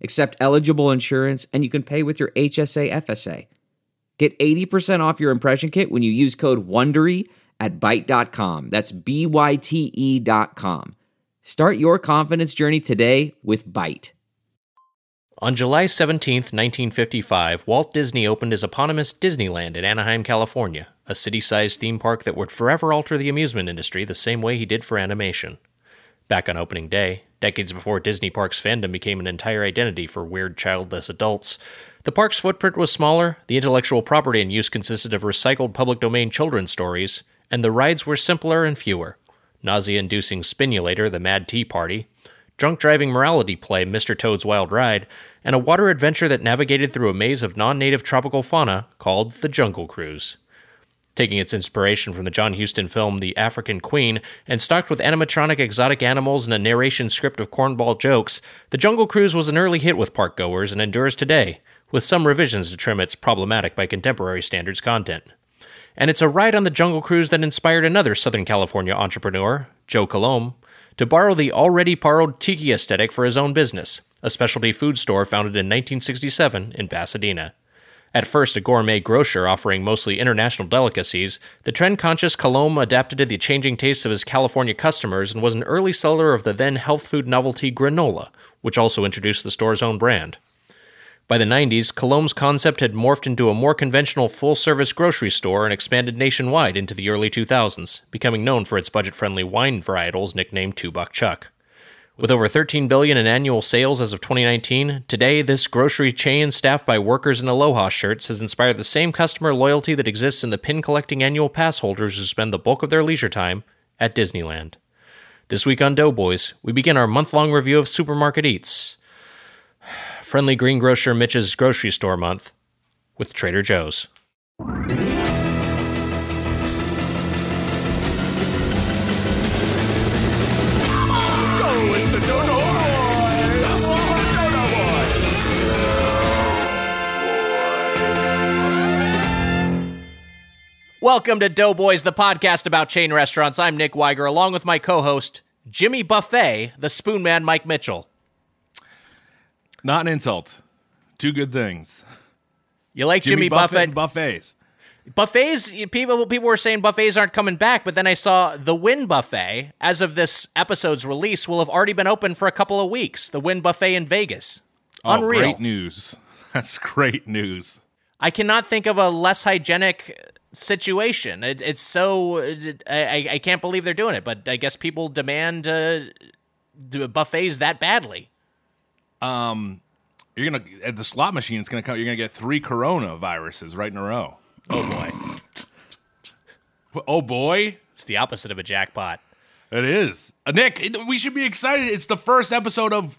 accept eligible insurance, and you can pay with your HSA FSA. Get 80% off your impression kit when you use code WONDERY at Byte.com. That's B-Y-T-E dot com. Start your confidence journey today with Byte. On July 17, 1955, Walt Disney opened his eponymous Disneyland in Anaheim, California, a city sized theme park that would forever alter the amusement industry the same way he did for animation. Back on opening day, decades before Disney Parks fandom became an entire identity for weird childless adults, the park's footprint was smaller, the intellectual property in use consisted of recycled public domain children's stories, and the rides were simpler and fewer. Nausea inducing Spinulator, the Mad Tea Party, drunk driving morality play Mr. Toad's Wild Ride, and a water adventure that navigated through a maze of non native tropical fauna called the Jungle Cruise. Taking its inspiration from the John Huston film The African Queen and stocked with animatronic exotic animals and a narration script of cornball jokes, The Jungle Cruise was an early hit with parkgoers and endures today, with some revisions to trim its problematic by contemporary standards content. And it's a ride on the Jungle Cruise that inspired another Southern California entrepreneur, Joe Coulombe, to borrow the already borrowed tiki aesthetic for his own business, a specialty food store founded in 1967 in Pasadena. At first a gourmet grocer offering mostly international delicacies, the trend conscious Coulombe adapted to the changing tastes of his California customers and was an early seller of the then health food novelty granola, which also introduced the store's own brand. By the 90s, Coulombe's concept had morphed into a more conventional full service grocery store and expanded nationwide into the early 2000s, becoming known for its budget friendly wine varietals nicknamed Two Buck Chuck. With over 13 billion in annual sales as of 2019, today this grocery chain staffed by workers in Aloha shirts has inspired the same customer loyalty that exists in the pin collecting annual pass holders who spend the bulk of their leisure time at Disneyland. This week on Doughboys, we begin our month-long review of Supermarket Eats. Friendly greengrocer Mitch's grocery store month with Trader Joe's. Welcome to Doughboys, the podcast about chain restaurants. I'm Nick Weiger, along with my co-host Jimmy Buffett, the Spoon Man, Mike Mitchell. Not an insult. Two good things. You like Jimmy, Jimmy, Buffett? and buffets. buffets people people were saying buffets aren't coming back but then i saw the Wynn buffet as of this episode's release will have already been open for a couple of weeks the Wynn buffet in vegas Oh, unreal great news. That's great news. i cannot think of a less hygienic situation it, it's so I, I can't believe they're doing it but i guess people demand uh, buffets that badly Um, you're gonna at the slot machine. It's gonna come. You're gonna get three coronaviruses right in a row. oh boy Oh boy, it's the opposite of a jackpot it is. Uh, Nick, it- we should be excited. It's the first episode of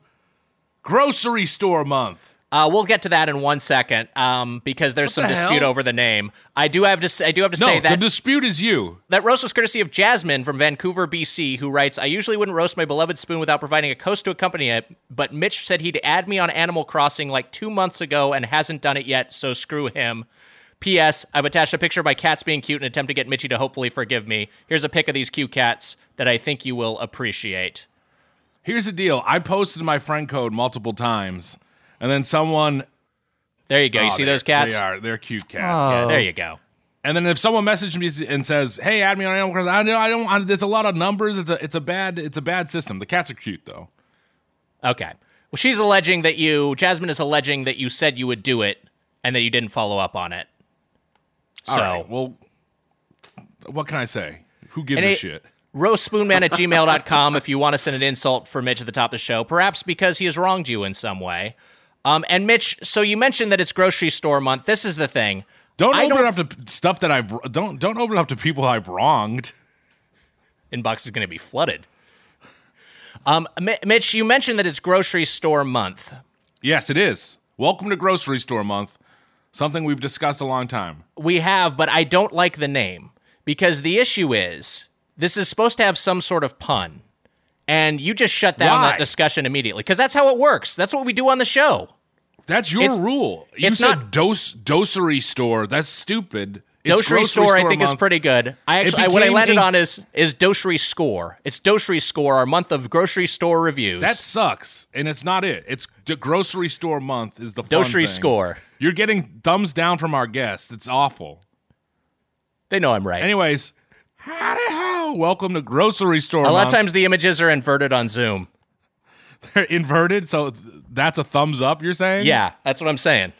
Grocery Store Month. Uh, we'll get to that in one second, um, because there's some the dispute hell? over the name. I do have to. Say, I do have to No, say the that dispute is you. That roast was courtesy of Jasmine from Vancouver, BC, who writes, I usually wouldn't roast my beloved spoon without providing a coast to accompany it, but Mitch said he'd add me on Animal Crossing like two months ago and hasn't done it yet, so screw him. P.S. I've attached a picture of my cats being cute in an attempt to get Mitchy to hopefully forgive me. Here's a pic of these cute cats that I think you will appreciate. Here's the deal. I posted my friend code multiple times, and then someone. There you go. you Oh, see those cats? They are. They're cute cats. Oh. Yeah, there you go. And then if someone messages me and says, "Hey, add me on Animal Crossing," I don't. I don't. I, there's a lot of numbers. It's a. It's a bad. It's a bad system. The cats are cute though. Okay. Well, she's alleging that you, Jasmine is alleging that you said you would do it and that you didn't follow up on it. So, All right. Well, what can I say? Who gives a it- shit? roastspoonman at gmail.com if you want to send an insult for Mitch at the top of the show, perhaps because he has wronged you in some way. Um, and Mitch, so you mentioned that it's grocery store month. This is the thing. Don't I open don't- it up to stuff that I've don't don't open it up to people I've wronged. Inbox is going to be flooded. Um, Mi- Mitch, you mentioned that it's grocery store month. Yes, it is. Welcome to grocery store month. Something we've discussed a long time. We have, but I don't like the name because the issue is this is supposed to have some sort of pun. And you just shut down Why? that discussion immediately because that's how it works. That's what we do on the show. That's your It's- rule. You it's said not- dose dosery store. That's stupid. It's Docery grocery store, I think, is pretty good. I actually, I, what I landed a- on is is dosery Score. It's dosery Score, our month of grocery store reviews. That sucks, and it's not it. It's the grocery store month is the fun Docery. Score. You're getting thumbs down from our guests. It's awful. They know I'm right. Anyways, howdy ho! Welcome to grocery store. a lot of month. times the images are inverted on Zoom. they're inverted, so th- that's a thumbs up. You're saying? Yeah, that's what I'm saying.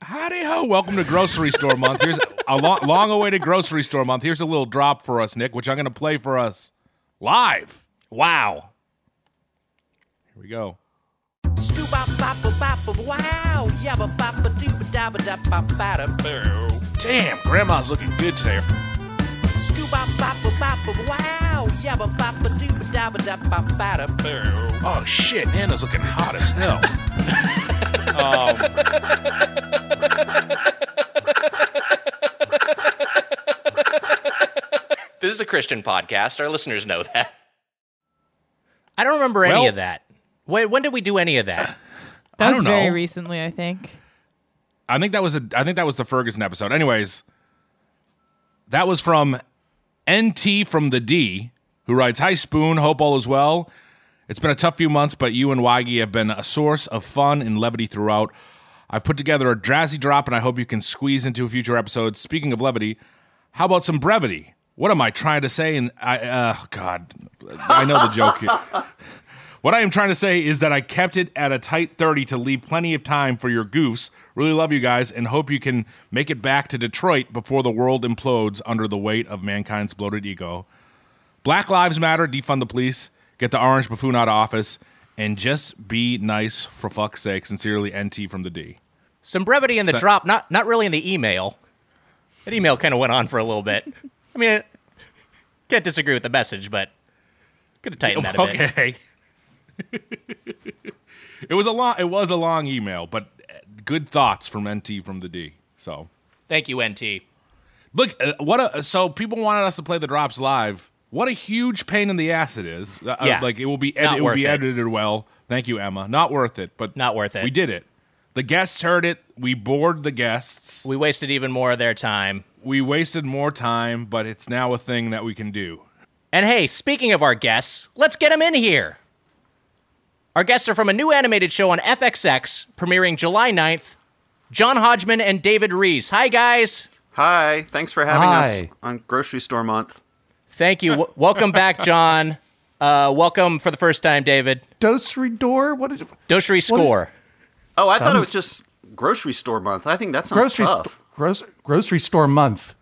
Howdy ho! Welcome to grocery store month. Here's a long, long-awaited grocery store month. Here's a little drop for us, Nick, which I'm going to play for us live. Wow. Here we go. Wow, yabba bappa dooba dabba dabba bada boo. Damn, Grandma's looking good today. Oh shit, Nana's looking hot as hell. Um. This is a Christian podcast. Our listeners know that. I don't remember any Well- of that. When, when did we do any of that? That I was don't very know. recently, I think. I think that was a I think that was the Ferguson episode. Anyways, that was from NT from the D, who writes, Hi Spoon, hope all is well. It's been a tough few months, but you and Waggy have been a source of fun and levity throughout. I've put together a Drazzy drop and I hope you can squeeze into a future episode. Speaking of levity, how about some brevity? What am I trying to say? And I, uh, God, I know the joke. What I am trying to say is that I kept it at a tight 30 to leave plenty of time for your goofs. Really love you guys and hope you can make it back to Detroit before the world implodes under the weight of mankind's bloated ego. Black Lives Matter, defund the police, get the orange buffoon out of office, and just be nice for fuck's sake. Sincerely, NT from the D. Some brevity in the So- drop, not not really in the email. That email kind of went on for a little bit. I mean, can't disagree with the message, but could have tightened that a bit. Okay. it was a long it was a long email, but good thoughts from NT from the D. So Thank you, NT. Look, uh, what a so people wanted us to play the drops live. What a huge pain in the ass it is. Uh, uh, Yeah. like it will be ed- it will be it. edited well. Thank you, Emma. Not worth it, but Not worth it. We did it. The guests heard it. We bored the guests. We wasted even more of their time. We wasted more time, but it's now a thing that we can do. And hey, speaking of our guests, let's get them in here. Our guests are from a new animated show on FXX, premiering July 9th. John Hodgman and David Rees. Hi, guys. Hi, thanks for having us on Grocery Store Month. Thank you. W- welcome back, John. Uh, welcome for the first time, David. Dosery door? What is it? Doshery Score. Oh, I thought it was just Grocery Store Month. I think that sounds Grocery, tough. sto- gross, grocery store month.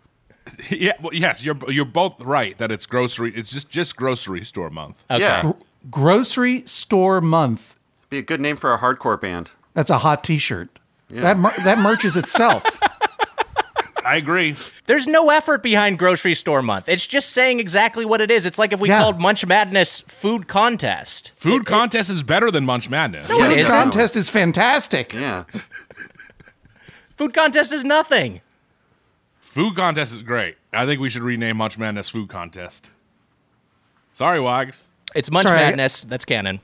yeah, well, yes, you're you're both right that it's grocery. It's just just grocery store month. Okay. Yeah, Grocery store month. be a good name for a hardcore band. That's a hot T-shirt. That mer- that merches itself. I agree. There's no effort behind Grocery Store Month. It's just saying exactly what it is. It's like if we Yeah. called Munch Madness Food Contest. Food contest is better than Munch Madness. No, it contest is fantastic. Yeah, Food Contest is nothing. Food contest is great. I think we should rename Munch Madness Food Contest. Sorry, Wags. It's Munch Sorry, I- Madness. That's canon.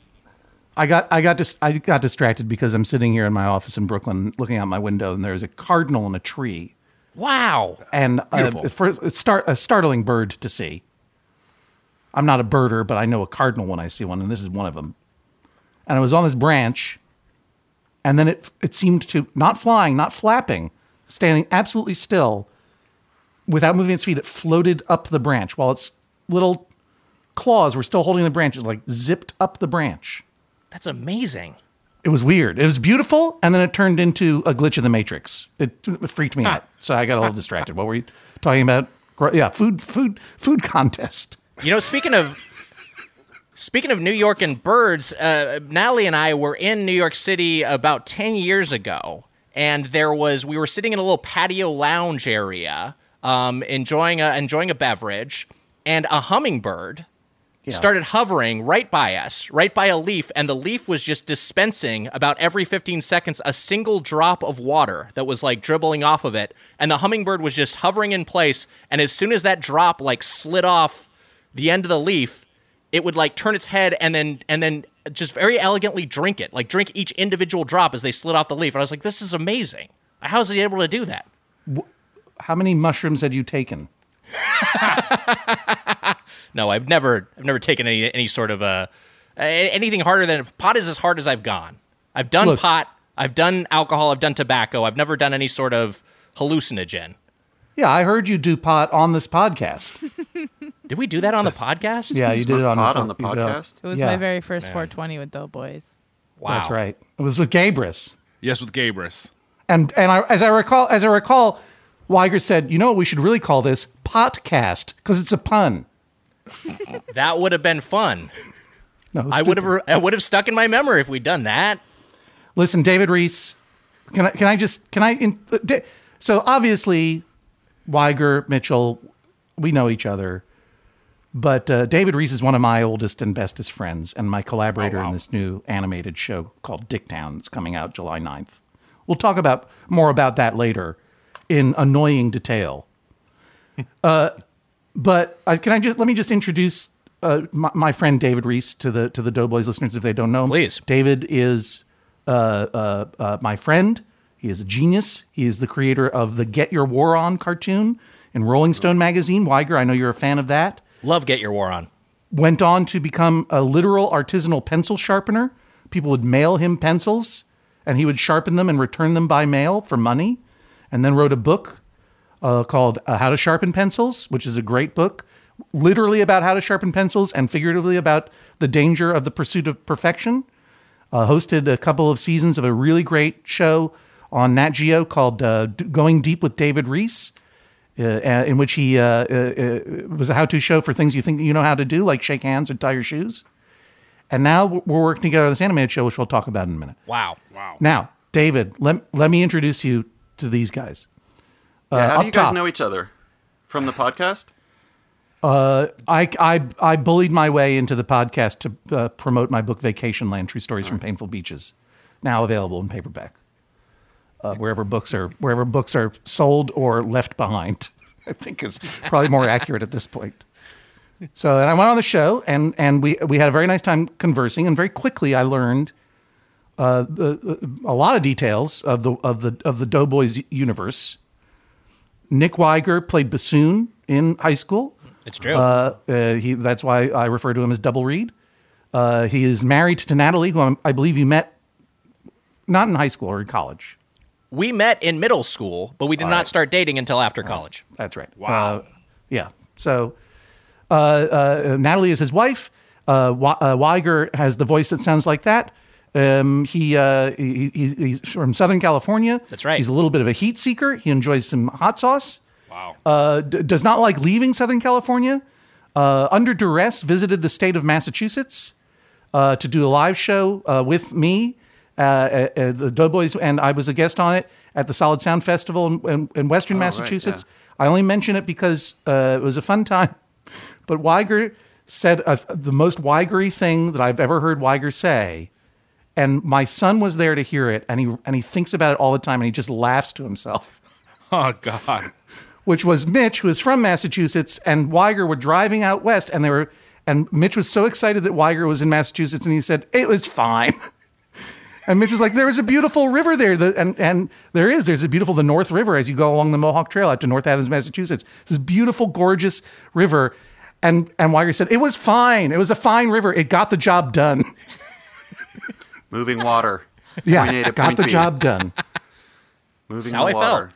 I got I got dis- I got distracted because I'm sitting here in my office in Brooklyn, looking out my window, and there's a cardinal in a tree, Wow. and uh, for, it's start a startling bird to see. I'm not a birder, but I know a cardinal when I see one, and this is one of them. And it was on this branch, and then it it seemed to not flying, not flapping, standing absolutely still, without moving its feet. It floated up the branch while its little claws were still holding the branches, like zipped up the branch. That's amazing. It was weird. It was beautiful, and then it turned into a glitch of the Matrix. It, it freaked me out, so I got a little distracted. What were you talking about? Yeah, food, food, food contest. You know, speaking of speaking of New York and birds, uh, Natalie and I were in New York City about ten years ago, and there was we were sitting in a little patio lounge area, um, enjoying a enjoying a beverage, and a hummingbird started hovering right by us, right by a leaf, and the leaf was just dispensing about every 15 seconds a single drop of water that was like dribbling off of it. And the hummingbird was just hovering in place. And as soon as that drop like slid off the end of the leaf, it would like turn its head and then and then just very elegantly drink it, like drink each individual drop as they slid off the leaf. And I was like, this is amazing. How is he able to do that? How many mushrooms had you taken? No, I've never I've never taken any any sort of uh a- anything harder than pot is as hard as I've gone. I've done Look. pot, I've done alcohol, I've done tobacco. I've never done any sort of hallucinogen. Yeah, I heard you do pot on this podcast. Did we do that on the podcast? Yeah, you did it on Pot the on the you did it on- podcast. It was Yeah. my very first 420 with Doughboys. Wow. That's right. It was with Gabrus. Yes, with Gabrus. And and I, as I recall, as I recall, Weiger said, "You know what? We should really call this podcast because it's a pun." That would have been fun. No, I would have. I would have stuck in my memory if we'd done that. Listen, David Rees, can I can I just can I? In, uh, da- so obviously, Weiger Mitchell, we know each other, but uh, David Rees is one of my oldest and bestest friends, and my collaborator Oh, wow. in this new animated show called Dicktown. It's coming out July 9th. We'll talk about more about that later in annoying detail. uh, but uh, can I just let me just introduce uh, my, my friend David Rees to the to the Doughboys listeners if they don't know him. Please. David is uh, uh, uh, my friend. He is a genius. He is the creator of the Get Your War On cartoon in Rolling Stone magazine. Weiger, I know you're a fan of that. Love Get Your War On. Went on to become a literal artisanal pencil sharpener. People would mail him pencils, and he would sharpen them and return them by mail for money. And then wrote a book uh, called uh, How to Sharpen Pencils, which is a great book, literally about how to sharpen pencils and figuratively about the danger of the pursuit of perfection. Uh, hosted a couple of seasons of a really great show on Nat Geo called uh, D- Going Deep with David Rees, uh, uh, in which he uh, uh, uh, was a how-to show for things you think you know how to do, like shake hands or tie your shoes. And now we're working together on this animated show, which we'll talk about in a minute. Wow. Wow. Now, David, let, let me introduce you to these guys. Yeah, how do you guys top. know each other? From the podcast? I, I, I bullied my way into the podcast to uh, promote my book Vacationland: True Stories from Painful Beaches, now available in paperback, uh, wherever books are wherever books are sold or left behind. I think is probably more accurate at this point. So then I went on the show and and we we had a very nice time conversing, and very quickly I learned uh, the, a lot of details of the of the of the Doughboys universe. Nick Weiger played bassoon in high school. It's true. Uh, uh, he, that's why I refer to him as Double Reed. Uh, he is married to Natalie, who I'm, I believe you met not in high school or in college. we met in middle school, but we did not start dating until after college. That's right. Wow. Uh, yeah. So uh, uh, Natalie is his wife. Weiger has the voice that sounds like that. Um, he, uh, he, he he's from Southern California. That's right. He's a little bit of a heat seeker. He enjoys some hot sauce. Wow. uh, d- does not like leaving Southern California. Uh, under duress, visited the state of Massachusetts uh, to do a live show uh, with me, uh, the Doughboys, and I was a guest on it at the Solid Sound Festival in, in, in Western right, Massachusetts. I only mention it because uh, it was a fun time. But Weiger said the most Weigery thing that I've ever heard Weiger say. And my son was there to hear it, and he and he thinks about it all the time, and he just laughs to himself Oh God. which was Mitch, who is from Massachusetts, and Weiger were driving out west, and they were, and Mitch was so excited that Weiger was in Massachusetts, and he said it was fine. And Mitch was like, "There was a beautiful river there, the, and and there is. There's a beautiful the North River as you go along the Mohawk Trail out to North Adams, Massachusetts. This beautiful, gorgeous river." And and Weiger said, "It was fine. It was a fine river. It got the job done. Moving water. yeah, Point A to got the B. job done." Moving how the I felt. water.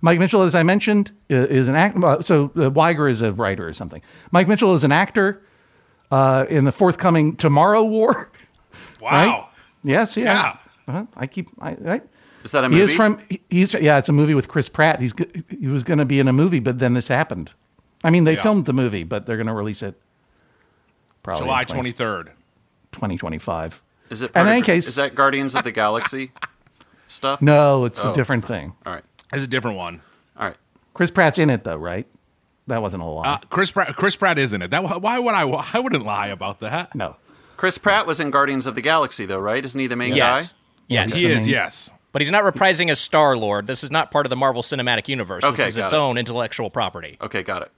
Mike Mitchell, as I mentioned, is an act. Uh, so uh, Weiger is a writer or something. Mike Mitchell is an actor uh, in the forthcoming Tomorrow War. Wow. Right? Yes, yeah. Yeah. Uh-huh. I keep. I, right. Is that a He movie? is from. He's yeah. It's a movie with Chris Pratt. He's he was going to be in a movie, but then this happened. I mean, they Yeah. filmed the movie, but they're going to release it probably July twenty third. 2025. Is it? In part of- any case- is that Guardians of the Galaxy stuff? No, it's Oh. a different thing. All right. It's a different one. All right. Chris Pratt's in it though, right? That wasn't a lie. Uh, Chris Pratt. Chris Pratt is in it. That why would I? I wouldn't lie about that. no. Chris Pratt was in Guardians of the Galaxy, though, right? Isn't he the main Yes. guy? Yes. He is. mean- Yes. But he's not reprising as Star Lord. This is not part of the Marvel Cinematic Universe. Okay, this is got its it. own intellectual property. Okay, got it.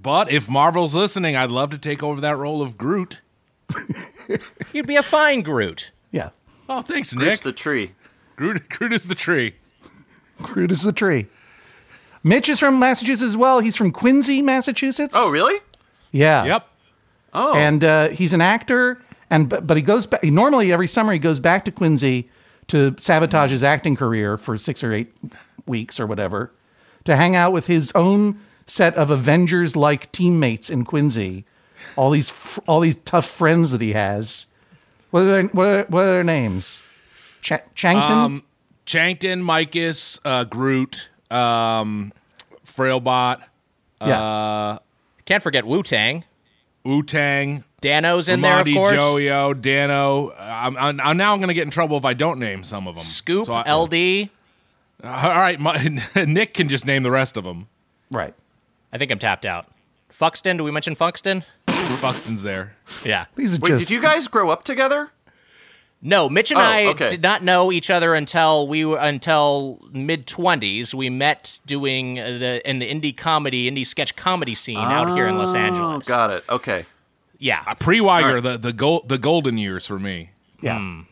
But if Marvel's listening, I'd love to take over that role of Groot. You'd be a fine Groot. Yeah. Oh, thanks, Groot's Nick. the tree. Groot, Groot is the tree. Groot is the tree. Mitch is from Massachusetts as well. He's from Quincy, Massachusetts. Oh, really? Yeah. Yep. Oh, and uh, he's an actor and but, but he goes back normally every summer he goes back to quincy to sabotage his acting career for six or eight weeks or whatever to hang out with his own set of avengers like teammates in quincy all these fr- all these tough friends that he has what are their, what are, what are their names Ch- chankton Um, Chankton, Micus, uh, Groot, um, Frailbot, yeah Can't forget Wu Tang. Wu Tang, Dano's in there, of Ramadi, course. Joyo, Dano. I'm, I'm, I'm now going to get in trouble if I don't name some of them. Scoop, So I- LD. All right, my, Nick can just name the rest of them. right I think I'm tapped out. Fuxton, do we mention Fuxton? Buxton's there. Yeah. these are wait, just did you guys grow up together? No, Mitch and Oh, I okay. did not know each other until we were until mid twenties. We met doing uh, the in the indie comedy, indie sketch comedy scene out here in Los Oh, Angeles. got it. Okay. Yeah, Pre Weiger, All right. the the gold the golden years for me. Yeah.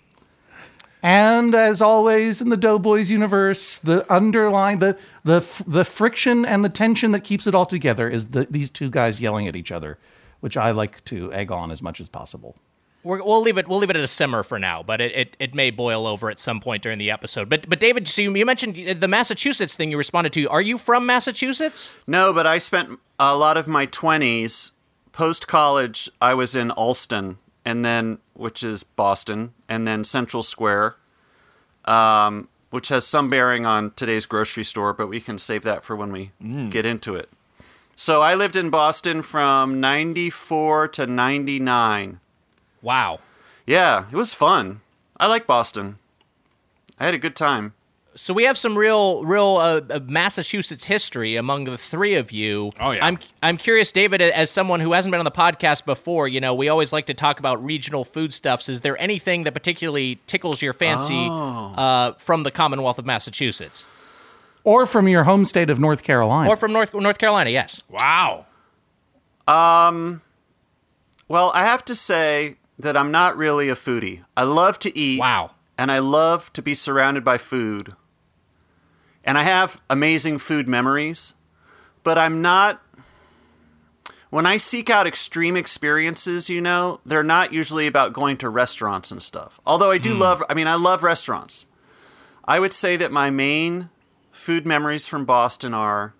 And as always in the Doughboys universe, the underlying the the the friction and the tension that keeps it all together is the, these two guys yelling at each other, which I like to egg on as much as possible. We're, we'll leave it. We'll leave it at a simmer for now, but it, it, it may boil over at some point during the episode. But but David, so you, you mentioned the Massachusetts thing. You responded to. Are you from Massachusetts? No, but I spent a lot of my 20s post college. I was in Allston, and then, which is Boston, and then Central Square, um, which has some bearing on today's grocery store, but we can save that for when we get into it. So I lived in Boston from 94 to 99. Wow. Yeah, it was fun. I like Boston. I had a good time. So we have some real, real uh, uh, Massachusetts history among the three of you. Oh, yeah. I'm, I'm curious, David, as someone who hasn't been on the podcast before. You know, we always like to talk about regional foodstuffs. Is there anything that particularly tickles your fancy Oh. uh, from the Commonwealth of Massachusetts Or from your home state of North Carolina. or from North North Carolina? Yes. Wow. Um. Well, I have to say that I'm not really a foodie. I love to eat. Wow. And I love to be surrounded by food. And I have amazing food memories, but I'm not. When I seek out extreme experiences, you know, they're not usually about going to restaurants and stuff. Although I do love, I mean, I love restaurants. I would say that my main food memories from Boston are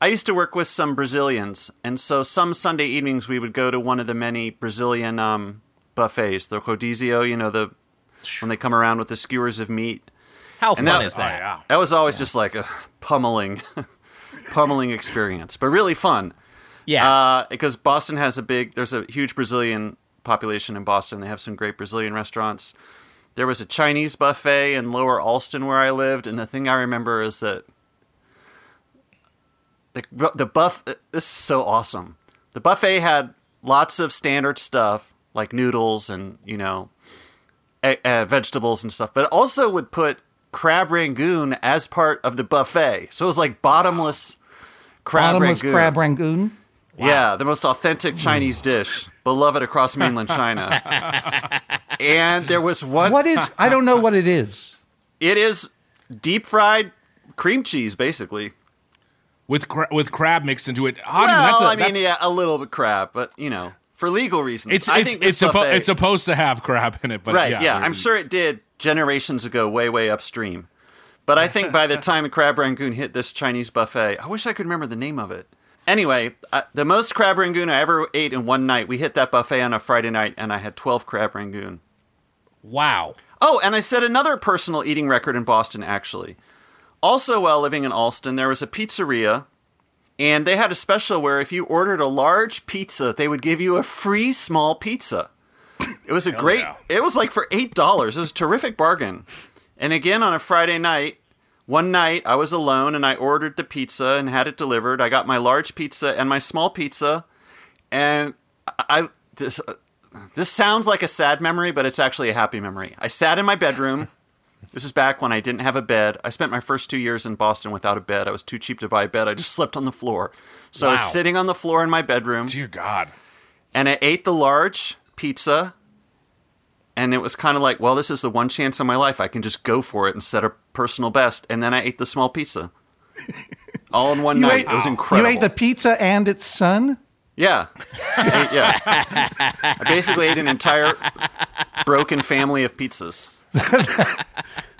I used to work with some Brazilians, and so some Sunday evenings we would go to one of the many Brazilian um, buffets, the rodizio, you know, the when they come around with the skewers of meat. How And fun that- is Oh, that? yeah. That was always just like a pummeling, pummeling experience, but really fun. Yeah. Because Boston has a big, there's a huge Brazilian population in Boston. They have some great Brazilian restaurants. There was a Chinese buffet in Lower Allston where I lived, and the thing I remember is that the the buff. This is so awesome. The buffet had lots of standard stuff like noodles and you know e- uh, vegetables and stuff, but it also would put crab rangoon as part of the buffet. So it was like bottomless crab Bottomless rangoon. crab rangoon. Yeah, the most authentic Chinese dish, beloved across mainland China. and there was one. What is? I don't know what it is. It is deep fried cream cheese, basically. With cra- with crab mixed into it. Hodgman, well, that's a, I mean, that's- yeah, a little bit crab, but you know, for legal reasons. It's I it's think this it's, suppo- buffet- it's supposed to have crab in it, but right. yeah, Yeah, I'm sure it did generations ago, way way upstream. But I think by the time crab rangoon hit this Chinese buffet, I wish I could remember the name of it. Anyway, uh, the most crab rangoon I ever ate in one night. We hit that buffet on a Friday night, and I had 12 crab rangoon. wow. Oh, and I set another personal eating record in Boston, actually. Also, while living in Allston, there was a pizzeria, and they had a special where if you ordered a large pizza, they would give you a free small pizza. It was a great, yeah. it was like for $8. It was a terrific bargain. And again, on a Friday night, one night I was alone and I ordered the pizza and had it delivered. I got my large pizza and my small pizza, and I this this sounds like a sad memory, but it's actually a happy memory. I sat in my bedroom. This is back when I didn't have a bed. I spent my first two years in Boston without a bed. I was too cheap to buy a bed. I just slept on the floor. So I was sitting on the floor in my bedroom Dear God. and I ate the large pizza. And it was kind of like, well, this is the one chance in my life I can just go for it and set a personal best. And then I ate the small pizza, all in one You night. ate- it was incredible. You ate the pizza and its son? yeah, I ate- yeah. I basically ate an entire broken family of pizzas.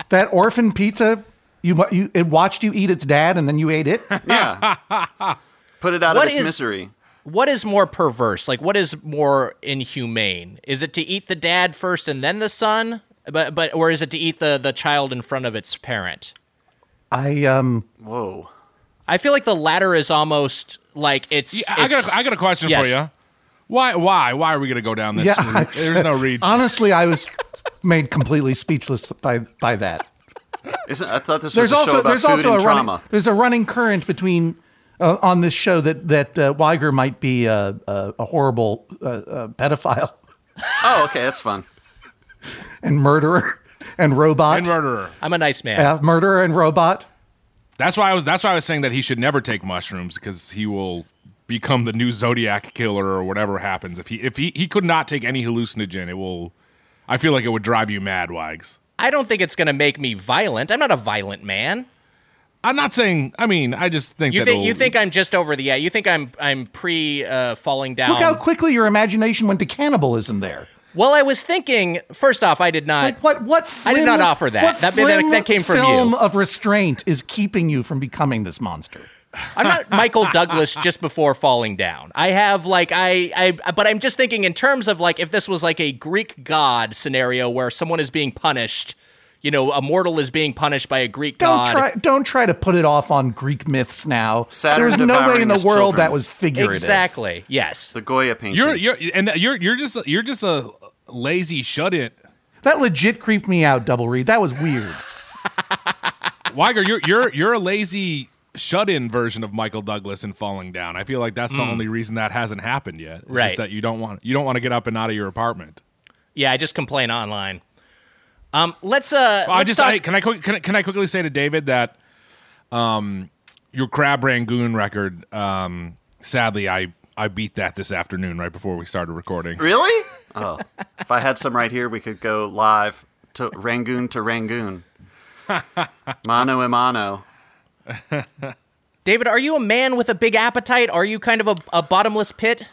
That orphan pizza, you, you it watched you eat its dad and then you ate it? Yeah, put it out What of its is- misery. What is more perverse? Like, what is more inhumane? Is it to eat the dad first and then the son, but but or is it to eat the the child in front of its parent? I um Whoa. I feel like the latter is almost like it's. Yeah, I got a, I got a question yes. for you. Why why why are we going to go down this Yeah, route? There's no read. honestly I was made completely speechless by by that. Isn't I thought this There's was a show also about there's food also and a trauma. running there's a running current between uh, on this show that that uh, Weiger might be a, a, a horrible uh, uh, pedophile Oh, okay, that's fun. And murderer and robot. And murderer. I'm a nice man. Yeah, murderer and robot. That's why I was that's why I was saying that he should never take mushrooms because he will become the new Zodiac killer or whatever happens. If he if he, he could not take any hallucinogen, it will I feel like it would drive you mad, Wags. I don't think it's going to make me violent. I'm not a violent man. I'm not saying I mean, I just think You that think you think I'm just over the yeah? You think I'm I'm pre uh, falling down? Look how quickly your imagination went to cannibalism there. Well, I was thinking. First off, I did not. Like what? What? I did not offer that. What That- that- that came from film you. of restraint is keeping you from becoming this monster. I'm not Michael Douglas just before falling down. I have like I I but I'm just thinking in terms of like if this was like a Greek god scenario where someone is being punished, you know, a mortal is being punished by a Greek Don't god. try. Don't try to put it off on Greek myths now. Saturn There's no way in the world children. that was figurative. Exactly. Yes. The Goya painting. you're you're and you're you're just you're just a lazy shut in. That legit creeped me out. Double read. That was weird. Weiger, you're you're you're a lazy shut-in version of Michael Douglas in Falling Down. I feel like that's the hmm. only reason that hasn't happened yet. It's Right. Just that you don't want you don't want to get up and out of your apartment. Yeah, I just complain online. Um, let's uh, I let's just talk- I, can I quick- can, I- can I quickly say to David that um your crab rangoon record um sadly I I beat that this afternoon right before we started recording. Really? Oh, if I had some right here, we could go live to Rangoon to Rangoon. Mano a mano. David, are you a man with a big appetite? Are you kind of a, a bottomless pit?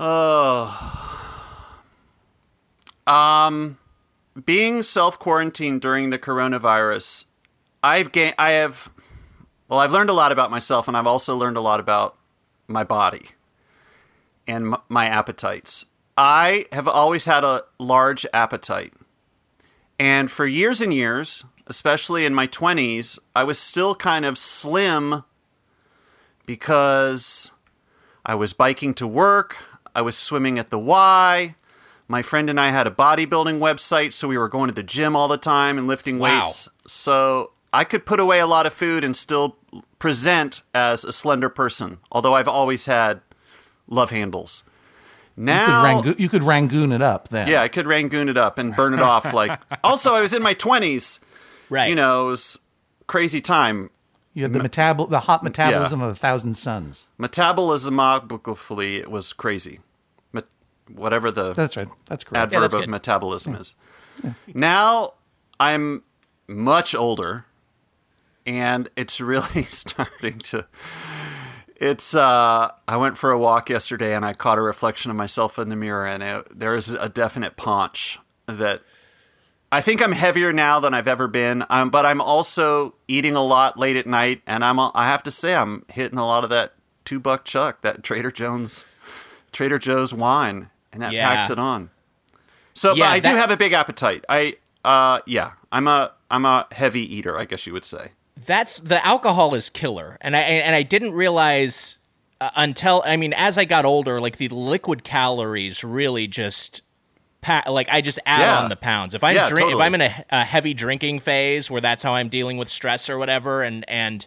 Being self quarantined during the coronavirus, I've gained. I have. Well, I've learned a lot about myself, and I've also learned a lot about my body and my appetites. I have always had a large appetite. And for years and years, especially in my 20s, I was still kind of slim because I was biking to work, I was swimming at the Y. My friend and I had a bodybuilding website, so we were going to the gym all the time and lifting Wow. weights. So I could put away a lot of food and still present as a slender person, although I've always had love handles. You could, Now, you could rangoon it up then. yeah, I could rangoon it up and burn it off. Like, also, I was in my twenties. right. You know, it was crazy time. You had the metabol- the hot metabolism of a thousand suns. Metabolismically, it was crazy. Met- whatever the That's right. That's correct. adverb that's of good. metabolism is. Now I'm much older, and it's really starting to. It's. uh I went for a walk yesterday, and I caught a reflection of myself in the mirror, and it, there is a definite paunch that. I think I'm heavier now than I've ever been, um, but I'm also eating a lot late at night, and I'm. I have to say, I'm hitting a lot of that two buck chuck, that Trader Joe's, Trader Joe's wine, and that Yeah. packs it on. So, but Yeah, I do have a big appetite. I, uh, yeah, I'm a, I'm a heavy eater, I guess you would say. that's the alcohol is killer and i and i didn't realize uh, until i mean as i got older like the liquid calories really just pa- like I just add Yeah. on the pounds. If I'm Yeah, drink, if. I'm in a, a heavy drinking phase where that's how I'm dealing with stress or whatever, and and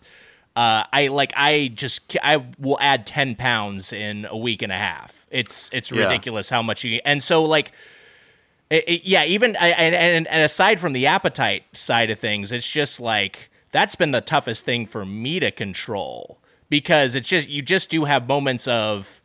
uh, I like I just I will add ten pounds in a week and a half. It's it's Yeah. ridiculous how much you and so like. It, it- yeah, even I- and, and and aside from the appetite side of things, it's just like that's been the toughest thing for me to control because it's just you just do have moments of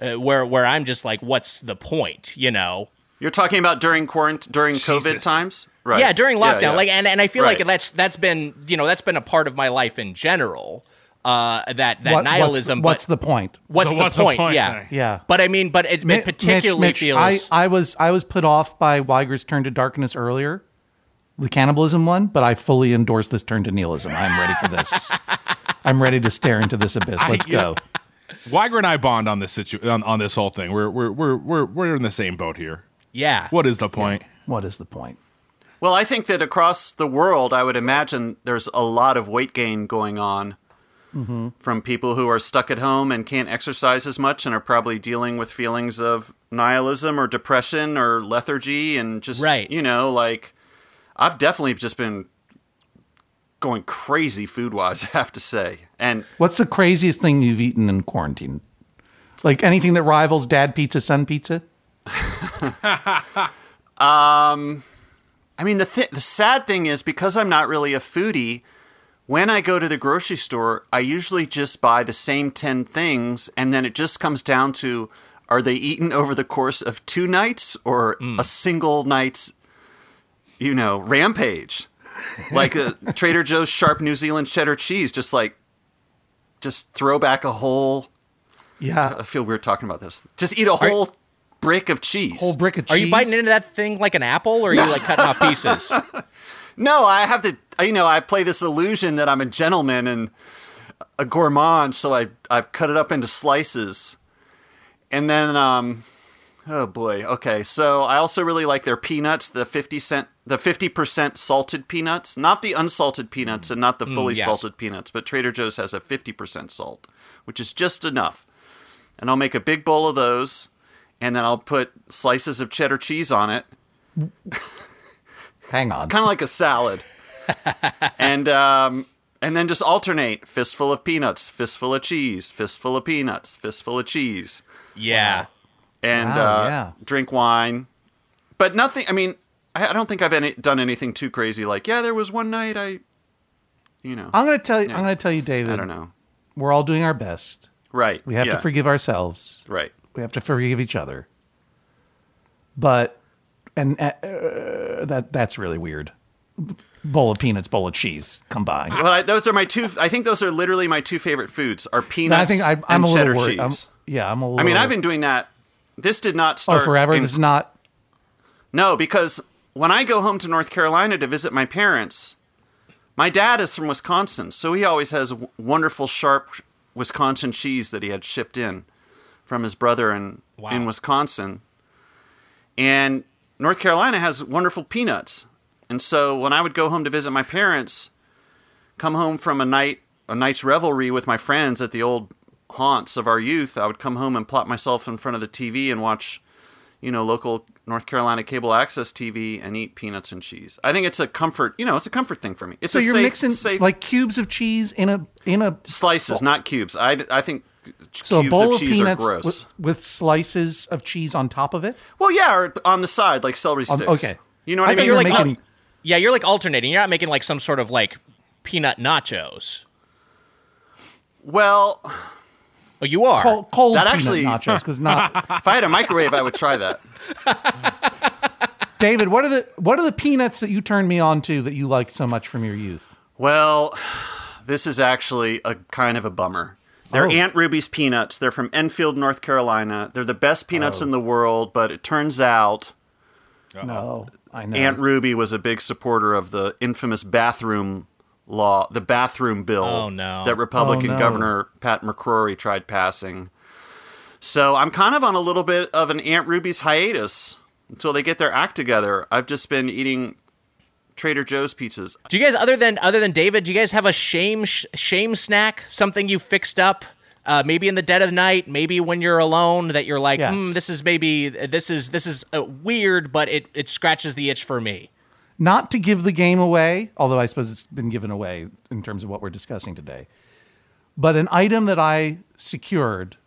uh, where where I'm just like, what's the point, you know? You're talking about during quarant during COVID times, right? Yeah, during lockdown, yeah. like, and, and I feel Right. like that's that's been you know that's been a part of my life in general. Uh, that that What- nihilism. What's, but the point? what's, So the, what's the point? point Yeah, thing? Yeah. But I mean, but it, Mi- it particularly Mitch, Mitch, feels. I, I was I was put off by Weiger's turn to darkness earlier, the cannibalism one, but I fully endorse this turn to nihilism. I'm ready for this. I'm ready to stare into this abyss. Let's you know- go. Weiger and I bond on this situ- on, on this whole thing. We're we're we're we're we're in the same boat here. yeah. What is the point? What is the point? Well, I think that across the world, I would imagine there's a lot of weight gain going on mm-hmm. from people who are stuck at home and can't exercise as much and are probably dealing with feelings of nihilism or depression or lethargy and just, Right. you know, like I've definitely just been going crazy food wise, I have to say. And What's the craziest thing you've eaten in quarantine? Like anything that rivals dad pizza, son pizza? Um, I mean, the th- the sad thing is because I'm not really a foodie. When I go to the grocery store, I usually just buy the same ten things, and then it just comes down to: are they eaten over the course of two nights or mm. a single night's, you know, rampage? Like uh, a Trader Joe's sharp New Zealand cheddar cheese, just like, just throw back a whole. Yeah. I feel weird talking about this. Just eat a whole brick of cheese. Whole brick of cheese. Are you biting into that thing like an apple, or are you like cutting off pieces? No, I have to. You know, I play this illusion that I'm a gentleman and a gourmand, so I I cut it up into slices, and then um, oh boy, okay. So I also really like their peanuts, the fifty cent, the fifty percent salted peanuts, not the unsalted peanuts, and not the fully yes. salted peanuts. But Trader Joe's has a fifty percent salt, which is just enough. And I'll make a big bowl of those, and then I'll put slices of cheddar cheese on it, Hang on. kind of like a salad. and um, and then just alternate fistful of peanuts, fistful of cheese, fistful of peanuts, fistful of cheese, Yeah. and Wow, uh, yeah. drink wine. But nothing. I mean, I, I don't think I've any, done anything too crazy. Like, yeah, there was one night I, you know, I'm gonna tell you. Yeah. I'm gonna tell you, David. I don't know. We're all doing our best. Right. We have yeah, to forgive ourselves. Right. We have to forgive each other. But and uh, that that's really weird. Bowl of peanuts, bowl of cheese combined. Well, I, those are my two. I think those are literally my two favorite foods: are peanuts I think I, I'm and a cheddar little worried. cheese. I'm, yeah, I'm a little. I mean, I've been doing that. This did not oh start forever. in this is not. No, because when I go home to North Carolina to visit my parents, my dad is from Wisconsin, so he always has wonderful, sharp Wisconsin cheese that he had shipped in from his brother in Wow. in Wisconsin. And North Carolina has wonderful peanuts. And so when I would go home to visit my parents, come home from a night a night's revelry with my friends at the old haunts of our youth, I would come home and plop myself in front of the TV and watch, you know, local North Carolina cable access TV and eat peanuts and cheese. I think it's a comfort, you know, it's a comfort thing for me. It's So a you're safe, mixing safe like cubes of cheese in a in a slices, not cubes. I, I think so a bowl of of cheese are peanuts gross. with, with slices of cheese on top of it. well, yeah, or on the side like celery Um, sticks. okay. You know what I, I mean? you were You're like, making- yeah, you're like alternating. You're not making like some sort of like peanut nachos. well, Oh, you are. Cold, cold That peanut actually- nachos because not if I had a microwave, I would try that. David. What are the what are the peanuts that you turned me on to that you liked so much from your youth? Well, this is actually a kind of a bummer. They're Oh. Aunt Ruby's peanuts. They're from Enfield, North Carolina. They're the best peanuts Oh. in the world, but it turns out No, I know. Aunt Ruby was a big supporter of the infamous bathroom law, the bathroom bill Oh, no. that Republican Oh, no. Governor Pat McCrory tried passing. So I'm kind of on a little bit of an Aunt Ruby's hiatus until they get their act together. I've just been eating Trader Joe's pizzas. Do you guys other than other than David, do you guys have a shame sh- shame snack? Something you fixed up uh, maybe in the dead of the night, maybe when you're alone, that you're like, Yes. hmm, this is maybe this is this is uh, weird, but it it scratches the itch for me. Not to give the game away, although I suppose it's been given away in terms of what we're discussing today. But an item that I secured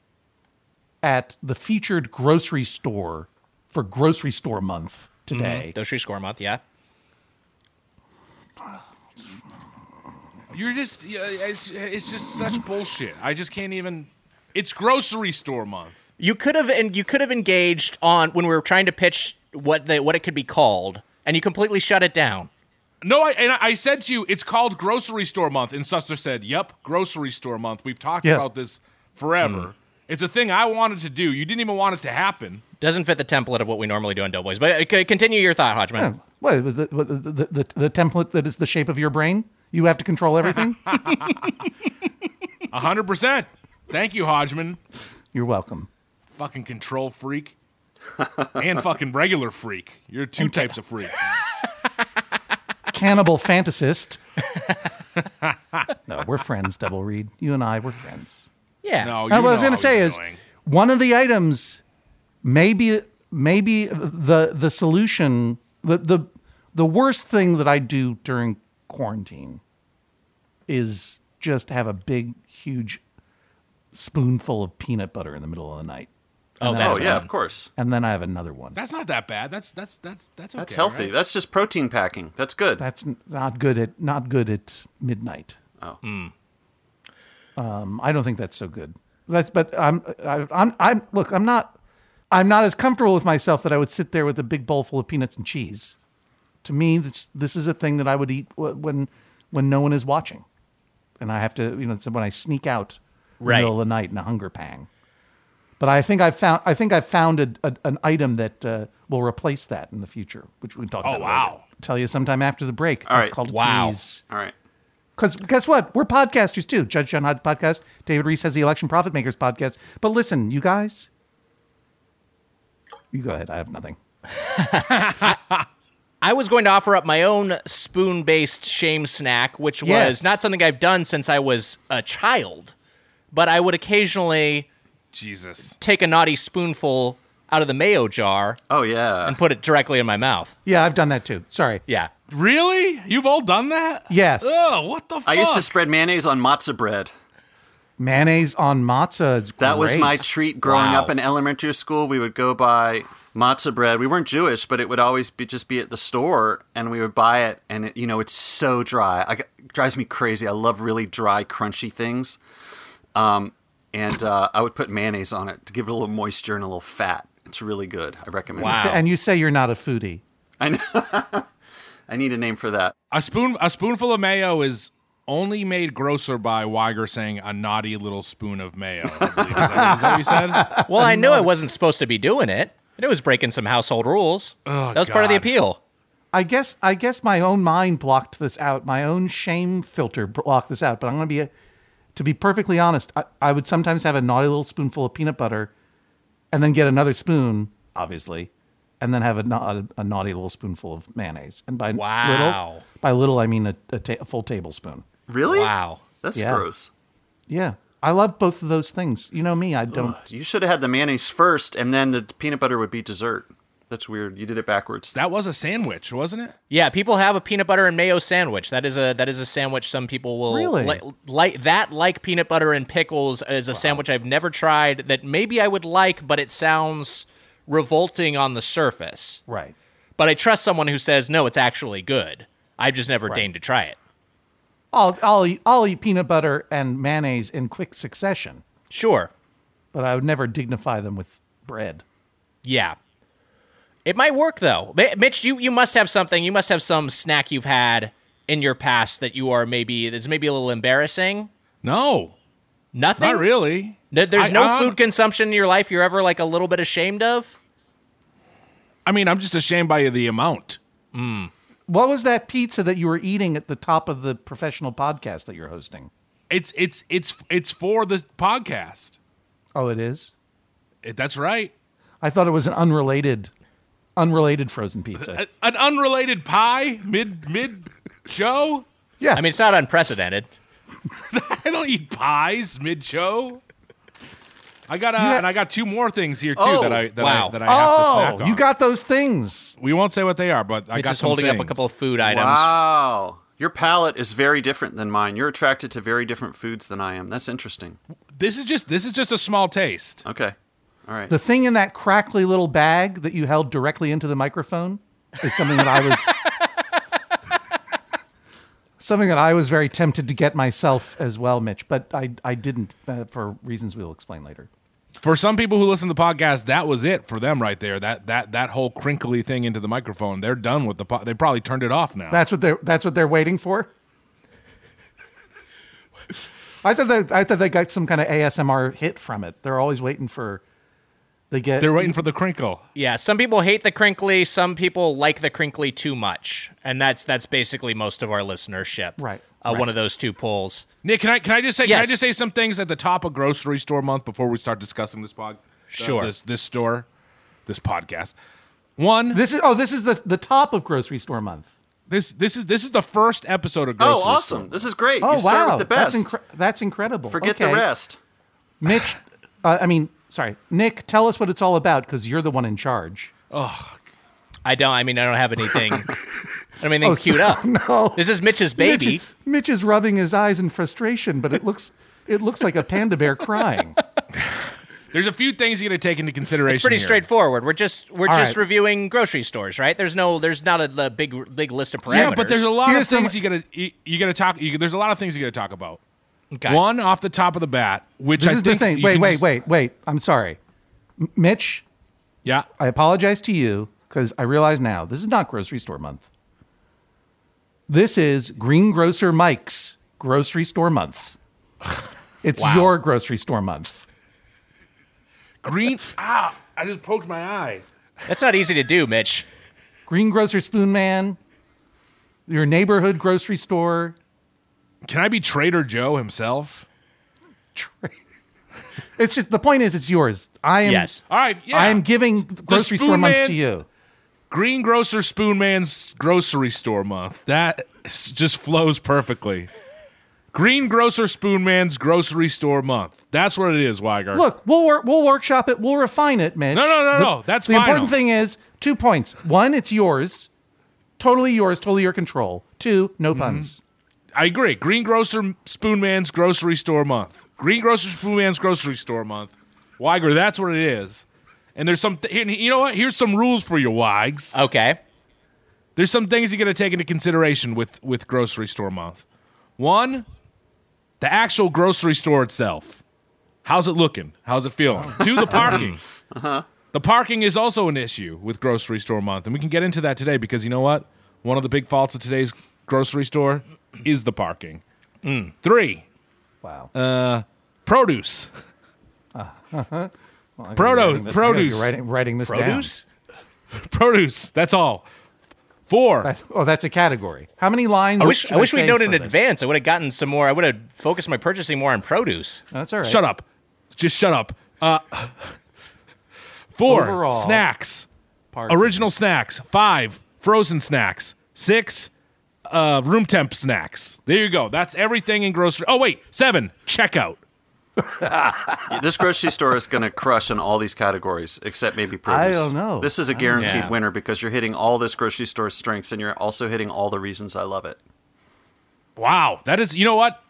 at the featured grocery store for grocery store month today. Grocery store month, yeah. You're just it's, it's just such bullshit. I just can't even. It's grocery store month. You could have and you could have engaged on when we were trying to pitch what the, what it could be called, and you completely shut it down. No, I, and I said to you, it's called grocery store month, and Suster said, "Yep, grocery store month. We've talked Yeah. about this forever. It's a thing I wanted to do. You didn't even want it to happen. Doesn't fit the template of what we normally do on Doughboys. But uh, continue your thought, Hodgman. What, the, the, the, the, the template that is the shape of your brain? You have to control everything? A hundred percent. Thank you, Hodgman. You're welcome. Fucking control freak, and fucking regular freak. You're two types of freaks. Cannibal fantasist. no, we're friends, Double Read. You and I, we're friends. Yeah. No, you And what I was going to say is doing. one of the items, maybe, maybe the the solution, the the the worst thing that I do during quarantine is just have a big, huge spoonful of peanut butter in the middle of the night, Oh, Oh that's yeah, fun. of course. and then I have another one. that's not that bad. That's that's that's that's okay. That's healthy. right? That's just protein packing. That's good. That's not good at not good at midnight. Oh. Um, I don't think that's so good. That's but I'm I, I'm I'm look I'm not I'm not as comfortable with myself that I would sit there with a big bowl full of peanuts and cheese. To me, this this is a thing that I would eat when when no one is watching, and I have to you know it's when I sneak out in the Right. middle of the night in a hunger pang. But I think I've found I think I've found a, a, an item that uh, will replace that in the future, which we can talk Oh, about. wow. later. Tell you sometime after the break. All It's right. called Wow. tease. All right. Because guess what? We're podcasters too. Judge John Hodge podcast. David Rees has the Election Profit Makers podcast. But listen, you guys. You go ahead. I have nothing. I was going to offer up my own spoon based shame snack, which was Yes. not something I've done since I was a child, but I would occasionally Jesus. take a naughty spoonful out of the mayo jar Oh yeah. and put it directly in my mouth. Yeah, I've done that too. Sorry. Yeah. Really? You've all done that? Yes. Oh, what the fuck? I used to spread mayonnaise on matzo bread. Mayonnaise on matzah. Is That was my treat growing Wow. up in elementary school. We would go buy matzo bread. We weren't Jewish, but it would always be just be at the store, and we would buy it. And it, you know, it's so dry. I, it drives me crazy. I love really dry, crunchy things. Um, and uh, I would put mayonnaise on it to give it a little moisture and a little fat. It's really good. I recommend Wow. it. And you say you're not a foodie. I know. I need a name for that. A spoon a spoonful of mayo is only made grosser by Wiger saying a naughty little spoon of mayo. I believe. Is, that, is that what you said? Well, I knew I wasn't supposed to be doing it. And it was breaking some household rules. Oh, that was part of the appeal. I guess I guess my own mind blocked this out. My own shame filter blocked this out. But I'm going to be, a, to be perfectly honest, I, I would sometimes have a naughty little spoonful of peanut butter, and then get another spoon, obviously, and then have a, na- a, naughty little spoonful of mayonnaise. And by Wow. little, by little I mean a, a, ta- a full tablespoon. Really? Wow. That's Yeah. gross. Yeah, I love both of those things. You know me, I don't. You should have had the mayonnaise first, and then the peanut butter would be dessert. That's weird. You did it backwards. That was a sandwich, wasn't it? Yeah, people have a peanut butter and mayo sandwich. That is a that is a sandwich some people will Really? li- like that like peanut butter and pickles is a sandwich I've never tried that maybe I would like, but it sounds revolting on the surface. Right. But I trust someone who says no, it's actually good. I've just never deigned to try it. I'll I'll eat, I'll eat peanut butter and mayonnaise in quick succession, Sure. but I would never dignify them with bread. Yeah. It might work though. Mi- Mitch, you, you must have something. You must have some snack you've had in your past that you are maybe that's maybe a little embarrassing. No, Nothing. not really. There- There's I- no I- food consumption in your life you're ever like a little bit ashamed of. I mean, I'm just ashamed by the amount. Hmm. What was that pizza that you were eating at the top of the professional podcast that you're hosting? It's it's it's it's for the podcast. Oh, it is. It, that's right. I thought it was an unrelated, unrelated frozen pizza. A- an unrelated pie mid mid show. Yeah, I mean, it's not unprecedented. I don't eat pies mid show. I got uh, You ha- and I got two more things here too Oh, that I that, wow. I, that I have to snack Oh, on. you got those things. We won't say what they are, but I Mitch got is some holding up a couple of food items. Wow. Your palate is very different than mine. You're attracted to very different foods than I am. That's interesting. This is just this is just a small taste. Okay. All right. The thing in that crackly little bag that you held directly into the microphone is something that I was something that I was very tempted to get myself as well, Mitch, but I I didn't uh, for reasons we'll explain later. For some people who listen to the podcast, that was it for them right there. That that that whole crinkly thing into the microphone. They're done with the. Po- they probably turned it off now. That's what they're that's what they're waiting for. I thought I thought they got some kind of ASMR hit from it. They're always waiting for they get They're waiting for the crinkle. Yeah, some people hate the crinkly, some people like the crinkly too much, and that's that's basically most of our listenership. Right, Uh, right. One of those two polls. Nick, can I can I just say can I just say some things at the top of grocery store month before we start discussing this pod? uh, Sure. this this store, this podcast. One, This is oh this is the the top of grocery store month. this this is this is the first episode of grocery. Store. Oh, awesome. Store. This is great. Oh you start wow, with the best. that's incre- that's incredible. Forget Okay. the rest. Mitch. Uh, I mean, sorry, Nick. Tell us what it's all about because you're the one in charge. Oh, I don't. I mean, I don't have anything. I don't have anything Oh, queued so- up. no. This is Mitch's baby. Mitch, Mitch is rubbing his eyes in frustration, but it looks it looks like a panda bear crying. There's a few things you got to take into consideration. It's pretty here. straightforward. We're just we're All just right. reviewing grocery stores, right? There's no there's not a, the big big list of parameters. Yeah, but there's a lot Here's of things some- you gotta you, you gotta talk. You, there's a lot of things you gotta talk about. Okay. One off the top of the bat, which This I is the thing. Wait, wait, just- wait, wait. I'm sorry, M- Mitch. Yeah, I apologize to you because I realize now this is not grocery store month. This is Greengrocer Mike's grocery store month. It's Wow. your grocery store month. green. ah, I just poked my eye. That's not easy to do, Mitch. Greengrocer Spoon Man, your neighborhood grocery store. Can I be Trader Joe himself? It's just the point is it's yours. I am Yes. All right, yeah. I am giving grocery store Spoon month to you. Green Grocer Spoon Man's grocery store month. That just flows perfectly. Green Grocer Spoon Man's grocery store month. That's what it is, Wiger. Look, we'll work, we'll workshop it. We'll refine it, Mitch. No, no, no, The- no, that's the final. important thing is two points. One, it's yours, totally yours, totally your control. Two, no Mm-hmm. puns. I agree. Green Grocer Spoon Man's grocery store month. Green Grocer Spoon Man's grocery store month. Wiger, that's what it is. And there's some, th- here- you know what? Here's some rules for your Wags. Okay. There's some things you got to take into consideration with with grocery store month. One, the actual grocery store itself. How's it looking? How's it feeling? Two, the parking. Uh-huh. The parking is also an issue with grocery store month, and we can get into that today because you know what? One of the big faults of today's grocery store is the parking. Three, Wow. Uh, produce. Well, I gotta be proto- writing this- I gotta be produce. Writing, writing this Produce? Produce. That's all. Four. down. Oh, that's a category. How many lines? I wish should I wish we'd save known for in this? advance. I would have gotten some more. I would have focused my purchasing more on produce. That's all right. Shut up. Just shut up. Uh, four. Overall. Snacks. Parking. Original snacks. Five. Frozen snacks. Six. Uh, room temp snacks. There you go. That's everything in grocery. Oh wait, seven. Checkout. This grocery store is going to crush in all these categories, except maybe produce. I don't know. This is a guaranteed Yeah. winner because you're hitting all this grocery store's strengths, and you're also hitting all the reasons I love it. Wow, that is. You know what?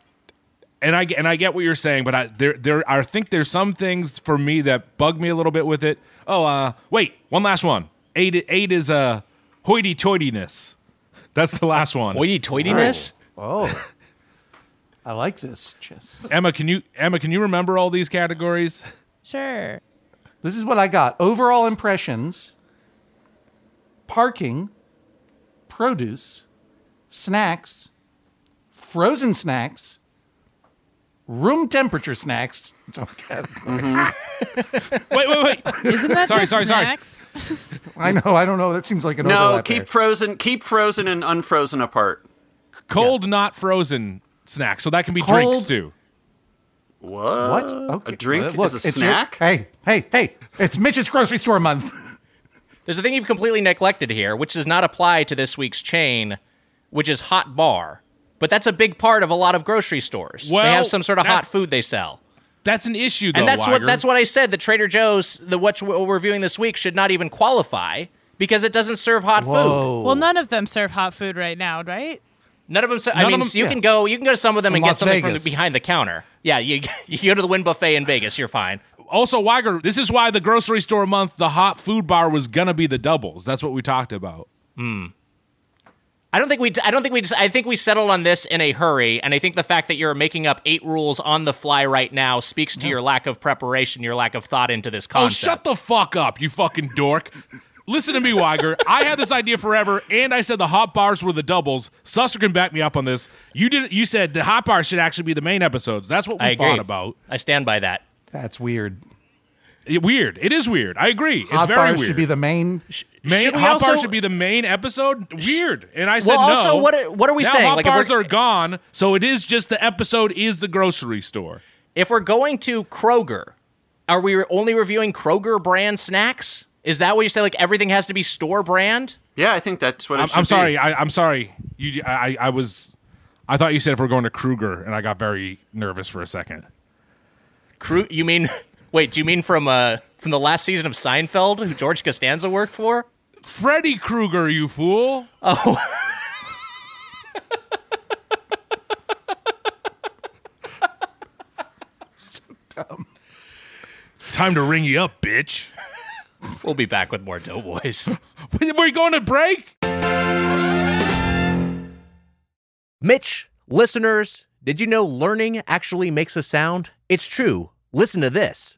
And I and I get what you're saying, but I there there I think there's some things for me that bug me a little bit with it. Oh, uh, wait, one last one. Eight eight is uh, hoity-toityness. That's the last one. Hoity-toityness? Oh. oh, I like this. Just Emma, can you Emma, can you remember all these categories? Sure. this is what I got. Overall impressions. Parking. Produce. Snacks. Frozen snacks. Room temperature snacks. It's okay. Wait, wait, wait. Isn't that Sorry, just sorry, sorry. I know. I don't know. That seems like an No, keep there. frozen, keep frozen and unfrozen apart. Cold, not frozen snacks. So that can be Cold- drinks too. What? What? Okay. A drink Uh, look, is a it's your- snack? hey, hey, hey! It's Mitch's grocery store month. There's a thing you've completely neglected here, which does not apply to this week's chain, which is hot bar. But that's a big part of a lot of grocery stores. they have some sort of hot food they sell. That's an issue, though. and that's what that's what I said. The Trader Joe's, the what we're reviewing this week, should not even qualify because it doesn't serve hot food. Well, none of them serve hot food right now, right? None of them. ser- I None of mean, them- so you yeah. can go. You can go to some of them In and get Las something from the, behind the counter. Yeah, you you go to the Wynn Buffet in Vegas. You're fine. Also, Wiger, this is why the grocery store month, the hot food bar was gonna be the doubles. That's what we talked about. Hmm. I don't think we. I don't think we. Just, I think we settled on this in a hurry, and I think the fact that you're making up eight rules on the fly right now speaks to your lack of preparation, your lack of thought into this Oh, shut the fuck up, you fucking dork. Listen to me, Wiger. I had this idea forever, and I said the hot bars were the doubles. Susser can back me up on this. You did. You said the hot bars should actually be the main episodes. That's what we I agree. about. I stand by that. That's weird. It- weird. It is weird. I agree. It's very bars weird. should be the main. main Should we hot also- bars should be the main episode. Weird. And I said Well, no. also, what are- what are we now saying? Hot Like, if bars we're- gone, so it is just the episode is the grocery store. If we're going to Kroger, are we only reviewing Kroger brand snacks? Is that what you say? Like everything has to be store brand? Yeah, I think that's what it I'm, should I'm be. sorry. I, I'm sorry. You. I, I was. I thought you said if we're going to Kruger, and I got very nervous for a second. Kru- you mean? Wait, do you mean from uh from the last season of Seinfeld, who George Costanza worked for? Freddy Krueger, you fool. Oh. Time to ring you up, bitch. We'll be back with more Doughboys. We're going to break? Mitch, listeners, did you know learning actually makes a sound? It's true. Listen to this.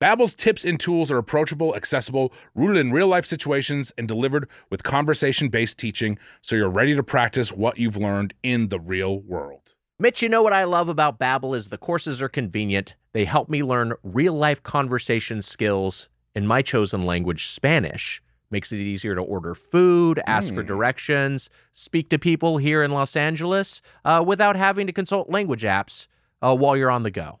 Babbel's tips and tools are approachable, accessible, rooted in real-life situations, and delivered with conversation-based teaching so you're ready to practice what you've learned in the real world. Mitch, you know what I love about Babbel is the courses are convenient. They help me learn real-life conversation skills in my chosen language, Spanish. Makes it easier to order food, ask for directions, speak to people here in Los Angeles uh, without having to consult language apps uh, while you're on the go.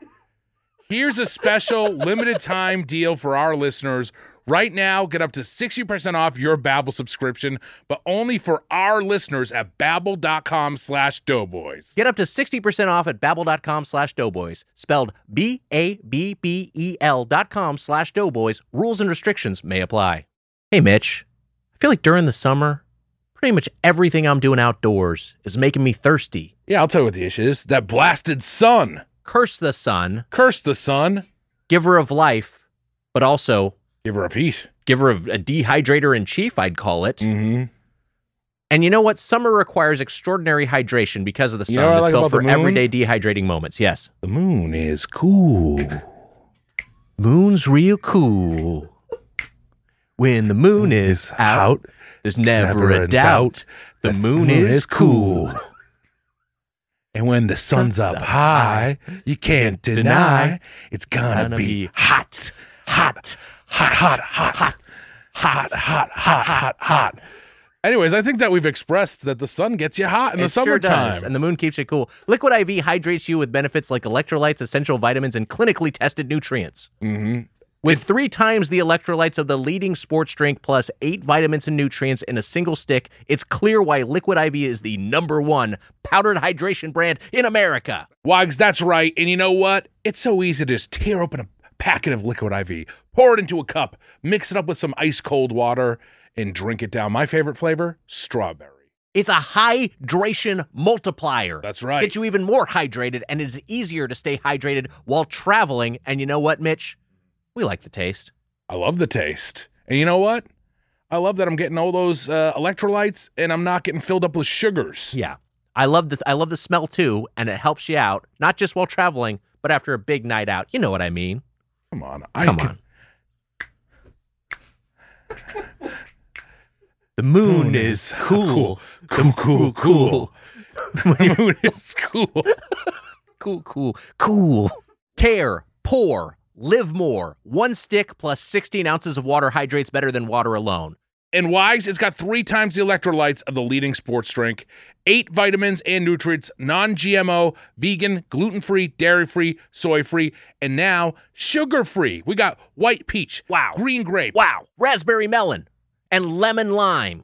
Here's a special limited time deal for our listeners. Right now, get up to 60% off your Babbel subscription, but only for our listeners at babbel.com slash doughboys. Get up to 60% off at babbel.com slash doughboys. Spelled B-A-B-B-E-L dot com slash doughboys. Rules and restrictions may apply. Hey, Mitch. I feel like during the summer, pretty much everything I'm doing outdoors is making me thirsty. Yeah, I'll tell you what the issue is. That blasted sun. Curse the sun, Curse the sun. giver of life, but also Giver of heat. giver of a dehydrator in chief, I'd call it. Mm-hmm. And you know what? Summer requires extraordinary hydration because of the You sun know what I that's like built about for the moon? everyday dehydrating moments. Yes. The moon is cool. Moon's real cool. When the moon is out, there's never, a doubt. The moon, is cool. And when the sun's up high, you can't deny it's gonna, Gonna be, be hot, hot, hot, hot, hot, hot, hot, hot, hot, hot, hot. Anyways, I think that we've expressed that the sun gets you hot in the It sure summertime. does, and the moon keeps you cool. Liquid IV hydrates you with benefits like electrolytes, essential vitamins, and clinically tested nutrients. Mhm. With three times the electrolytes of the leading sports drink plus eight vitamins and nutrients in a single stick, it's clear why Liquid IV is the number one powdered hydration brand in America. Wags, that's right. And you know what? It's so easy to just tear open a packet of liquid IV, pour it into a cup, mix it up with some ice cold water, and drink it down. My favorite flavor? Strawberry. It's a hydration multiplier. That's right. Gets you even more hydrated, and it's easier to stay hydrated while traveling. And you know what, Mitch? We like the taste. I love the taste. And you know what? I love that I'm getting all those uh, electrolytes and I'm not getting filled up with sugars. Yeah. I love the I love the smell too, and it helps you out, not just while traveling, but after a big night out. You know what I mean. Come on. I Come can- on. The moon is cool. Cool, cool, cool. the moon is cool. Cool, cool, cool. Tear, pour, live more. One stick plus 16 ounces of water hydrates better than water alone. And Wise, it's got three times the electrolytes of the leading sports drink, eight vitamins and nutrients, non GMO, vegan, gluten free, dairy free, soy free, and now sugar free. We got white peach, Wow. green grape. Wow. Raspberry melon and lemon lime.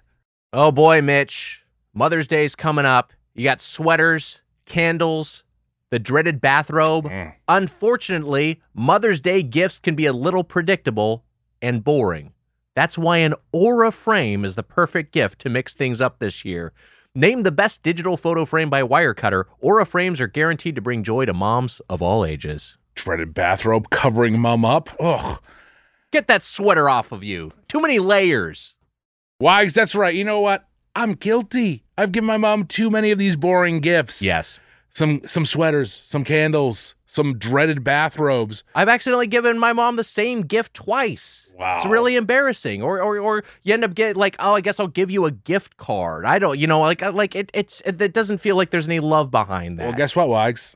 Oh boy, Mitch. Mother's Day's coming up. You got sweaters, candles, the dreaded bathrobe. Mm. Unfortunately, Mother's Day gifts can be a little predictable and boring. That's why an Aura frame is the perfect gift to mix things up this year. Named the best digital photo frame by Wirecutter, Aura frames are guaranteed to bring joy to moms of all ages. Dreaded bathrobe covering mom up. Ugh. Get that sweater off of you. Too many layers. Wags, that's right. You know what? I'm guilty. I've given my mom too many of these boring gifts. Yes. Some some sweaters, some candles, some dreaded bathrobes. I've accidentally given my mom the same gift twice. Wow. It's really embarrassing. Or or or you end up getting like, oh, I guess I'll give you a gift card. I don't, you know, like uh, like it it's it, it doesn't feel like there's any love behind that. Well, guess what, Wags?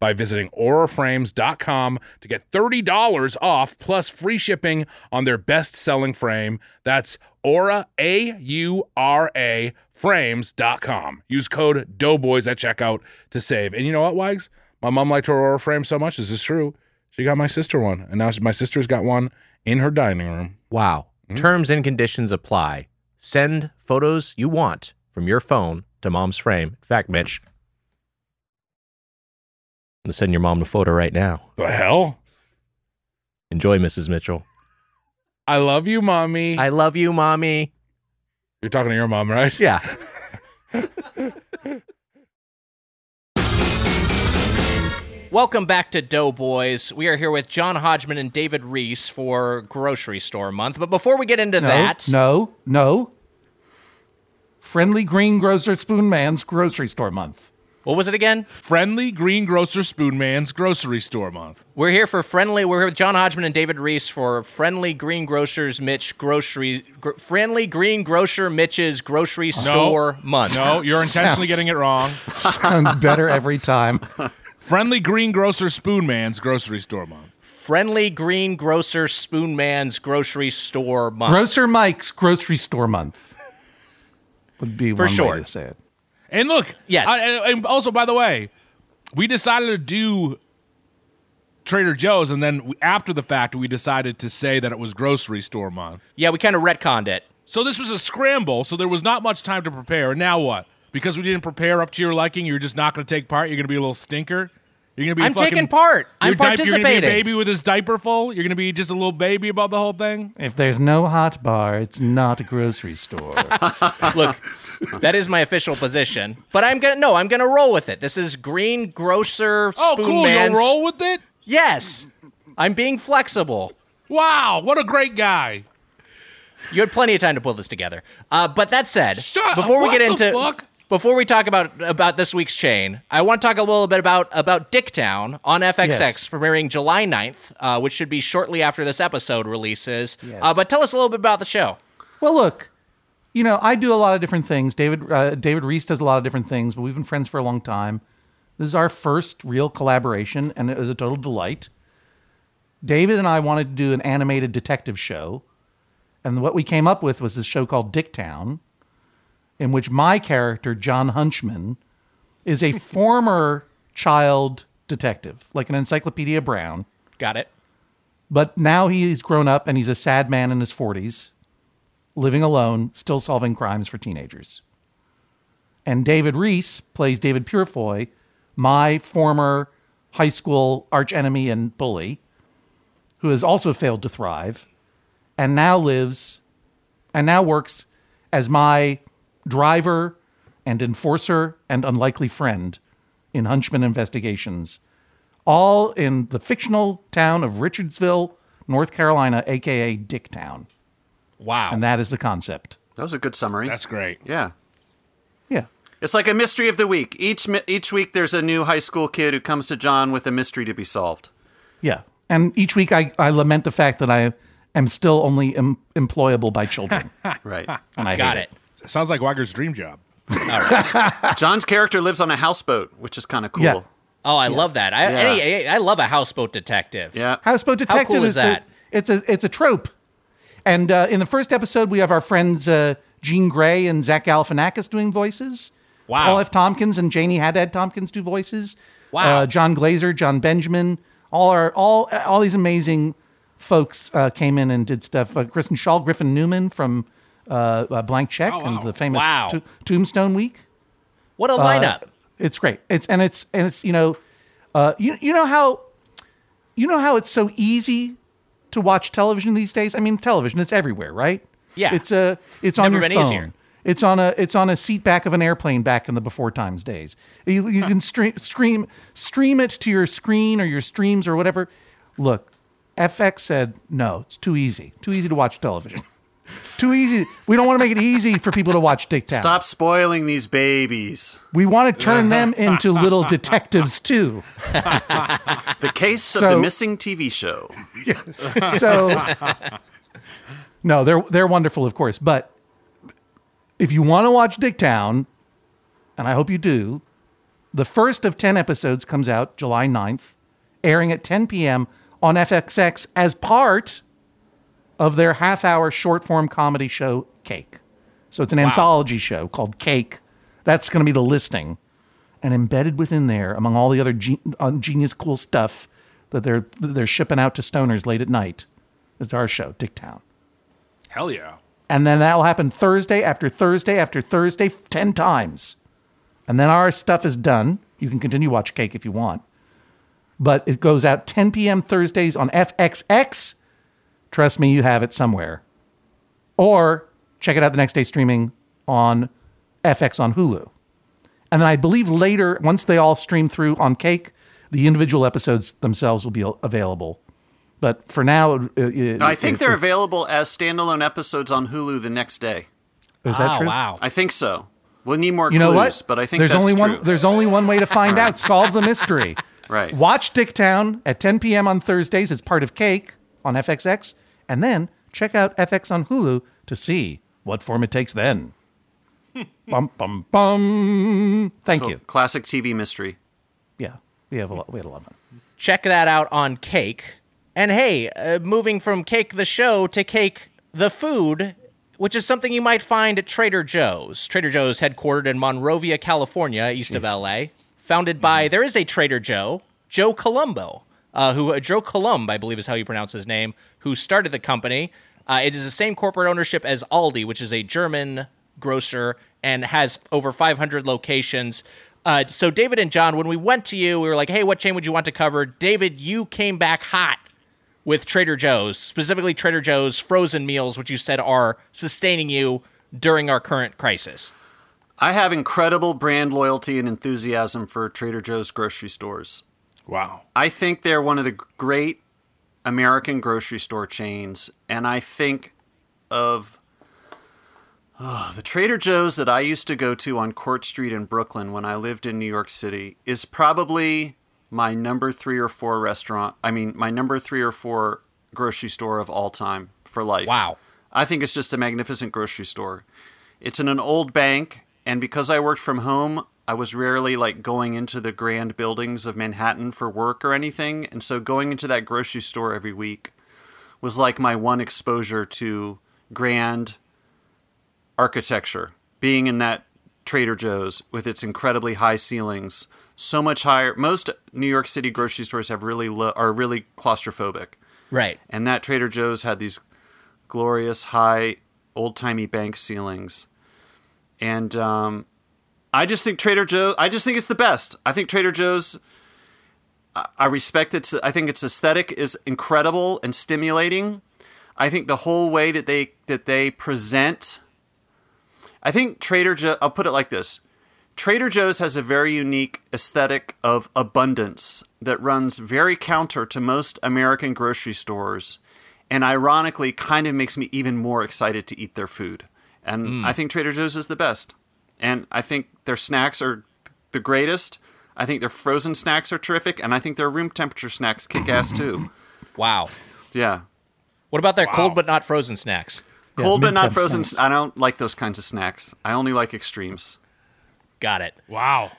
by visiting auraframes.com to get $30 off plus free shipping on their best selling frame. That's aura, A U R A, frames.com. Use code Doughboys at checkout to save. And you know what, Wags? My mom liked her Aura frame so much. Is this is true. She got my sister one, and now my sister's got one in her dining room. Wow. Hmm? Terms and conditions apply. Send photos you want from your phone to mom's frame. In fact, Mitch, I'm going to send your mom a photo right now. The hell? Enjoy, Mrs. Mitchell. I love you, mommy. I love you, mommy. You're talking to your mom, right? Yeah. Welcome back to Doughboys. We are here with John Hodgman and David Rees for Grocery Store Month. But before we get into No, that, no, no. Friendly Green Grocer Spoon Man's Grocery Store Month. What was it again? Friendly Greengrocer Spoonman's grocery store month. We're here for friendly. We're here with John Hodgman and David Rees for Friendly Green Grocers Mitch Grocery. Gr- friendly Green Grocer Mitch's Grocery Store Month. No, you're intentionally Sounds- getting it wrong. Sounds better every time. Friendly Greengrocer Spoonman's grocery store month. Friendly Green Grocer Spoonman's Grocery Store Month. Grocer Mike's Grocery Store Month would be For one sure. way to say it. And look, Yes. I- and also, by the way, we decided to do Trader Joe's, and then we- after the fact, we decided to say that it was grocery store month. yeah, we kind of retconned it. So this was a scramble. So there was not much time to prepare. And now what? Because we didn't prepare up to your liking, you're just not going to take part. You're going to be a little stinker. You're going to be. a I'm fucking- taking part. I'm your diaper- You're going to be a baby with his diaper full. You're going to be just a little baby about the whole thing. If there's no hot bar, it's not a grocery store. Look, that is my official position. But I'm gonna no, I'm gonna roll with it. This is Green Grocer Oh, Spoon cool! Man's. You'll roll with it. Yes, I'm being flexible. Wow, what a great guy! You had plenty of time to pull this together. Uh, but that said, Shut before up. we get into fuck? Before we talk about about this week's chain, I want to talk a little bit about about Dicktown on FXX Yes. premiering July 9th, uh, which should be shortly after this episode releases. Yes. Uh, but tell us a little bit about the show. well, look, you know, I do a lot of different things. David uh, David Rees does a lot of different things, but we've been friends for a long time. This is our first real collaboration, and it was a total delight. David and I wanted to do an animated detective show, and what we came up with was this show called Dicktown, in which my character, John Hunchman, is a former child detective, like an Encyclopedia Brown. Got it. But now he's grown up and he's a sad man in his 40s, living alone, still solving crimes for teenagers. And David Rees plays David Purefoy, my former high school archenemy and bully, who has also failed to thrive and now lives and now works as my driver and enforcer and unlikely friend in Hunchman investigations, all in the fictional town of Richardsville, North Carolina, aka Dicktown. Wow. And that is the concept. That was a good summary. That's great. yeah. Yeah. It's like a mystery of the week. Each each week there's a new high school kid who comes to John with a mystery to be solved. Yeah. And each week I, I lament the fact that I am still only em- employable by children. Right. And I Got hate it. Sounds like Wagner's dream job. John's character lives on a houseboat, which is kind of cool. Yeah. Oh, I love that. I, Yeah. any, I love a houseboat detective. Yeah. Houseboat Detective cool is a, that? it's a it's a trope. And uh, in the first episode, we have our friends uh, Jean Grae and Zach Galifianakis doing voices. Wow. Paul F. Tompkins and Janie Haddad Tompkins do voices. Wow. Uh, Jon Glaser, Jon Benjamin, all our all all these amazing folks uh, came in and did stuff. Uh, Kristen Schaal, Griffin Newman from uh, uh, Blank Check and the famous Wow. To- Tombstone Week. What a Uh, lineup. It's great. It's and it's and it's you know, uh, you you know how, you know how it's so easy to watch television these days. I mean, television it's everywhere, right? Yeah. It's a it's on Never your been phone. easier. It's on a it's on a seat back of an airplane back in the before times days. You you can stream stream stream it to your screen or your streams or whatever. Look, FX said no. It's too easy. Too easy to watch television. Too easy. We don't want to make it easy for people to watch Dicktown. Stop spoiling these babies. We want to turn them into little detectives too. The case of the missing TV show. So No, they're they're wonderful, of course. But if you want to watch Dicktown, and I hope you do, the first of ten episodes comes out July 9th, airing at 10 p.m. on FXX as part of their half-hour short-form comedy show Cake. So it's an anthology show called Cake. That's going to be the listing. And embedded within there, among all the other ge- uh, genius cool stuff that they're they're shipping out to stoners late at night, is our show, Dicktown. Hell yeah. And then that will happen Thursday after Thursday after Thursday, 10 times. And then our stuff is done. You can continue to watch Cake if you want. But it goes out 10 p.m. Thursdays on FXX. Trust me, you have it somewhere. Or check it out the next day streaming on FX on Hulu. And then I believe later, once they all stream through on Cake, the individual episodes themselves will be available. But for now, it- it- I think it's- they're available as standalone episodes on Hulu the next day. Is that oh, true? wow. I think so. We'll need more You clues, know what? but I think there's that's only true. one. There's only one way to find out. Solve the mystery. Right. Watch Dicktown at 10 p.m. on Thursdays as part of Cake on FXX, and then check out FX on Hulu to see what form it takes then. bum bum bum. Thank you. Classic TV mystery. Yeah, we have a lot. We had a lot of fun. Check that out on Cake. And hey, uh, moving from Cake the show to Cake the food, which is something you might find at Trader Joe's. Trader Joe's headquartered in Monrovia, California, east of LA. Founded by there is a Trader Joe, Joe Colombo, uh, who uh, Joe Coulombe, I believe is how you pronounce his name, who started the company. Uh, it is the same corporate ownership as Aldi, which is a German grocer and has over 500 locations. Uh, so, David and John, when we went to you, we were like, hey, what chain would you want to cover? David, you came back hot with Trader Joe's, specifically Trader Joe's frozen meals, which you said are sustaining you during our current crisis. I have incredible brand loyalty and enthusiasm for Trader Joe's grocery stores. Wow. I think they're one of the great American grocery store chains, and I think of oh, the Trader Joe's that I used to go to on Court Street in Brooklyn when I lived in New York City is probably my number three or four restaurant. I mean, my number three or four grocery store of all time for life. Wow. I think it's just a magnificent grocery store. It's in an old bank, and because I worked from home, I was rarely like going into the grand buildings of Manhattan for work or anything, and so going into that grocery store every week was like my one exposure to grand architecture. Being in that Trader Joe's with its incredibly high ceilings, so much higher. Most New York City grocery stores have really low, are really claustrophobic, Right. and that Trader Joe's had these glorious high old timey bank ceilings, and um, I just think Trader Joe. I just think it's the best. I think Trader Joe's. I- I respect its. I think its aesthetic is incredible and stimulating. I think the whole way that they that they present. I think Trader Joe. I'll put it like this: Trader Joe's has a very unique aesthetic of abundance that runs very counter to most American grocery stores, and ironically, kind of makes me even more excited to eat their food. And hmm. I think Trader Joe's is the best. And I think their snacks are the greatest. I think their frozen snacks are terrific, and I think their room temperature snacks kick ass too. Wow. Yeah. What about their cold but not frozen snacks? Yeah, Cold but not frozen. snacks. I don't like those kinds of snacks. I only like extremes. Got it. Wow.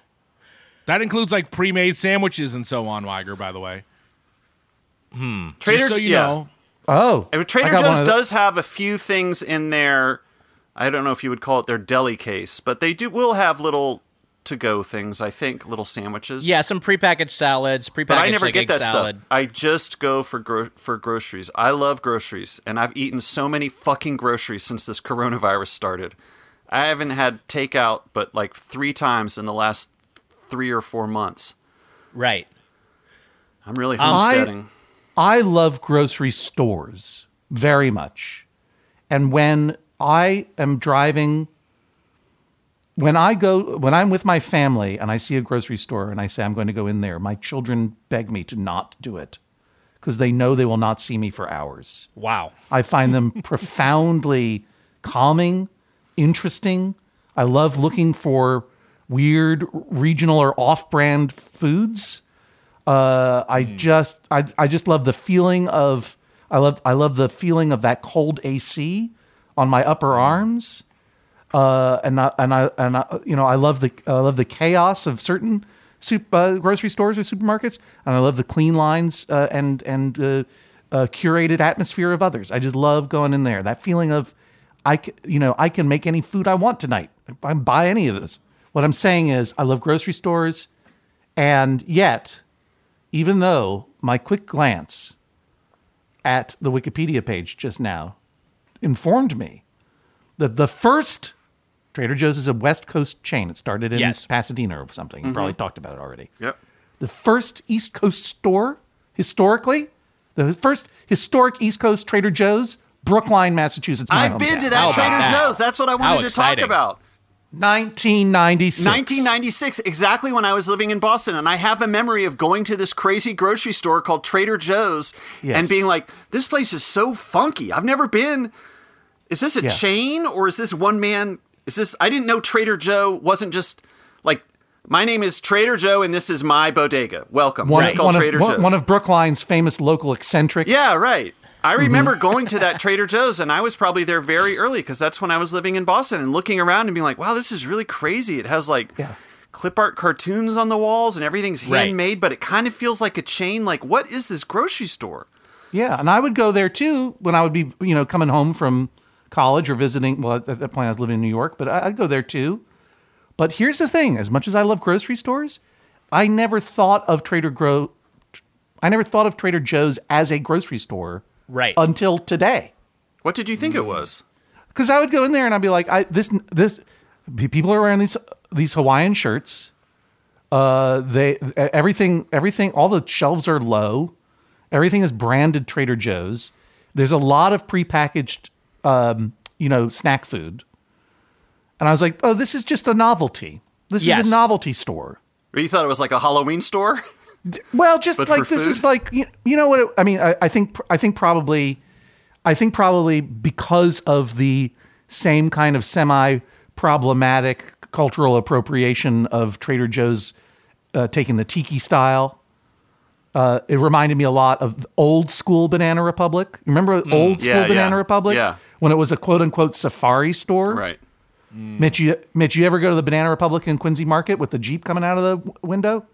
That includes like pre-made sandwiches and so on, Wiger, by the way. Hmm. Trader Just so you yeah. know. Oh, Trader Joe's does have a few things in their I don't know if you would call it their deli case, but they do will have little to go things, I think, little sandwiches. Yeah, some prepackaged salads, prepackaged But I never like get that salad. stuff. I just go for gro- for groceries. I love groceries, and I've eaten so many fucking groceries since this coronavirus started. I haven't had takeout but like three times in the last three or four months. Right. I'm really um, I- homesteading. I love grocery stores very much. And when I am driving, when I go, when I'm with my family and I see a grocery store and I say I'm going to go in there, my children beg me to not do it because they know they will not see me for hours. Wow. I find them profoundly calming, interesting. I love looking for weird regional or off-brand foods. Uh, I just I, I just love the feeling of I love I love the feeling of that cold AC on my upper arms. Uh, and I, and I and I, you know I love the I love the chaos of certain soup, uh, grocery stores or supermarkets, and I love the clean lines uh, and and uh, uh, curated atmosphere of others. I just love going in there. That feeling of I you know I can make any food I want tonight. I can buy any of this. What I'm saying is I love grocery stores, and yet, even though my quick glance at the Wikipedia page just now informed me that the first Trader Joe's is a West Coast chain. It started in Yes. Pasadena or something. You probably mm-hmm. talked about it already. Yep. The first East Coast store, historically, the first historic East Coast Trader Joe's, Brookline, Massachusetts. I've been hometown. to that How Trader that? Joe's. That's what I wanted to talk about. 1996. 1996, exactly when I was living in Boston. And I have a memory of going to this crazy grocery store called Trader Joe's Yes. and being like, this place is so funky. I've never been. Is this a Yeah. chain or is this one man? Is this. I didn't know Trader Joe wasn't just like, my name is Trader Joe and this is my bodega. Welcome. One, called one Trader of, Joe's. one of Brookline's famous local eccentrics. Yeah, right. I Mm-hmm. remember going to that Trader Joe's, and I was probably there very early because that's when I was living in Boston and looking around and being like, wow, this is really crazy. It has like Yeah. clip art cartoons on the walls and everything's Right. handmade, but it kind of feels like a chain. Like, what is this grocery store? Yeah, and I would go there too when I would be, you know, coming home from college or visiting. Well, at that point I was living in New York, but I- I'd go there too. But here's the thing: as much as I love grocery stores, I never thought of Trader Gro. I never thought of Trader Joe's as a grocery store Right. until today. What did you think it was? Because I would go in there and I'd be like, I this this people are wearing these these Hawaiian shirts. Uh, they everything everything all the shelves are low. Everything is branded Trader Joe's. There's a lot of prepackaged, um, you know, snack food. And I was like, oh, this is just a novelty. This Yes. is a novelty store. You thought it was like a Halloween store? Well, just But like this food? is like you, you know what it, I mean. I, I think I think probably I think probably because of the same kind of semi problematic cultural appropriation of Trader Joe's uh, taking the tiki style. Uh, it reminded me a lot of old school Banana Republic. Remember old school Mm. Yeah, Banana yeah, Republic? yeah. When it was a quote unquote safari store. Right. Mitch, you Mitch, you ever go to the Banana Republic in Quincy Market with the Jeep coming out of the w- window?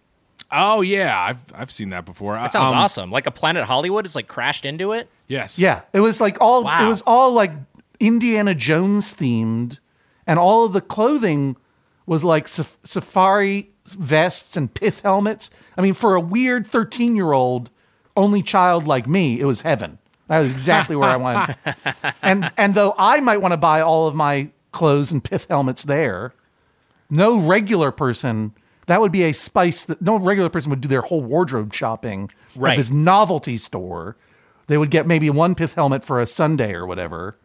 Oh yeah, I've I've seen that before. That sounds Um, awesome. Like a Planet Hollywood is like crashed into it. Yes. Yeah, it was like all Wow. it was all like Indiana Jones themed, and all of the clothing was like saf- safari vests and pith helmets. I mean, for a weird thirteen year old only child like me, it was heaven. That was exactly where I wanted. And and though I might want to buy all of my clothes and pith helmets there, no regular person. That would be a spice that no regular person would do their whole wardrobe shopping Right. at this novelty store. They would get maybe one pith helmet for a Sunday or whatever,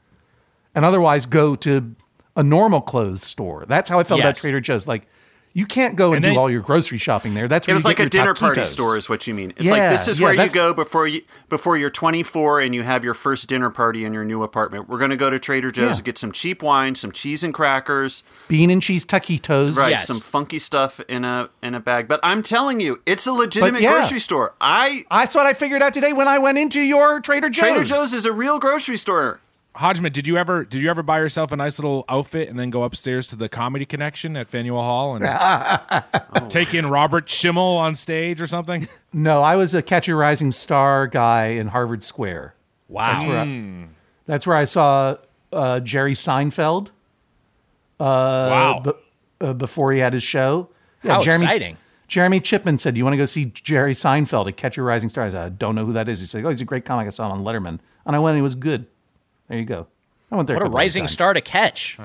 and otherwise go to a normal clothes store. That's how I felt about Trader Joe's. Like, you can't go and, And do all your grocery shopping there. That's where It was you like get a your dinner party store, is what you mean. It's Yeah, like this is yeah, where you go before you before you're 24 and you have your first dinner party in your new apartment. We're going to go to Trader Joe's Yeah. and get some cheap wine, some cheese and crackers, Bean and cheese taquitos. right? Yes. Some funky stuff in a in a bag. But I'm telling you, it's a legitimate yeah. grocery store. I That's what I figured out today when I went into your Trader Joe's. Trader Joe's is a real grocery store. Hodgman, did you ever did you ever buy yourself a nice little outfit and then go upstairs to the Comedy Connection at Faneuil Hall and take in Robert Schimmel on stage or something? No, I was a Catch a Rising Star guy in Harvard Square. Wow. That's where I, that's where I saw uh, Jerry Seinfeld wow. b- uh, before he had his show. How Jeremy, exciting. Jeremy Chipman said, "Do you want to go see Jerry Seinfeld at Catch a Rising Star?" I said, "I don't know who that is." He said, "Oh, he's a great comic. I saw him on Letterman." And I went, and he was good. There you go. I went there. What a couple of rising times. star to catch.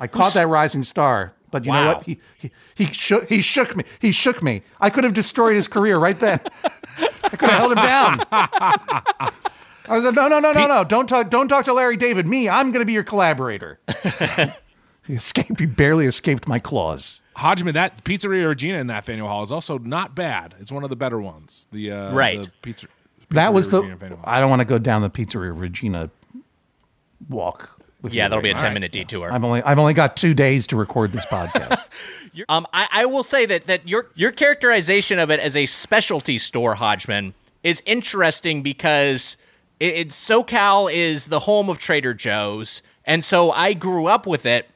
I caught that rising star, but you know what? He he he shook he shook me. He shook me. I could have destroyed his career right then. I could have held him down. I was like, no, no, no, no, no. Don't talk. Don't talk to Larry David. Me, I'm going to be your collaborator. he escaped. He barely escaped my claws. Hodgman, that Pizzeria Regina in that Faneuil Hall is also not bad. It's one of the better ones. The uh, Right. the pizza, that was the. Regina in I don't want to go down the Pizzeria Regina walk. With Yeah, that'll be a ten now. minute detour. I've only I've only got two days to record this podcast. Um, I, I will say that that your your characterization of it as a specialty store, Hodgman, is interesting because it, it SoCal is the home of Trader Joe's, and so I grew up with it.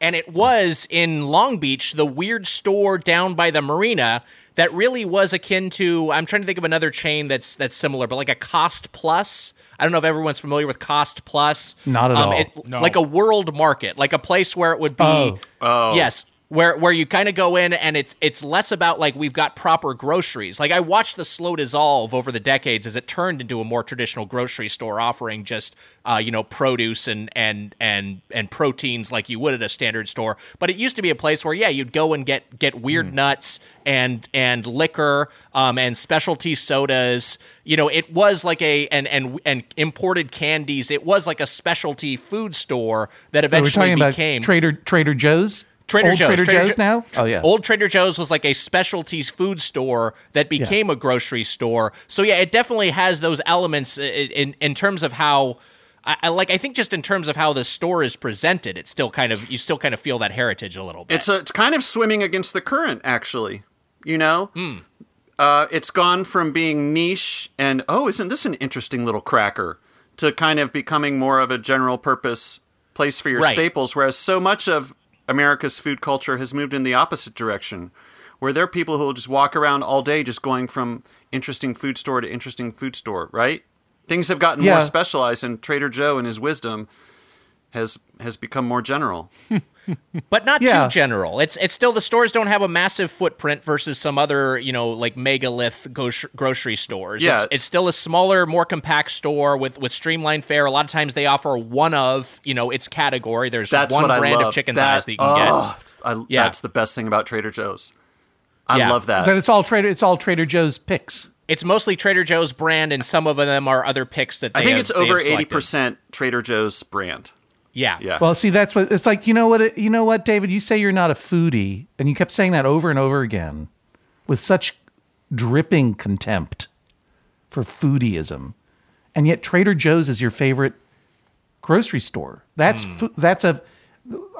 And it was in Long Beach, the weird store down by the marina that really was akin to. I'm trying to think of another chain that's that's similar, but like a Cost Plus. I don't know if everyone's familiar with Cost Plus. Not at Um, all. it- No. Like a world market, like a place where it would be. Oh. Oh. Yes, where where you kind of go in and it's it's less about like we've got proper groceries. Like I watched the slow dissolve over the decades as it turned into a more traditional grocery store offering just uh, you know produce and and and and proteins like you would at a standard store. But it used to be a place where yeah you'd go and get get weird nuts and and liquor um, and specialty sodas. You know it was like a and and and imported candies. It was like a specialty food store that eventually talking about became Trader Trader Joe's. Trader Old Joe's. Trader, Trader Joe's Jo- now. Oh yeah. Old Trader Joe's was like a specialties food store that became a grocery store. So yeah, it definitely has those elements i- in in terms of how I, I like. I think just in terms of how the store is presented, it's still kind of you still kind of feel that heritage a little bit. It's a, it's kind of swimming against the current, actually. You know, Hmm. uh, it's gone from being niche and oh, isn't this an interesting little cracker to kind of becoming more of a general purpose place for your Right. staples. Whereas so much of America's food culture has moved in the opposite direction, where there are people who will just walk around all day just going from interesting food store to interesting food store. Right? Things have gotten Yeah. more specialized, and Trader Joe, in his wisdom, has has become more general. but not Yeah. too general. It's it's still the stores don't have a massive footprint versus some other you know like megalith gro- grocery stores. Yeah. It's, it's still a smaller, more compact store with with streamlined fare. A lot of times they offer one of you know its category. There's That's one what I brand love. of chicken that, thighs that you can oh, get. I, Yeah. That's the best thing about Trader Joe's. I Yeah. love that. That it's all Trader. It's all Trader Joe's picks. It's mostly Trader Joe's brand, and some of them are other picks that they I think have- it's over eighty percent Trader Joe's brand. Yeah, Yeah. Well, see, that's what it's like. You know what? You know what, David? You say you're not a foodie, and you kept saying that over and over again, with such dripping contempt for foodieism, and yet Trader Joe's is your favorite grocery store. That's fu- that's a.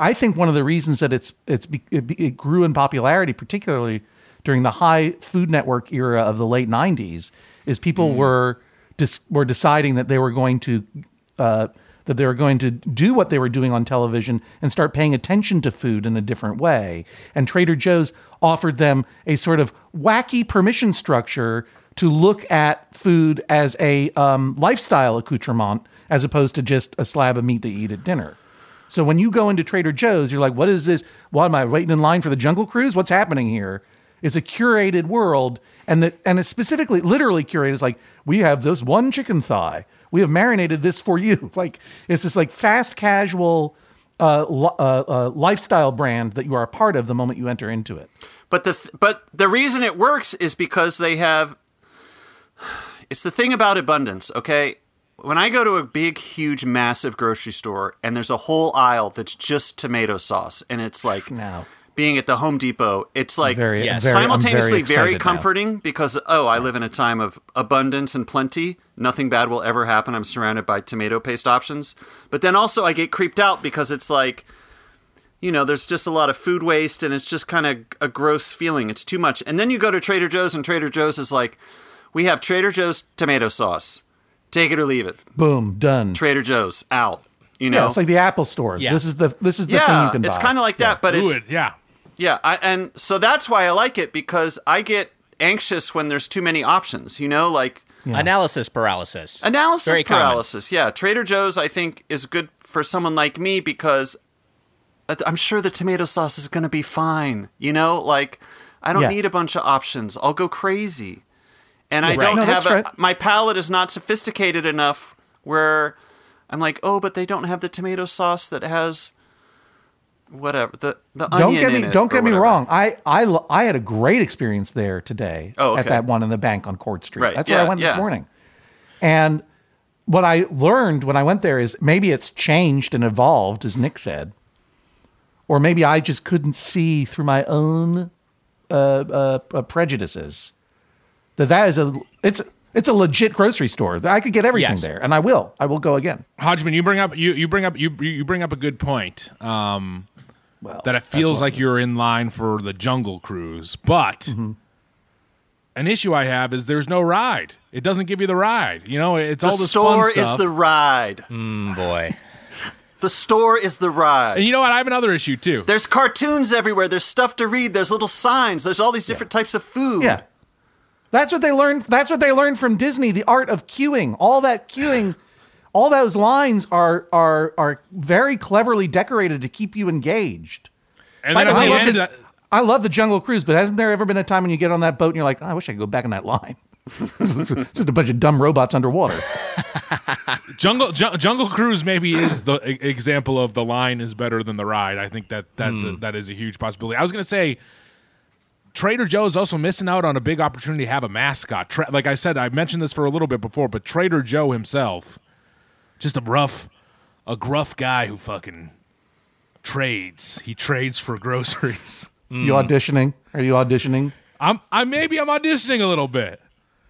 I think one of the reasons that it's it's it, it grew in popularity, particularly during the high Food Network era of the late '90s, is people were dis- were deciding that they were going to uh, that they were going to do what they were doing on television and start paying attention to food in a different way. And Trader Joe's offered them a sort of wacky permission structure to look at food as a um, lifestyle accoutrement as opposed to just a slab of meat that you eat at dinner. So when you go into Trader Joe's, you're like, what is this? Why am I waiting in line for the Jungle Cruise? What's happening here? It's a curated world, and that and it's specifically, literally curated. It's like we have this one chicken thigh. We have marinated this for you. Like it's this like fast casual uh, uh, uh, lifestyle brand that you are a part of the moment you enter into it. But the th- but the reason it works is because they have. It's the thing about abundance, okay? When I go to a big, huge, massive grocery store and there's a whole aisle that's just tomato sauce, and it's like Now, being at the Home Depot, it's like very, Yes. very, simultaneously very, very, excited now. comforting because oh, I live in a time of abundance and plenty. Nothing bad will ever happen. I'm surrounded by tomato paste options. But then also I get creeped out because it's like you know, there's just a lot of food waste and it's just kind of a gross feeling. It's too much. And then you go to Trader Joe's and Trader Joe's is like, we have Trader Joe's tomato sauce. Take it or leave it. Boom, done. Trader Joe's out. You know, Yeah, it's like the Apple Store. Yeah. This is the this is the thing yeah, you can buy. it's kind of like that, but it's Ooh, it, yeah. Yeah, I, and so that's why I like it because I get anxious when there's too many options. You know, like Analysis paralysis. analysis Very common. paralysis. Yeah, Trader Joe's I think is good for someone like me because I'm sure the tomato sauce is going to be fine. You know, like I don't Yeah. need a bunch of options. I'll go crazy, and I Right. don't No, have a, right. my palate is not sophisticated enough where I'm like, oh, but they don't have the tomato sauce that has whatever the the don't onion get in me it don't get me whatever. wrong. I I I had a great experience there today Oh, at that one in the bank on Court Street. Right, That's where I went yeah. this morning. And what I learned when I went there is maybe it's changed and evolved, as Nick said, or maybe I just couldn't see through my own uh, uh, uh, prejudices that that is a it's it's a legit grocery store. I could get everything Yes. there, and I will. I will go again. Hodgman, you bring up you, you bring up you you bring up a good point. Um, Well, that it that's feels what- like you're in line for the Jungle Cruise, but Mm-hmm. an issue I have is there's no ride. It doesn't give you the ride. You know, it's The all this store fun is the ride. Mm, boy. The store is the ride. and you know what? I have another issue too. There's cartoons everywhere. There's stuff to read. There's little signs. There's all these different types of food. Yeah. That's what they learned. That's what they learned from Disney, the art of queuing. All that queuing, all those lines are are are very cleverly decorated to keep you engaged. and By then the way, the we end, should- uh, I love the Jungle Cruise, but hasn't there ever been a time when you get on that boat and you're like, "Oh, I wish I could go back in that line? It's just a bunch of dumb robots underwater. Jungle Ju- Jungle Cruise maybe is the e- example of the line is better than the ride. I think that that's Hmm. a, that is a huge possibility. I was going to say Trader Joe's also missing out on a big opportunity to have a mascot. Tra- like I said, I mentioned this for a little bit before, but Trader Joe himself, just a rough, a gruff guy who fucking trades. He trades for groceries. You auditioning? Are you auditioning? I'm I maybe I'm auditioning a little bit.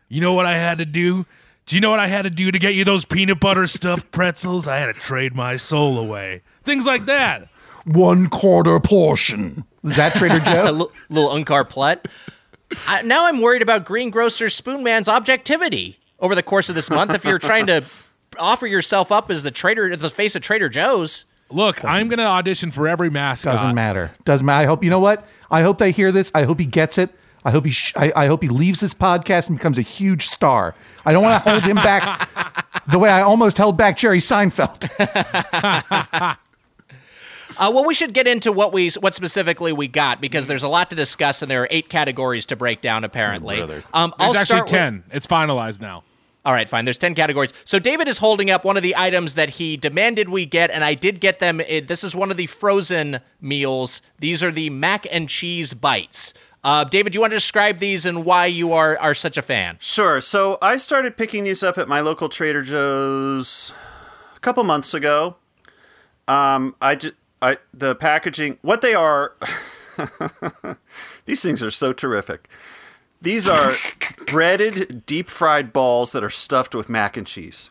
You know what I had to do? Do you know what I had to do to get you those peanut butter stuffed pretzels? I had to trade my soul away. Things like that. One quarter portion. Is that Trader a Joe? little, little Unkar Plutt. I, now I'm worried about Greengrocer Spoonman's objectivity over the course of this month. If you're trying to offer yourself up as the trader, the face of Trader Joe's, Look, I'm going to audition for every mascot. Doesn't matter. Doesn't matter. I hope you know what. I hope they hear this. I hope he gets it. I hope he. Sh- I, I hope he leaves this podcast and becomes a huge star. I don't want to hold him back the way I almost held back Jerry Seinfeld. Uh, well, we should get into what we what specifically we got because there's a lot to discuss and there are eight categories to break down. Apparently, um, There's I'll actually start with- 10. It's finalized now. All right, fine. There's 10 categories. So David is holding up one of the items that he demanded we get, and I did get them. It- This is one of the frozen meals. These are the mac and cheese bites. Uh, David, do you want to describe these and why you are, are such a fan? Sure. So I started picking these up at my local Trader Joe's a couple months ago. Um, I the packaging, what they are. these things are so terrific. These are breaded, deep fried balls that are stuffed with mac and cheese.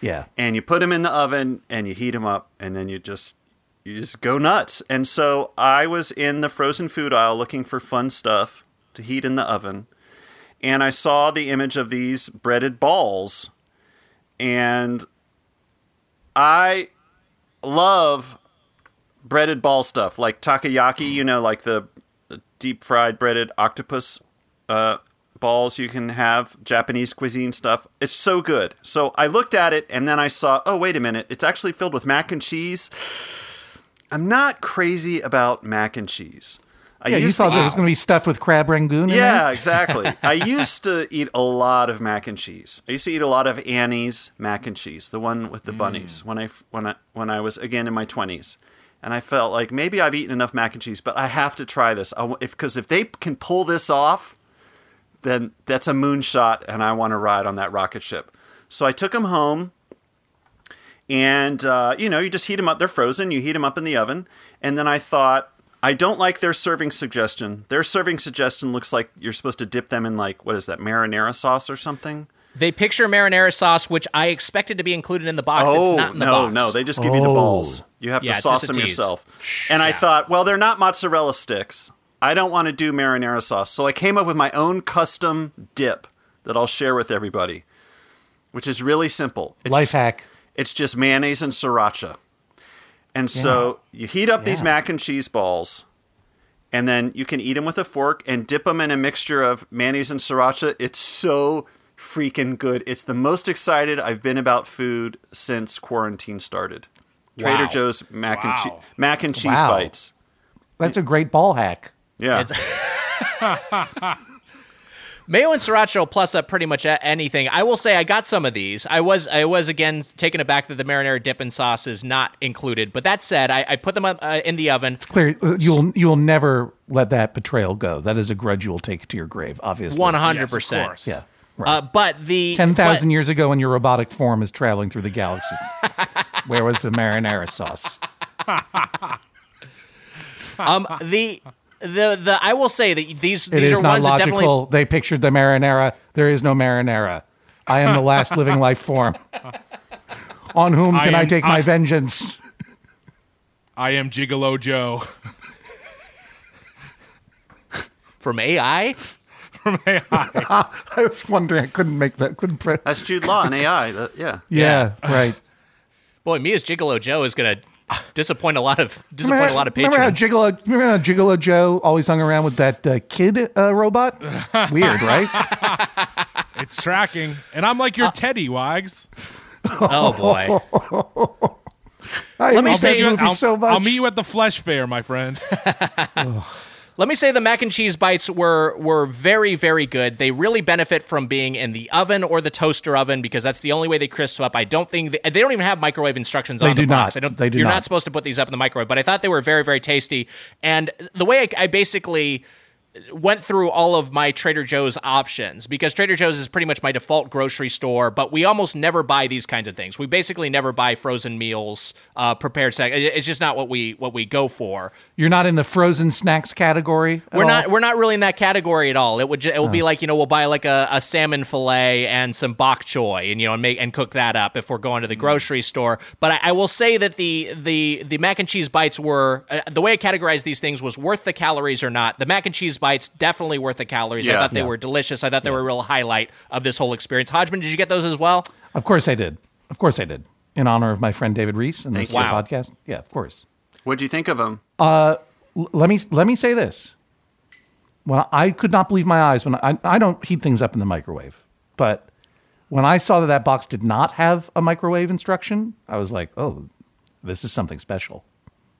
Yeah. and you put them in the oven and you heat them up and then you just you just go nuts and so i was in the frozen food aisle looking for fun stuff to heat in the oven and i saw the image of these breaded balls and I love breaded ball stuff like takoyaki. You know, like the, the deep fried breaded octopus uh, balls you can have. Japanese cuisine stuff. It's so good. So I looked at it and then I saw, oh wait a minute, it's actually filled with mac and cheese. I'm not crazy about mac and cheese. I Yeah, you to that eat- was going to be stuffed with crab rangoon. yeah, exactly. I used to eat a lot of mac and cheese. I used to eat a lot of Annie's mac and cheese, the one with the bunnies, when I when I when I was again in my twenties, and I felt like maybe I've eaten enough mac and cheese, but I have to try this. I, if because if they can pull this off, then that's a moonshot, and I want to ride on that rocket ship. So I took them home and uh, you know you just heat them up they're frozen you heat them up in the oven and then i thought i don't like their serving suggestion their serving suggestion looks like you're supposed to dip them in like what is that marinara sauce or something They picture marinara sauce, which I expected to be included in the box. oh it's not in the no box. no they just give you the Oh. balls you have Yeah, to sauce them tease. yourself and i thought well they're not mozzarella sticks i don't want to do marinara sauce so i came up with my own custom dip that i'll share with everybody which is really simple It's Life hack. It's just mayonnaise and sriracha. And so you heat up these mac and cheese balls, and then you can eat them with a fork and dip them in a mixture of mayonnaise and sriracha. It's so freaking good. It's the most excited I've been about food since quarantine started. Trader Wow. Joe's mac and cheese mac and cheese Wow. bites. That's a great ball hack. Yeah. It's- Mayo and sriracha will plus up pretty much anything. I will say I got some of these. I was I was again taken aback that the marinara dip and sauce is not included. But that said, I, I put them up, uh, in the oven. It's clear. uh, You'll you'll never let that betrayal go. That is a grudge you will take to your grave. Obviously. One Yes, hundred of percent. course. Yeah. Right. Uh, but the Ten thousand years ago, when your robotic form is traveling through the galaxy, where was the marinara sauce? Um, the the the I will say that these It these is are not ones that definitely logical. They pictured the marinara. There is no marinara. I am the last living life form. On whom can I, am- take my vengeance? I am Gigolo Joe. from AI. From AI. I was wondering. I couldn't make that. Couldn't. print. That's Jude Law and AI. that- yeah. yeah, right. Boy, me as Gigolo Joe is gonna disappoint a lot of disappoint a lot of remember how patrons. Gigolo, remember how Gigolo Joe always hung around with that uh, kid uh, robot? Weird, right? It's tracking, and I'm like your Teddy Wags. oh boy. I me say that you- movie I'll, so much. I'll meet you at the Flesh Fair, my friend. Let me say the mac and cheese bites were were very very good. They really benefit from being in the oven or the toaster oven because that's the only way they crisp up. I don't think they, they don't even have microwave instructions They on the do box. not. I don't. They do you're not. not. supposed to put these up in the microwave, but I thought they were very very tasty. And the way I, I basically went through all of my Trader Joe's options because Trader Joe's is pretty much my default grocery store, but we almost never buy these kinds of things. We basically never buy frozen meals, uh, prepared snacks. It's just not what we what we go for. You're not in the frozen snacks category. at We're all? not we're not really in that category at all. It would ju- it will Oh. be like you know we'll buy like a, a salmon fillet and some bok choy and you know and make and cook that up if we're going to Mm. the grocery store. But I, I will say that the the the mac and cheese bites were uh, the way I categorized these things was worth the calories or not. The mac and cheese bites definitely worth the calories. I thought they Yeah. were delicious. I thought they were a real highlight of this whole experience. Hodgman, did you get those as well? Of course I did. Of course I did. In honor of my friend David Rees and this Thank uh, podcast. Yeah, of course. What'd you think of them? L- let me let me say this. When I could not believe my eyes when I I don't heat things up in the microwave, but when I saw that that box did not have a microwave instruction, I was like, "Oh, this is something special,"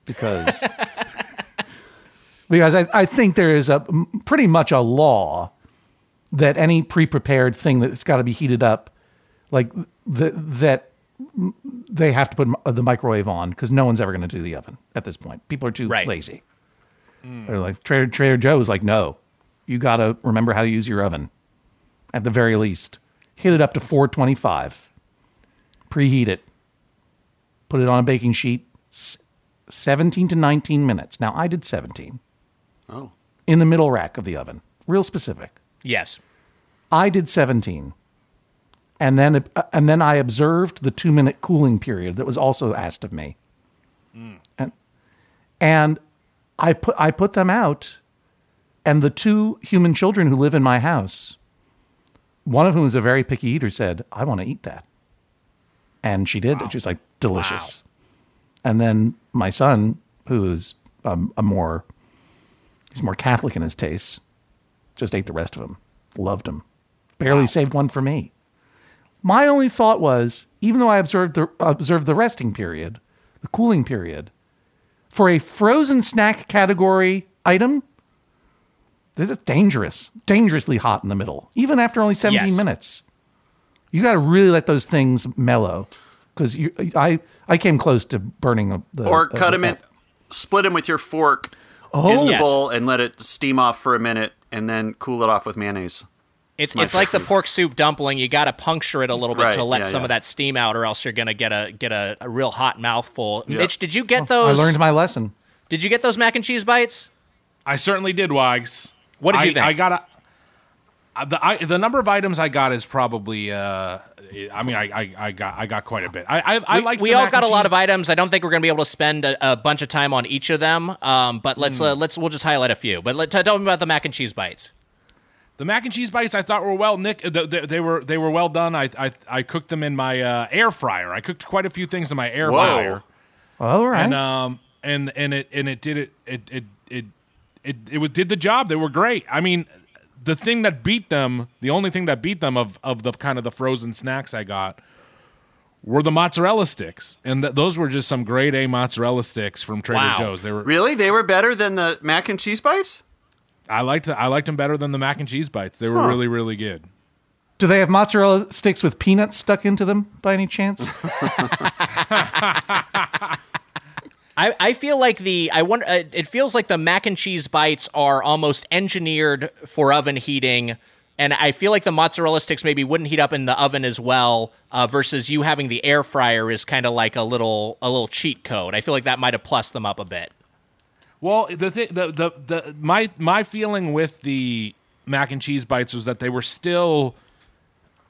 because because I, I think there is a pretty much a law that any pre-prepared thing that's got to be heated up, like the, that they have to put the microwave on because no one's ever going to do the oven at this point. People are too Right. lazy. Mm. They're like Trader Trader Joe is like, no, you got to remember how to use your oven. At the very least, hit it up to 425. Preheat it. Put it on a baking sheet. 17 to 19 minutes. Now I did 17 Oh. in the middle rack of the oven. Real specific. Yes. I did 17. And then uh, and then I observed the 2-minute cooling period that was also asked of me. And and I put I put them out and the two human children who live in my house one of whom is a very picky eater said, "I want to eat that." And she did. And she was like, delicious. And then my son, who's um, a more, he's more Catholic in his tastes, just ate the rest of them. Loved them. Barely saved one for me. My only thought was, even though I observed the observed the resting period, the cooling period, for a frozen snack category item, this is dangerous, dangerously hot in the middle, even after only 17 Yes. minutes. You got to really let those things mellow, because I I came close to burning the Or cut the- them in, split them with your fork Oh, in the Yes. bowl and let it steam off for a minute and then cool it off with mayonnaise. It's my it's like the pork soup dumpling. You got to puncture it a little bit Right, to let yeah, some yeah. of that steam out, or else you're gonna get a get a, a real hot mouthful. Yeah. Mitch, did you get those? I learned my lesson. Did you get those mac and cheese bites? I certainly did, Wags. What did you think? I got a, the I, the number of items I got is probably. Uh, I mean, I, I, I got I got quite a bit. I I, I we, we all got a lot of items. I don't think we're going to be able to spend a, a bunch of time on each of them. Um, but let's Hmm. uh, let's we'll just highlight a few. But let, tell me about the mac and cheese bites. The mac and cheese bites I thought were well, Nick. They, they, they were they were well done. I I, I cooked them in my uh, air fryer. I cooked quite a few things in my air Whoa. fryer, All right. and um and and it and it did it it it it it, it was, did the job. They were great. I mean, the thing that beat them, the only thing that beat them of of the kind of the frozen snacks I got were the mozzarella sticks, and th- those were just some grade A mozzarella sticks from Trader Wow. Joe's. They were Really? They were better than the mac and cheese bites? I liked I liked them better than the mac and cheese bites. They were really really good. Do they have mozzarella sticks with peanuts stuck into them by any chance? I, I feel like the I wonder uh, it feels like the mac and cheese bites are almost engineered for oven heating and I feel like the mozzarella sticks maybe wouldn't heat up in the oven as well uh, versus you having the air fryer is kind of like a little a little cheat code. I feel like that might have plussed them up a bit. Well, the thing, the, the the my my feeling with the mac and cheese bites was that they were still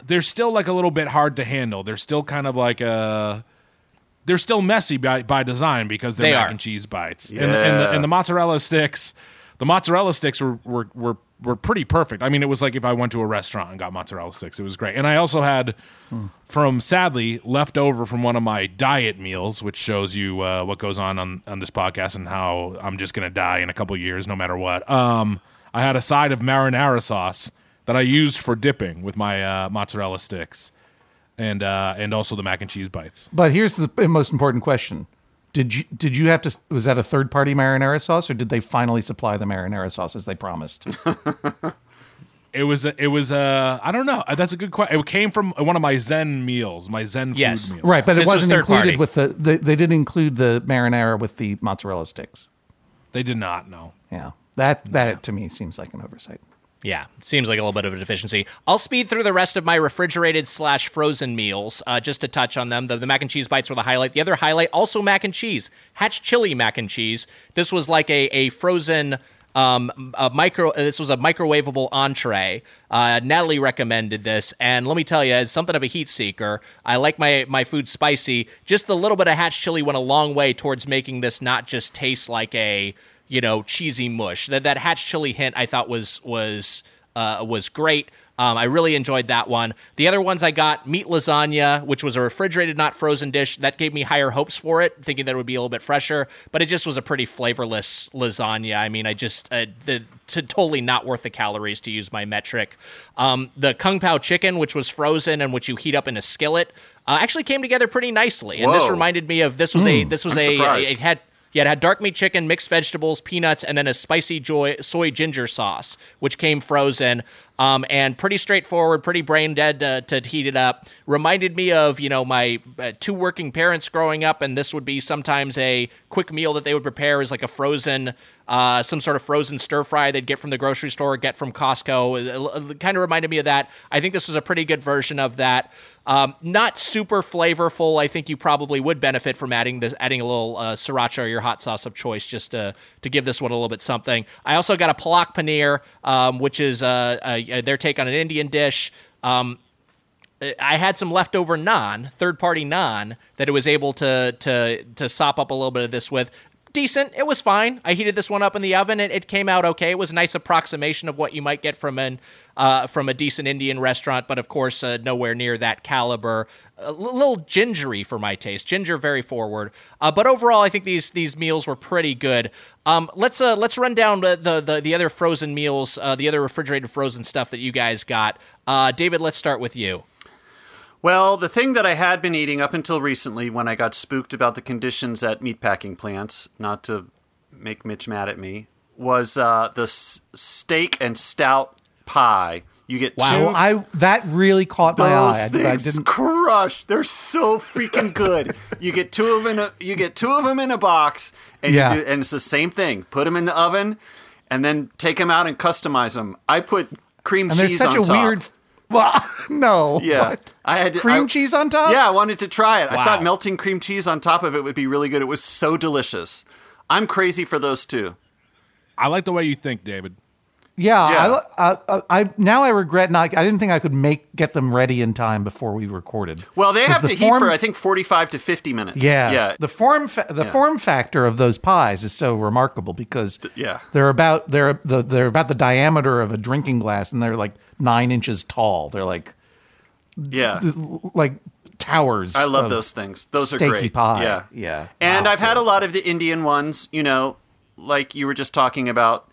they're still like a little bit hard to handle. They're still kind of like a they're still messy by, by design because they're They mac are. and cheese bites. And, the, and, the, and the mozzarella sticks, the mozzarella sticks were, were were were pretty perfect. I mean, it was like if I went to a restaurant and got mozzarella sticks, it was great. And I also had from sadly left over from one of my diet meals, which shows you uh, what goes on, on on this podcast and how I'm just gonna die in a couple years, no matter what. Um, I had a side of marinara sauce that I used for dipping with my uh, mozzarella sticks, and uh, and also the mac and cheese bites. but here's the most important question: Did you did you have to? Was that a third party marinara sauce, or did they finally supply the marinara sauce as they promised? It was a- it was uh I don't know. That's a good question. It came from one of my Zen meals, my Zen Yes. food meals. right, but it This was wasn't third included party. with the. They, they didn't include the marinara with the mozzarella sticks. They did not know. Yeah, that that to me seems like an oversight. Yeah, seems like a little bit of a deficiency. I'll speed through the rest of my refrigerated slash frozen meals uh, just to touch on them. The, the mac and cheese bites were the highlight. The other highlight, also mac and cheese, Hatch chili mac and cheese. This was like a a frozen. Um, a micro. uh, This was a microwavable entree. Uh, Natalie recommended this, and let me tell you, as something of a heat seeker, I like my my food spicy. Just the little bit of Hatch chili went a long way towards making this not just taste like a you know cheesy mush. That that Hatch chili hint I thought was was uh, was great. Um, I really enjoyed that one. The other ones I got meat lasagna, which was a refrigerated, not frozen dish. That gave me higher hopes for it, thinking that it would be a little bit fresher. But it just was a pretty flavorless lasagna. I mean, I just uh, the to totally not worth the calories to use my metric. Um, the kung pao chicken, which was frozen and which you heat up in a skillet, uh, actually came together pretty nicely. And this reminded me of this was a this was a, it had yeah, it had dark meat chicken, mixed vegetables, peanuts, and then a spicy joy, soy ginger sauce, which came frozen. Um, and pretty straightforward, pretty brain dead uh, to heat it up. Reminded me of you know my uh, two working parents growing up, and this would be sometimes a quick meal that they would prepare is like a frozen, uh, some sort of frozen stir fry they'd get from the grocery store, get from Costco. It, kind of reminded me of that. I think this was a pretty good version of that. Um, not super flavorful. I think you probably would benefit from adding this, adding a little uh, sriracha or your hot sauce of choice, just to to give this one a little bit something. I also got a palak paneer, um, which is uh, their take on an Indian dish. Um, I had some leftover naan, third party naan, that it was able to to to sop up a little bit of this with. decent. It was fine. I heated this one up in the oven. It, it came out okay. It was a nice approximation of what you might get from an uh, from a decent Indian restaurant, but of course uh, nowhere near that caliber. A little gingery for my taste. Ginger very forward. Uh, but overall, I think these these meals were pretty good. Um, let's uh, let's run down the the, the, the other frozen meals, uh, the other refrigerated frozen stuff that you guys got. Uh, David, let's start with you. Well, the thing that I had been eating up until recently when I got spooked about the conditions at meatpacking plants, not to make Mitch mad at me, was uh, the s- steak and stout pie. You get So two I that really caught my Those eye. I, I things didn't. crush. They're so freaking good. you get two of them in a you get two of them in a box, and Yeah. you do, and it's the same thing. Put them in the oven, and then take them out and customize them. I put cream And cheese such on a top. weird. Well, no. Yeah, What? I had to, cream I- cheese on top. Yeah, I wanted to try it. I thought melting cream cheese on top of it would be really good. It was so delicious. I'm crazy for those two. I like the way you think, David. Yeah, Yeah. I, I, I now I regret not. I didn't think I could make get them ready in time before we recorded. Well, they have the to heat for I think 45 to 50 minutes. Yeah, yeah. The form fa- the Yeah. form factor of those pies is so remarkable because yeah. they're about they're the they're about the diameter of a drinking glass and they're like nine inches tall. They're like yeah. like towers. I love those things. Those are great. Pie. Yeah, yeah. And Wow. I've had a lot of the Indian ones. You know, like you were just talking about,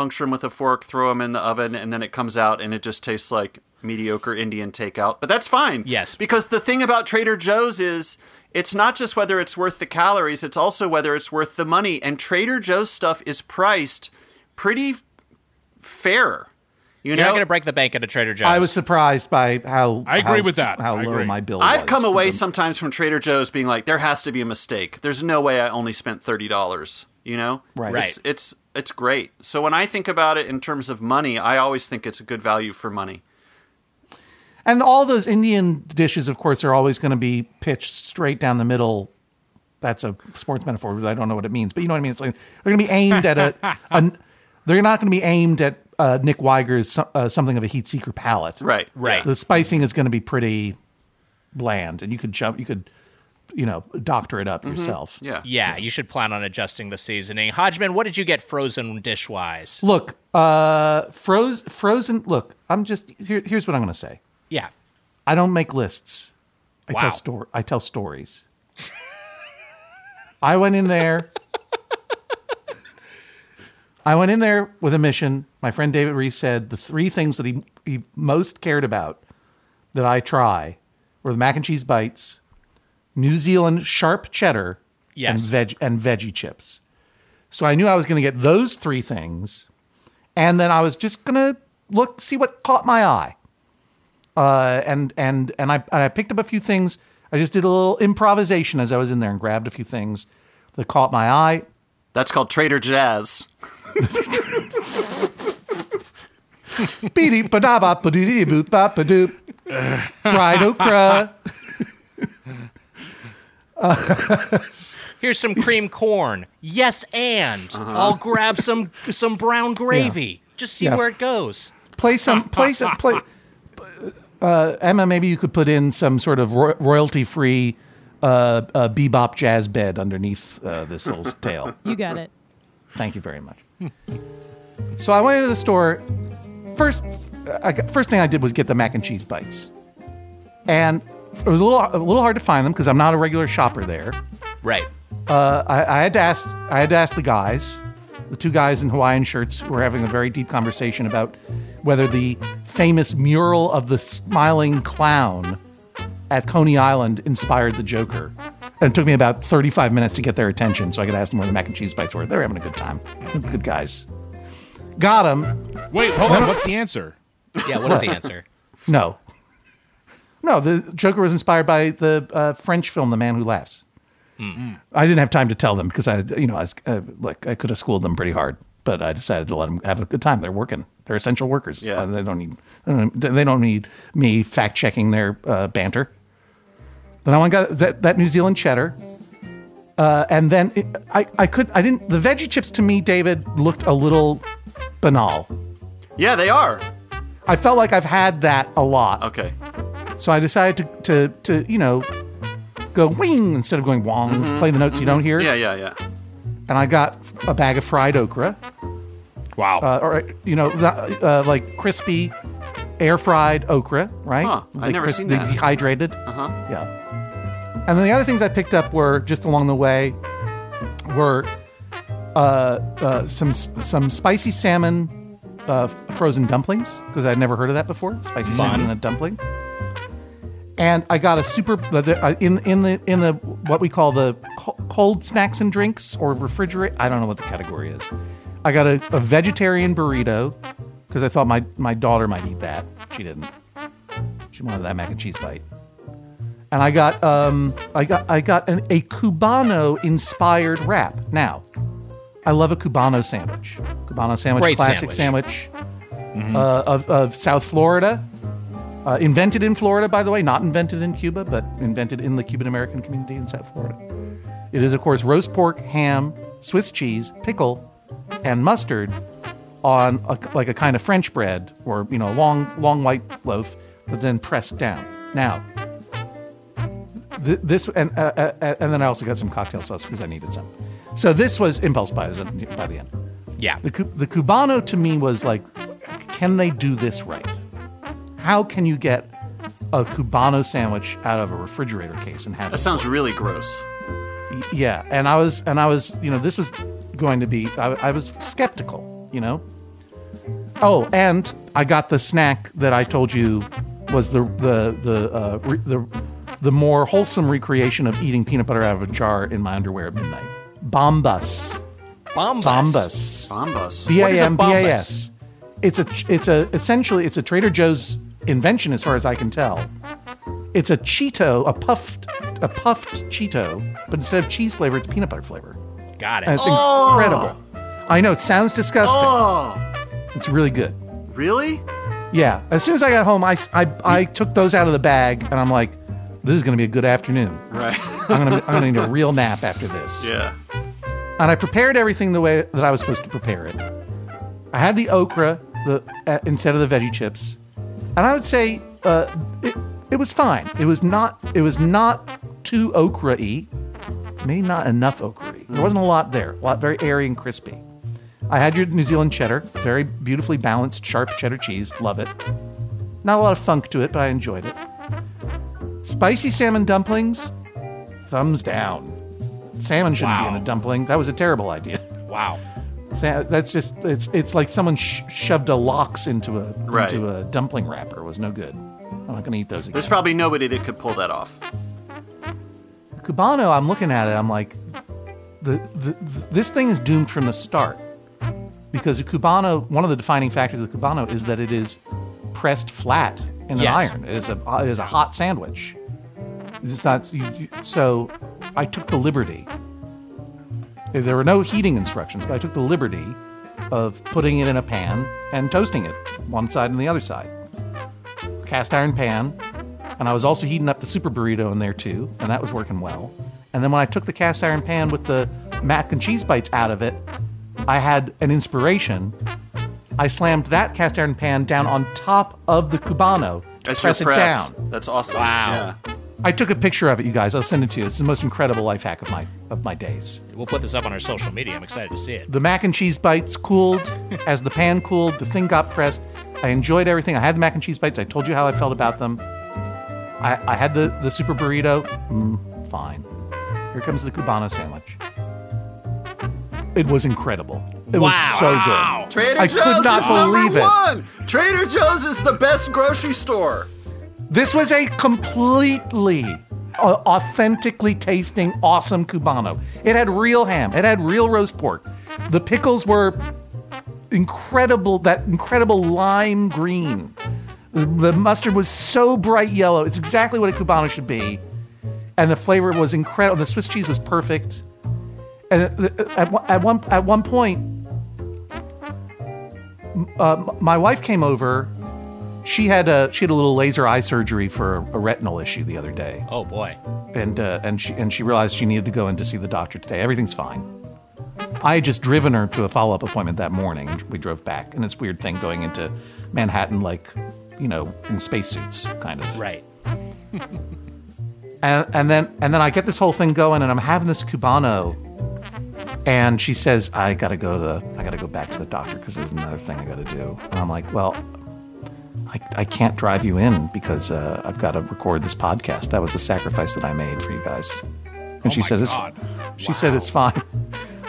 puncture them with a fork, throw them in the oven, and then it comes out and it just tastes like mediocre Indian takeout. But that's fine. Yes. Because the thing about Trader Joe's is it's not just whether it's worth the calories; it's also whether it's worth the money. And Trader Joe's stuff is priced pretty fair. You You're know, not going to break the bank at a Trader Joe's. I was surprised by how I agree how- with that. How I low agree. my bill. I've was come away them. sometimes from Trader Joe's being like, there has to be a mistake. There's no way I only spent thirty dollars. You know, Right. It's, it's it's great. So when I think about it in terms of money, I always think it's a good value for money. And all those Indian dishes, of course, are always going to be pitched straight down the middle. That's a sports metaphor, but I don't know what it means. But you know what I mean? It's like they're going to be aimed at a, a they're not going to be aimed at uh, Nick Wiger's uh, something of a heat seeker palate. Right. Right. The spicing is going to be pretty bland, and you could jump, you could, you know, doctor it up yourself. Yeah. Yeah, you should plan on adjusting the seasoning. Hodgman, what did you get frozen dish wise? Look, uh, froze, frozen. Look, I'm just here, here's what I'm going to say. Yeah. I don't make lists. I Wow. tell stor- I tell stories. I went in there. I went in there with a mission. My friend David Rees said the three things that he, he most cared about that I try were the mac and cheese bites, New Zealand sharp cheddar, Yes. and veg and veggie chips. So I knew I was going to get those three things, and then I was just going to look see what caught my eye uh, and and and I and I picked up a few things. I just did a little improvisation as I was in there and grabbed a few things that caught my eye. That's called Trader Jazz. Beady ba-da-ba, ba-doo-dee-boop, ba-ba-doop. Fried okra. Here's some cream corn. Yes, and Uh-huh. I'll grab some some brown gravy. Just see Yeah. where it goes. Play some. Play some. Play. Uh, Emma, maybe you could put in some sort of ro- royalty-free uh, uh, bebop jazz bed underneath uh, this little tale. You got it. Thank you very much. so I went into the store. First, I first thing I did was get the mac and cheese bites, and it was a little a little hard to find them because I'm not a regular shopper there. Right. Uh, I, I had to ask I had to ask the guys, the two guys in Hawaiian shirts, who were having a very deep conversation about whether the famous mural of the smiling clown at Coney Island inspired the Joker. And it took me about 35 minutes to get their attention so I could ask them where the mac and cheese bites were. They're having a good time. Good guys. Got them. Wait, hold on. What's the answer? Yeah, what is the answer? No. No, the Joker was inspired by the uh, French film The Man Who Laughs. I didn't have time to tell them because I, you know, I was uh, like I could have schooled them pretty hard, but I decided to let them have a good time. They're working. They're essential workers. Yeah. Uh, they don't need they don't, they don't need me fact checking their uh, banter. Then I went got that, that New Zealand cheddar, uh, and then it, I I could I didn't the veggie chips to me David looked a little banal. Yeah, they are. I felt like I've had that a lot. Okay. So I decided to, to, to you know, go wing instead of going wong, play the notes you don't hear. Yeah, yeah, yeah. and I got a bag of fried okra, Wow. uh, or you know, uh, like crispy, air fried okra, right? Huh, I've Like never cris- seen the that. Dehydrated. Uh huh. Yeah. And then the other things I picked up were just along the way were uh, uh, some some spicy salmon uh, frozen dumplings because I'd never heard of that before. Spicy salmon in a dumpling. And I got a super uh, uh, in in the in the what we call the cold snacks and drinks or refrigerate. I don't know what the category is. I got a, a vegetarian burrito because I thought my my daughter might eat that. She didn't. She wanted that mac and cheese bite and I got um I got I got an, a Cubano inspired wrap. Now, I love a Cubano sandwich. Cubano sandwich, Great classic sandwich, uh, of of South Florida. Uh, invented in Florida, by the way, not invented in Cuba, but invented in the Cuban American community in South Florida. It is, of course, roast pork, ham, Swiss cheese, pickle, and mustard on a, like a kind of French bread or you know a long long white loaf, but then pressed down. Now, th- this and uh, uh, and then I also got some cocktail sauce because I needed some. So this was impulse buys by the end. Yeah. The the Cubano to me was like, can they do this right? How can you get a Cubano sandwich out of a refrigerator case and have it? That it sounds really gross. Yeah and i was and i was you know this was going to be i, I was skeptical you know oh and i got the snack that i told you was the the the uh, re, the the more wholesome recreation of eating peanut butter out of a jar in my underwear at midnight bombus Bombas. bombus Bombus. b a What is a m b a s it's a it's a essentially it's a trader joe's invention as far as i can tell it's a cheeto a puffed a puffed cheeto but instead of cheese flavor it's peanut butter flavor Got and it. it's incredible. I know it sounds disgusting. Oh, It's really good. really? Yeah. As soon as I got home, I, I, I took those out of the bag, and I'm like, this is going to be a good afternoon. Right. I'm going to I'm going to need a real nap after this. yeah. And I prepared everything the way that I was supposed to prepare it. I had the okra the uh, instead of the veggie chips, and I would say uh, it, it was fine. It was not it was not too okra-y. Maybe not enough okra-y. There wasn't a lot there. A lot very airy and crispy. I had your New Zealand cheddar, very beautifully balanced, sharp cheddar cheese. Love it. Not a lot of funk to it, but I enjoyed it. Spicy salmon dumplings, thumbs down. Salmon shouldn't be in a dumpling. That was a terrible idea. Wow. Sa- That's just it's it's like someone sh- shoved a lox into a Right. into a dumpling wrapper. It was no good. I'm not going to eat those again. There's probably nobody that could pull that off. Cubano. I'm looking at it. I'm like, the, the, this thing is doomed from the start because a Cubano. One of the defining factors of the Cubano is that it is pressed flat in an Yes. iron. It is a it is a hot sandwich. It's not you, you- so. I took the liberty. There were no heating instructions, but I took the liberty of putting it in a pan and toasting it one side and the other side. Cast iron pan, and I was also heating up the super burrito in there too, and that was working well. And then when I took the cast iron pan with the mac and cheese bites out of it, I had an inspiration. I slammed that cast iron pan down on top of the cubano to That's press your it down. That's awesome. Wow. Yeah. I took a picture of it, you guys. I'll send it to you. It's the most incredible life hack of my of my days. We'll put this up on our social media. I'm excited to see it. The mac and cheese bites cooled as the pan cooled. The thing got pressed. I enjoyed everything. I had the mac and cheese bites. I told you how I felt about them. I, I had the, the super burrito. Mm, fine. Here comes the Cubano sandwich. It was incredible. It was so good. Trader I Joe's could not is believe number it. one. Trader Joe's is the best grocery store. This was a completely uh, authentically tasting awesome cubano. It had real ham. It had real roast pork. The pickles were incredible. That incredible lime green. The, the mustard was so bright yellow. It's exactly what a cubano should be. And the flavor was incredible. The Swiss cheese was perfect. And at, at, one- at one at one point, uh, my wife came over she had a she had a little laser eye surgery for a, retinal issue the other day, Oh boy. and uh, and she and she realized she needed to go in to see the doctor today. Everything's fine. I had just driven her to a follow up appointment that morning, we drove back. And it's a weird thing going into Manhattan like, you know, in spacesuits, kind of. Right. And and then and then I get this whole thing going, and I'm having this cubano, And she says, I gotta go to the, I gotta go back to the doctor because there's another thing I gotta do. And I'm like, well, I, I can't drive you in because uh, I've got to record this podcast. That was the sacrifice that I made for you guys. And she said, God. it's, she said it's fine.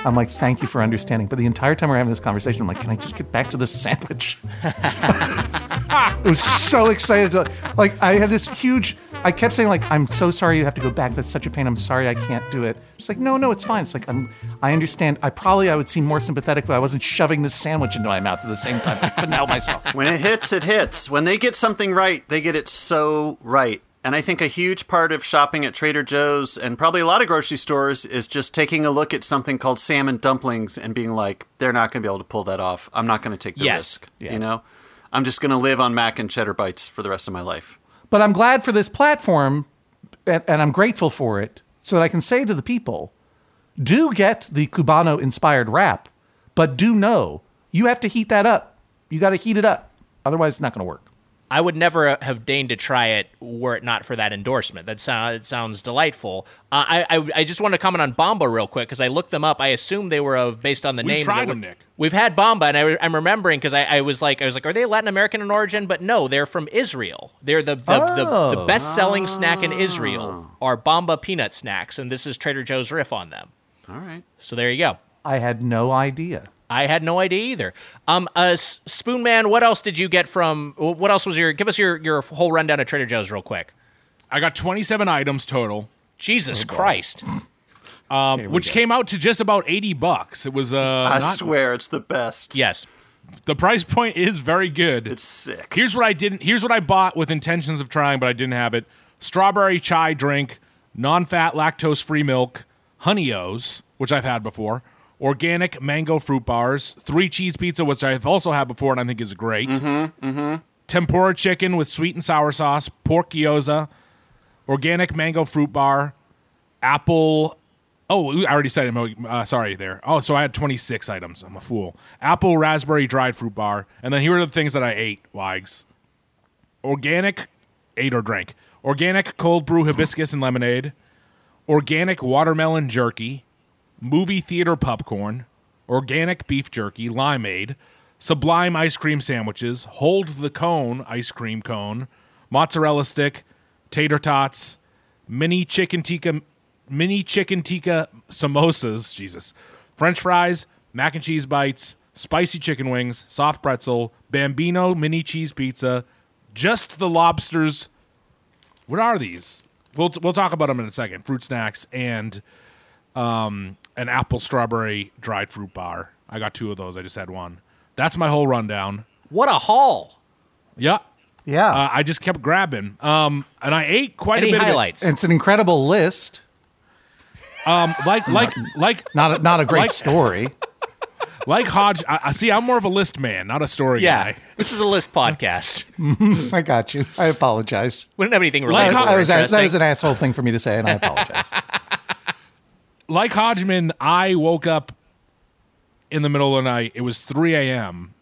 I'm like, thank you for understanding. But the entire time we're having this conversation, I'm like, can I just get back to this sandwich? I was so excited. To, like, I had this huge. I kept saying, like, I'm so sorry you have to go back. That's such a pain. I'm sorry I can't do it. She's like, no, no, it's fine. It's like, I'm. I understand. I probably I would seem more sympathetic, but I wasn't shoving this sandwich into my mouth at the same time. I couldn't help myself. When it hits, it hits. When they get something right, they get it so right. And I think a huge part of shopping at Trader Joe's and probably a lot of grocery stores is just taking a look at something called salmon dumplings and being like, they're not going to be able to pull that off. I'm not going to take the Yes. risk. You know, I'm just going to live on mac and cheddar bites for the rest of my life. But I'm glad for this platform, and, and I'm grateful for it, so that I can say to the people, do get the Cubano inspired wrap, but do know you have to heat that up. You got to heat it up, otherwise it's not going to work. I would never have deigned to try it were it not for that endorsement. That sounds it sounds delightful. Uh, I, I I just want to comment on Bomba real quick because I looked them up. I assume they were of based on the We've name. tried them, we- Nick. We've had Bomba, and I, am remembering because I, I was like, I was like, are they Latin American in origin? But no, they're from Israel. They're the the, the, the best selling snack in Israel are Bomba peanut snacks, and this is Trader Joe's riff on them. All right. So there you go. I had no idea. I had no idea either. Um, uh, Spoon Man, what else did you get from? What else was your? Give us your your whole rundown of Trader Joe's real quick. I got 27 items total, Jesus Christ! um, which came out to just about 80 bucks. It was uh, I not- swear it's the best. Yes, the price point is very good. It's sick. Here's what I didn't. Here's what I bought with intentions of trying, but I didn't have it: strawberry chai drink, non-fat, lactose-free milk, honey O's, which I've had before, organic mango fruit bars, three cheese pizza, which I've also had before and I think is great. Mm-hmm, Tempura chicken with sweet and sour sauce, pork gyoza, organic mango fruit bar, apple. Oh, I already said it. Uh, sorry, there. Oh, so I had 26 items. I'm a fool. Apple, raspberry, dried fruit bar. And then here are the things that I ate, Wags. Organic, ate or drank. Organic cold brew hibiscus and lemonade. Organic watermelon jerky. Movie theater popcorn. Organic beef jerky, limeade. Sublime ice cream sandwiches. Hold the cone ice cream cone. Mozzarella stick. Tater tots. Mini chicken tikka mini chicken tikka samosas, Jesus, French fries, mac and cheese bites, spicy chicken wings, soft pretzel, bambino mini cheese pizza, just the lobsters. What are these? We'll we'll talk about them in a second. Fruit snacks and um, an apple strawberry dried fruit bar. I got two of those. I just had one. That's my whole rundown. what a haul! Yeah. Yeah. Uh, I just kept grabbing. Um, and I ate quite Any a bit highlights? it's an incredible list. Um, like like like Not a, not a great Like- story. like Hodge. I, I see. I'm more of a list man, not a story yeah, guy. this is a list podcast. I got you. I apologize. We don't have anything Like related. how- I was, that was an asshole thing for me to say, and I apologize. Like Hodgman, I woke up in the middle of the night. It was 3 a.m.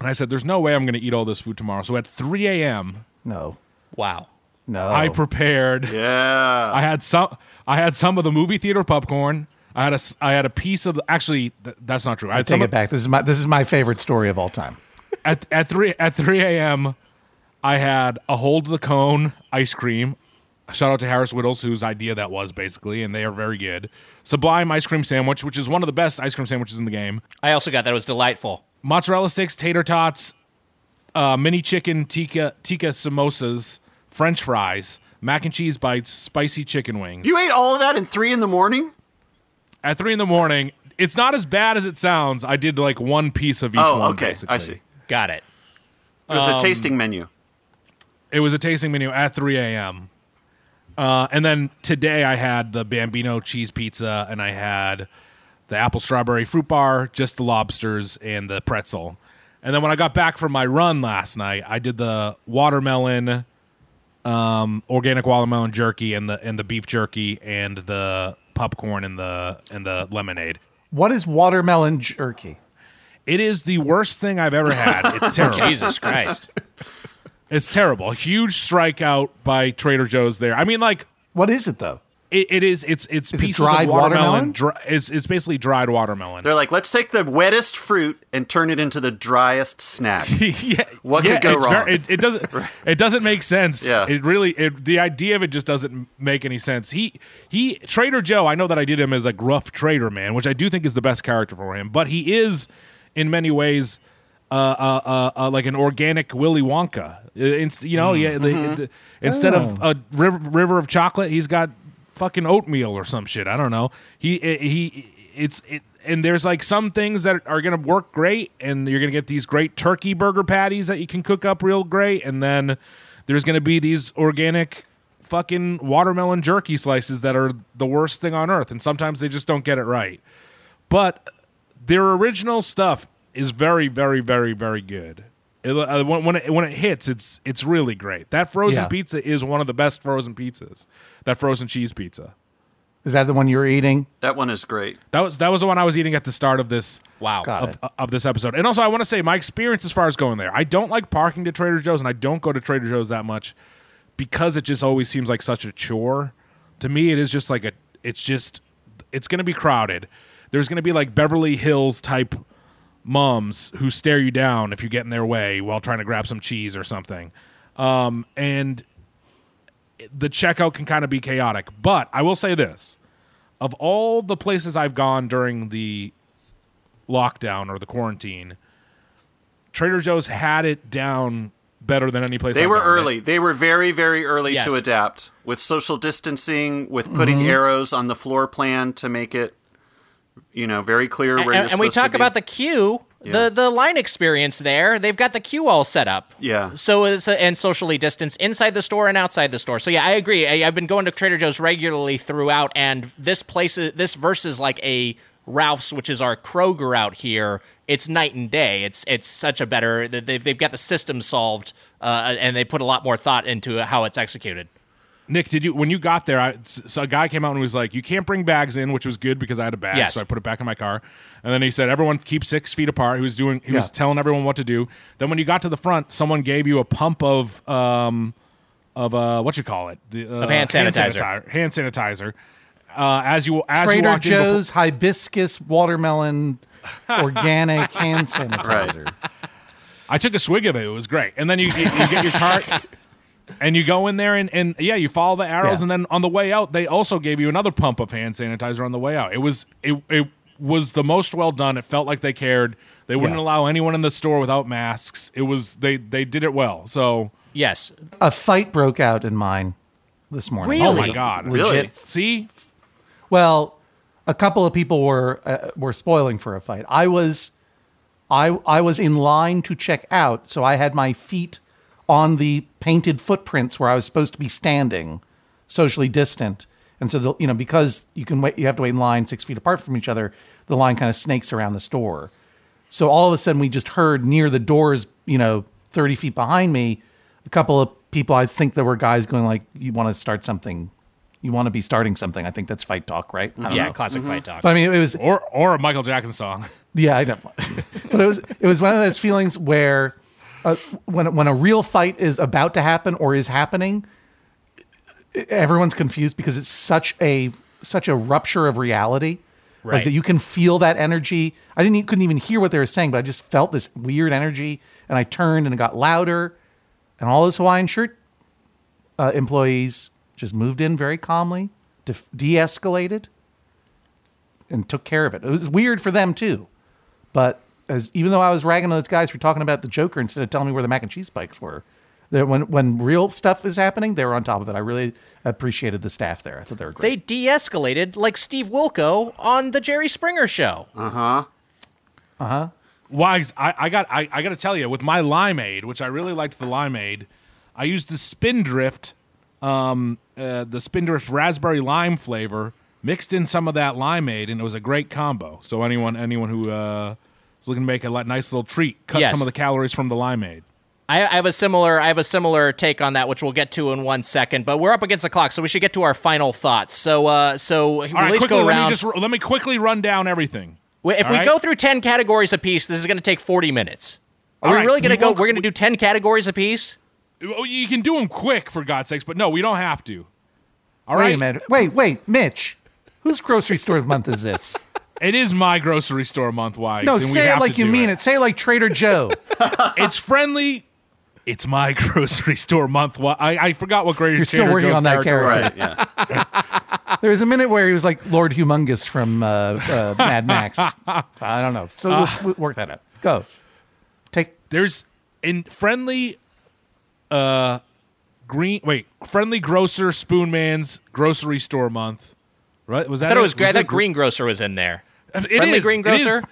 And I said, There's no way I'm going to eat all this food tomorrow. So at 3 a.m., No. wow. No. I prepared. Yeah. I had some. I had some of the movie theater popcorn. I had a. s- I had a piece of. The, actually, th- that's not true. I had Take some it of- back. This is my this is my favorite story of all time. at at three at 3 a.m. I had a hold the cone ice cream. Shout out to Harris Wittels, whose idea that was basically, and they are very good. Sublime ice cream sandwich, which is one of the best ice cream sandwiches in the game. I also got that. It was delightful. mozzarella sticks, tater tots, uh, mini chicken tikka tikka samosas, French fries, mac and cheese bites, spicy chicken wings. You ate all of that in three in the morning? At three in the morning, it's not as bad as it sounds. I did like one piece of each Oh, one. okay. basically. I see. Got it. It was Um, a tasting menu. It was a tasting menu at 3 a.m. Uh, and then today I had the Bambino cheese pizza and I had the apple strawberry fruit bar, just the lobsters, and the pretzel. And then when I got back from my run last night, I did the watermelon, um, organic watermelon jerky, and the and the beef jerky, and the popcorn and the and the lemonade. What is watermelon jerky? It is the worst thing I've ever had. It's terrible. Jesus Christ. It's terrible. A huge strikeout by Trader Joe's there. I mean, like What is it though? it, it is. It's it's Is it pieces dried of watermelon. watermelon? Dry, it's it's basically dried watermelon. They're like, let's take the wettest fruit and turn it into the driest snack. yeah, What yeah, could go it's wrong? it, it doesn't. It doesn't make sense. Yeah. It really. It, the idea of it just doesn't make any sense. He he Trader Joe. I know that I did him as a gruff trader man, which I do think is the best character for him. But he is, in many ways, uh, uh, uh, uh, like an organic Willy Wonka. Uh, It's, you know, yeah. The, Mm-hmm. the- instead of a river, river of chocolate, he's got fucking oatmeal or some shit. I don't know. He he it's it. And there's like some things that are going to work great, and you're going to get these great turkey burger patties that you can cook up real great, and then there's going to be these organic fucking watermelon jerky slices that are the worst thing on earth, and sometimes they just don't get it right. But their original stuff is very, very, very, very good. It, uh, when when it, when it hits, it's it's really great. That frozen Yeah. pizza is one of the best frozen pizzas. That frozen cheese pizza. Is that the one you're eating? That one is great. That was that was the one I was eating at the start of this Wow. Got of, it. of this episode. And also, I want to say my experience as far as going there. I don't like parking to Trader Joe's, and I don't go to Trader Joe's that much because it just always seems like such a chore. To me, it is just like a. It's just. It's going to be crowded. There's going to be like Beverly Hills type mums who stare you down if you get in their way while trying to grab some cheese or something. Um, and the checkout can kind of be chaotic. But I will say this of all the places I've gone during the lockdown or the quarantine, Trader Joe's had it down better than any place They I've were gone. early. They were very, very early Yes. to adapt with social distancing, with putting Mm-hmm. arrows on the floor plan to make it, you know, very clear where and, you're and we talk about the queue, Yeah. the the line experience there. They've got the queue all set up. Yeah. So it's and socially distanced inside the store and outside the store. So yeah, I agree. I, I've been going to Trader Joe's regularly throughout, and this place, this versus like a Ralph's, which is our Kroger out here. It's night and day. It's it's such a better. They've they've got the system solved, uh, and they put a lot more thought into how it's executed. Nick, did you when you got there? I, so a guy came out and was like, "You can't bring bags in," which was good because I had a bag, Yes. so I put it back in my car. And then he said, "Everyone keep six feet apart." He was doing, he was telling everyone what to do. Then when you got to the front, someone gave you a pump of um of uh what you call it the, uh, Of hand sanitizer. sanitizer. Hand sanitizer. Uh, as you as you Trader walked in before- Joe's hibiscus watermelon organic hand sanitizer. I took a swig of it. It was great. And then you, you, you get your cart and you go in there and, and yeah, you follow the arrows. Yeah. And then on the way out, they also gave you another pump of hand sanitizer on the way out. It was it, it was the most well done. It felt like they cared. They wouldn't Yeah. allow anyone in the store without masks. It was they they did it well. So Yes, A fight broke out in mine this morning. Really? oh my god, Really? See, Well, a couple of people were uh, were spoiling for a fight. I was I I was in line to check out, so I had my feet on the painted footprints where I was supposed to be standing, socially distant. And so the, you know because you can wait you have to wait in line 6 feet apart from each other, the line kind of snakes around the store. So all of a sudden we just heard near the doors, you know, 30 feet behind me, a couple of people I think there were guys going like you want to start something you want to be starting something. I think that's fight talk, right? I don't yeah, know. classic fight mm-hmm. talk. But I mean, it was or or a Michael Jackson song. yeah, I definitely. but it was it was one of those feelings where uh, when when a real fight is about to happen or is happening, everyone's confused because it's such a such a rupture of reality. Like Right. that you can feel that energy. I didn't couldn't even hear what they were saying, but I just felt this weird energy, and I turned and it got louder, and all those Hawaiian shirt uh, employees just moved in very calmly, de- de-escalated, and took care of it. It was weird for them too, but as even though I was ragging on those guys for talking about the Joker instead of telling me where the mac and cheese spikes were, that when when real stuff is happening, they were on top of it. I really appreciated the staff there. I thought they were great. They de-escalated like Steve Wilkos on the Jerry Springer show. Uh huh. Uh huh. Wags, I, I got I, I got to tell you, with my limeade, which I really liked the limeade, I used the Spindrift, um, uh, the Spindrift raspberry lime flavor, mixed in some of that limeade, and it was a great combo. So anyone anyone who uh, is looking to make a nice little treat, cut Yes. some of the calories from the limeade. I, I have a similar I have a similar take on that, which we'll get to in one second. But we're up against the clock, so we should get to our final thoughts. So, uh, so All right, let's quickly, go let me just let me quickly run down everything. If all we right? go through ten categories a piece, this is going to take forty minutes. Are All we right, really going to go? We're going to do ten categories a piece. You can do them quick, for God's sakes, but no, we don't have to. All wait right. a minute. Wait, wait, Mitch. Whose grocery store month is this? It is my grocery store month, Wags. No, and we say it like you mean it. Say it like Trader Joe. It's friendly. It's my grocery store month. Wa- I, I forgot what grade You're still working on that character. Right. Yeah. There was a minute where he was like Lord Humungus from uh, uh, Mad Max. I don't know. So we'll, we'll work that out. Go. Take. There's in friendly, uh, green. Wait, friendly grocer Spoonman's grocery store month. Right? Was that? I thought it was great. I that thought Greengrocer was in there. It Friendly is, it Greengrocer? is.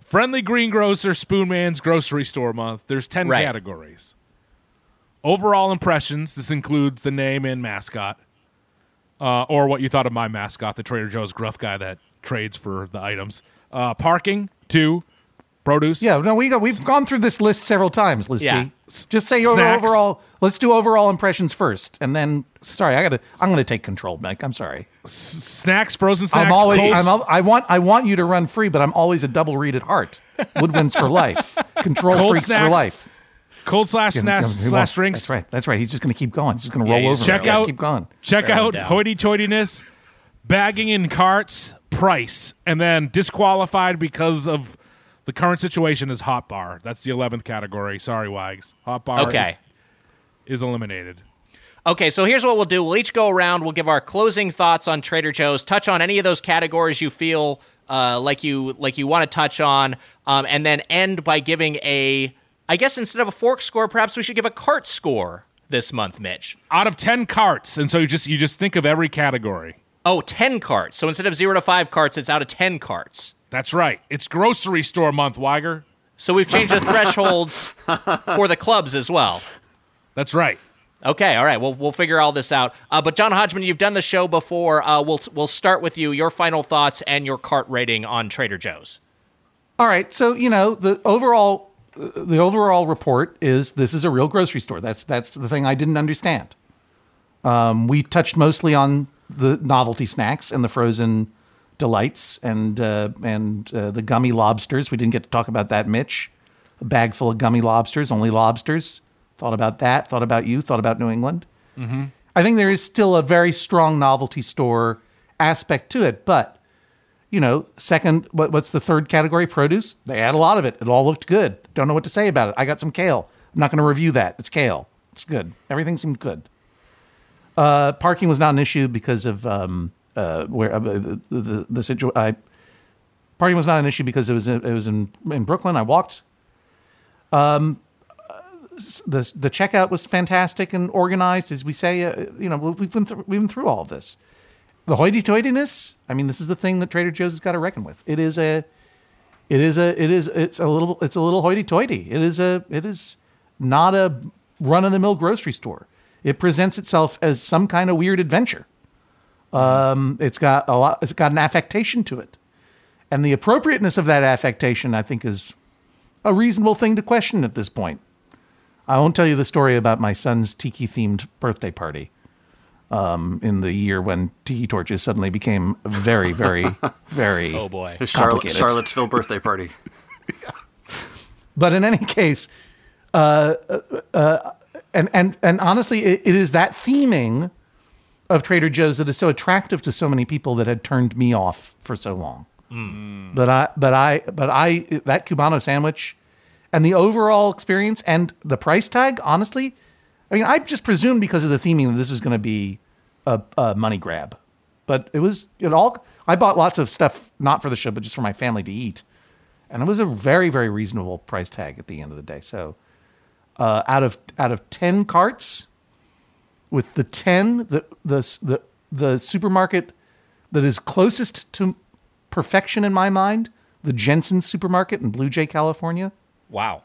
Friendly Greengrocer Spoonman's grocery store month. There's ten Right. categories. Overall impressions. This includes the name and mascot, uh, or what you thought of my mascot, the Trader Joe's gruff guy that trades for the items. Uh, parking two, produce. Yeah, no, we got, we've gone through this list several times, Listy. Yeah. Just say over, Snacks. overall. Let's do overall impressions first, and then. Sorry, I gotta. I'm gonna take control, Mike. I'm sorry. snacks, frozen snacks. I'm always. Colts. I'm. al- I want. I want you to run free, but I'm always a double reed at heart. Woodwinds for life. Control Cold freaks for life. cold slash Yeah, snacks he won't- slash drinks. That's right. That's right. He's just gonna keep going. He's just gonna Yeah, roll over. Check out. Keep going. Check Bear out hoity-toityness, bagging in carts, price, and then disqualified because of the current situation is hot bar. That's the eleventh category. Sorry, Wags. Hot bar Okay. is, is eliminated. Okay, so here's what we'll do. We'll each go around. We'll give our closing thoughts on Trader Joe's. Touch on any of those categories you feel uh, like you like you want to touch on, um, and then end by giving a. I guess instead of a fork score, perhaps we should give a cart score this month, Mitch. Out of ten carts, and so you just you just think of every category. Oh, 10 carts. So instead of zero to five carts, it's out of 10 carts. That's right. It's grocery store month, Wiger. So we've changed the thresholds for the clubs as well. That's right. Okay, all right. Well, we'll figure all this out. Uh, but John Hodgman, you've done the show before. Uh, we'll we'll start with you. Your final thoughts and your cart rating on Trader Joe's. All right. So you know the overall uh, the overall report is this is a real grocery store. That's that's the thing I didn't understand. Um, we touched mostly on the novelty snacks and the frozen delights and uh, and uh, the gummy lobsters. We didn't get to talk about that, Mitch. A bag full of gummy lobsters, only lobsters. Thought about that. Thought about you. Thought about New England. I think there is still a very strong novelty store aspect to it, but you know, second, what, what's the third category? Produce. They had a lot of it. It all looked good. Don't know what to say about it. I got some kale. I'm not going to review that. It's kale. It's good. Everything seemed good. Uh, parking was not an issue because of um, uh, where uh, the the, the situ- I, Parking was not an issue because it was it was in in Brooklyn. I walked. Um, the the checkout was fantastic and organized, as we say. Uh, you know, we've been through, we've been through all of this the hoity-toityness i mean this is the thing that trader joe's has got to reckon with it is a it is a it is it's a little it's a little hoity-toity it is a it is not a run-of-the-mill grocery store it presents itself as some kind of weird adventure um it's got a lot it's got an affectation to it and the appropriateness of that affectation i think is a reasonable thing to question at this point i won't tell you the story about my son's tiki themed birthday party um, in the year when tiki torches suddenly became very, very, very. Oh boy. Charlotte, Charlottesville birthday party. But in any case, uh, uh, and and and honestly, it, it is that theming of Trader Joe's that is so attractive to so many people that had turned me off for so long. But I, but I, but I, that Cubano sandwich, and the overall experience and the price tag, honestly, I mean, I just presumed because of the theming that this was going to be a, a money grab, but it was it all. I bought lots of stuff not for the show, but just for my family to eat, and it was a very very reasonable price tag at the end of the day. So, uh, out of out of ten carts, with the ten the the the the supermarket that is closest to perfection in my mind, the Jensen supermarket in Blue Jay, California. Wow.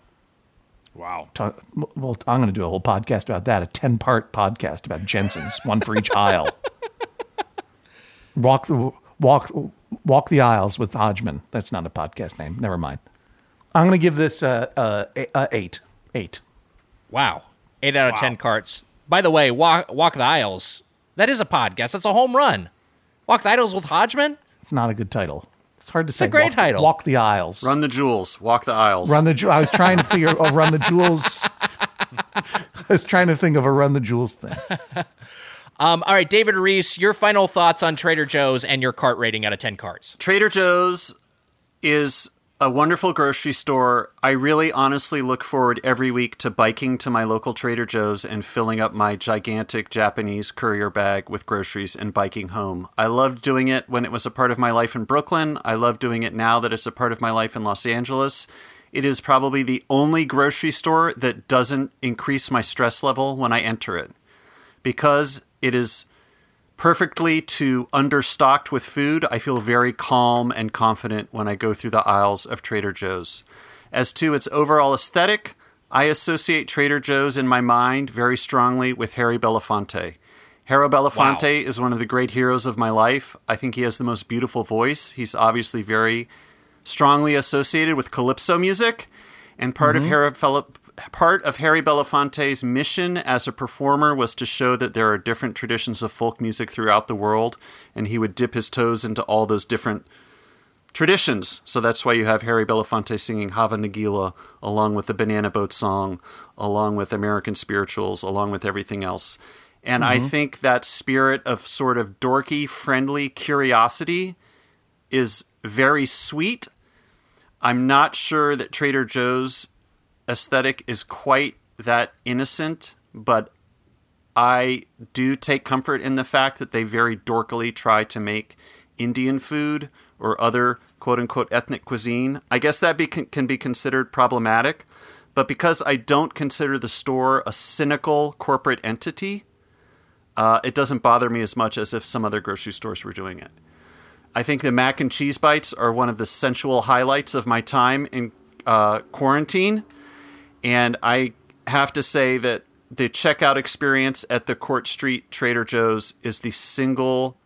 Wow. Talk, well, I'm going to do a whole podcast about that, a 10 part podcast about Jensen's, one for each aisle. Walk the walk walk the aisles with Hodgman. That's not a podcast name. Never mind. I'm going to give this uh, uh, a, a eight. Eight. Wow. Eight out of ten carts. By the way, walk walk the aisles. That is a podcast. That's a home run. Walk the aisles with Hodgman. It's not a good title. It's hard to say. It's a great walk, title. Walk the aisles. Run the jewels, walk the aisles. Run the. Ju- I was trying to figure. Oh, run the jewels. I was trying to think of a run the jewels thing. Um, all right, David Rees, your final thoughts on Trader Joe's and your cart rating out of 10 carts. Trader Joe's is a wonderful grocery store. I really honestly look forward every week to biking to my local Trader Joe's and filling up my gigantic Japanese courier bag with groceries and biking home. I loved doing it when it was a part of my life in Brooklyn. I love doing it now that it's a part of my life in Los Angeles. It is probably the only grocery store that doesn't increase my stress level when I enter it because it is perfectly to understocked with food, I feel very calm and confident when I go through the aisles of Trader Joe's. As to its overall aesthetic, I associate Trader Joe's in my mind very strongly with Harry Belafonte. Harry Belafonte is one of the great heroes of my life. I think he has the most beautiful voice. He's obviously very strongly associated with calypso music, and part of mm-hmm. Harry Fel- part of Harry Belafonte's mission as a performer was to show that there are different traditions of folk music throughout the world, and he would dip his toes into all those different traditions. So that's why you have Harry Belafonte singing Hava Nagila along with the Banana Boat song, along with American spirituals, along with everything else. And I mm-hmm. think that spirit of sort of dorky, friendly curiosity is very sweet. I'm not sure that Trader Joe's aesthetic is quite that innocent, but I do take comfort in the fact that they very dorkily try to make Indian food or other quote unquote ethnic cuisine. I guess that be, can be considered problematic, but because I don't consider the store a cynical corporate entity, uh, it doesn't bother me as much as if some other grocery stores were doing it. I think the mac and cheese bites are one of the sensual highlights of my time in uh, quarantine. And I have to say that the checkout experience at the Court Street Trader Joe's is the single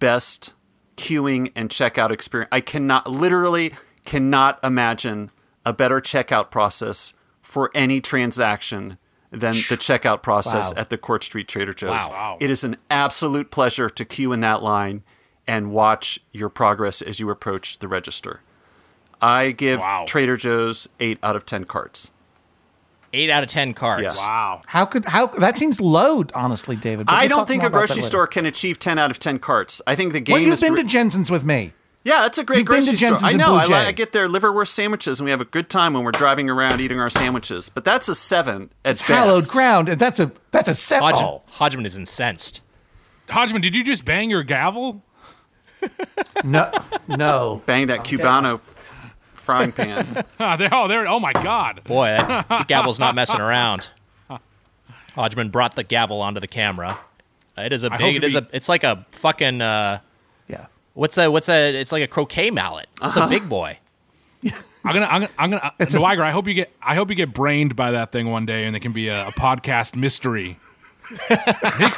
best queuing and checkout experience. I cannot, literally, cannot imagine a better checkout process for any transaction than the checkout process Wow. at the Court Street Trader Joe's. Wow. It is an absolute pleasure to queue in that line and watch your progress as you approach the register. I give Wow. Trader Joe's 8 out of 10 carts. 8 out of 10 carts. Yes. Wow. How could how that seems low, honestly, David. I don't think a grocery store can achieve 10 out of 10 carts. I think the game Well, you've is been re- to Jensen's with me. Yeah, that's a great You've been to grocery store. I know. I, li- I get their liverwurst sandwiches, and we have a good time when we're driving around eating our sandwiches. But that's a seven at It's hallowed ground, and that's a that's a set. Hodgman, Oh, Hodgman is incensed. Hodgman, did you just bang your gavel? no, no. Bang that Cubano frying pan. Ah, there, oh, there. Oh my God. Boy, that, the gavel's not messing around. Hodgman brought the gavel onto the camera. It is a big. It to is be- a. It's like a fucking. Uh, Yeah. what's a? What's a? It's like a croquet mallet. It's a big boy. I'm gonna, I'm gonna, I'm gonna. It's a- Wiger, I hope you get, I hope you get brained by that thing one day, and it can be a, a podcast mystery. Nick,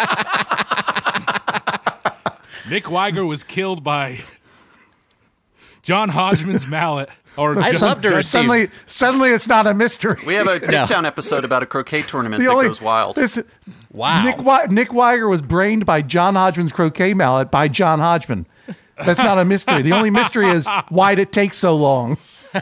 Nick Wiger was killed by John Hodgman's mallet. Or I'd just- love to receive- Suddenly, suddenly, it's not a mystery. We have a Dicktown episode about a croquet tournament the that only goes wild. This, Wow. Nick Wy- Nick Wiger was brained by John Hodgman's croquet mallet by John Hodgman. That's not a mystery. The only mystery is why did it take so long.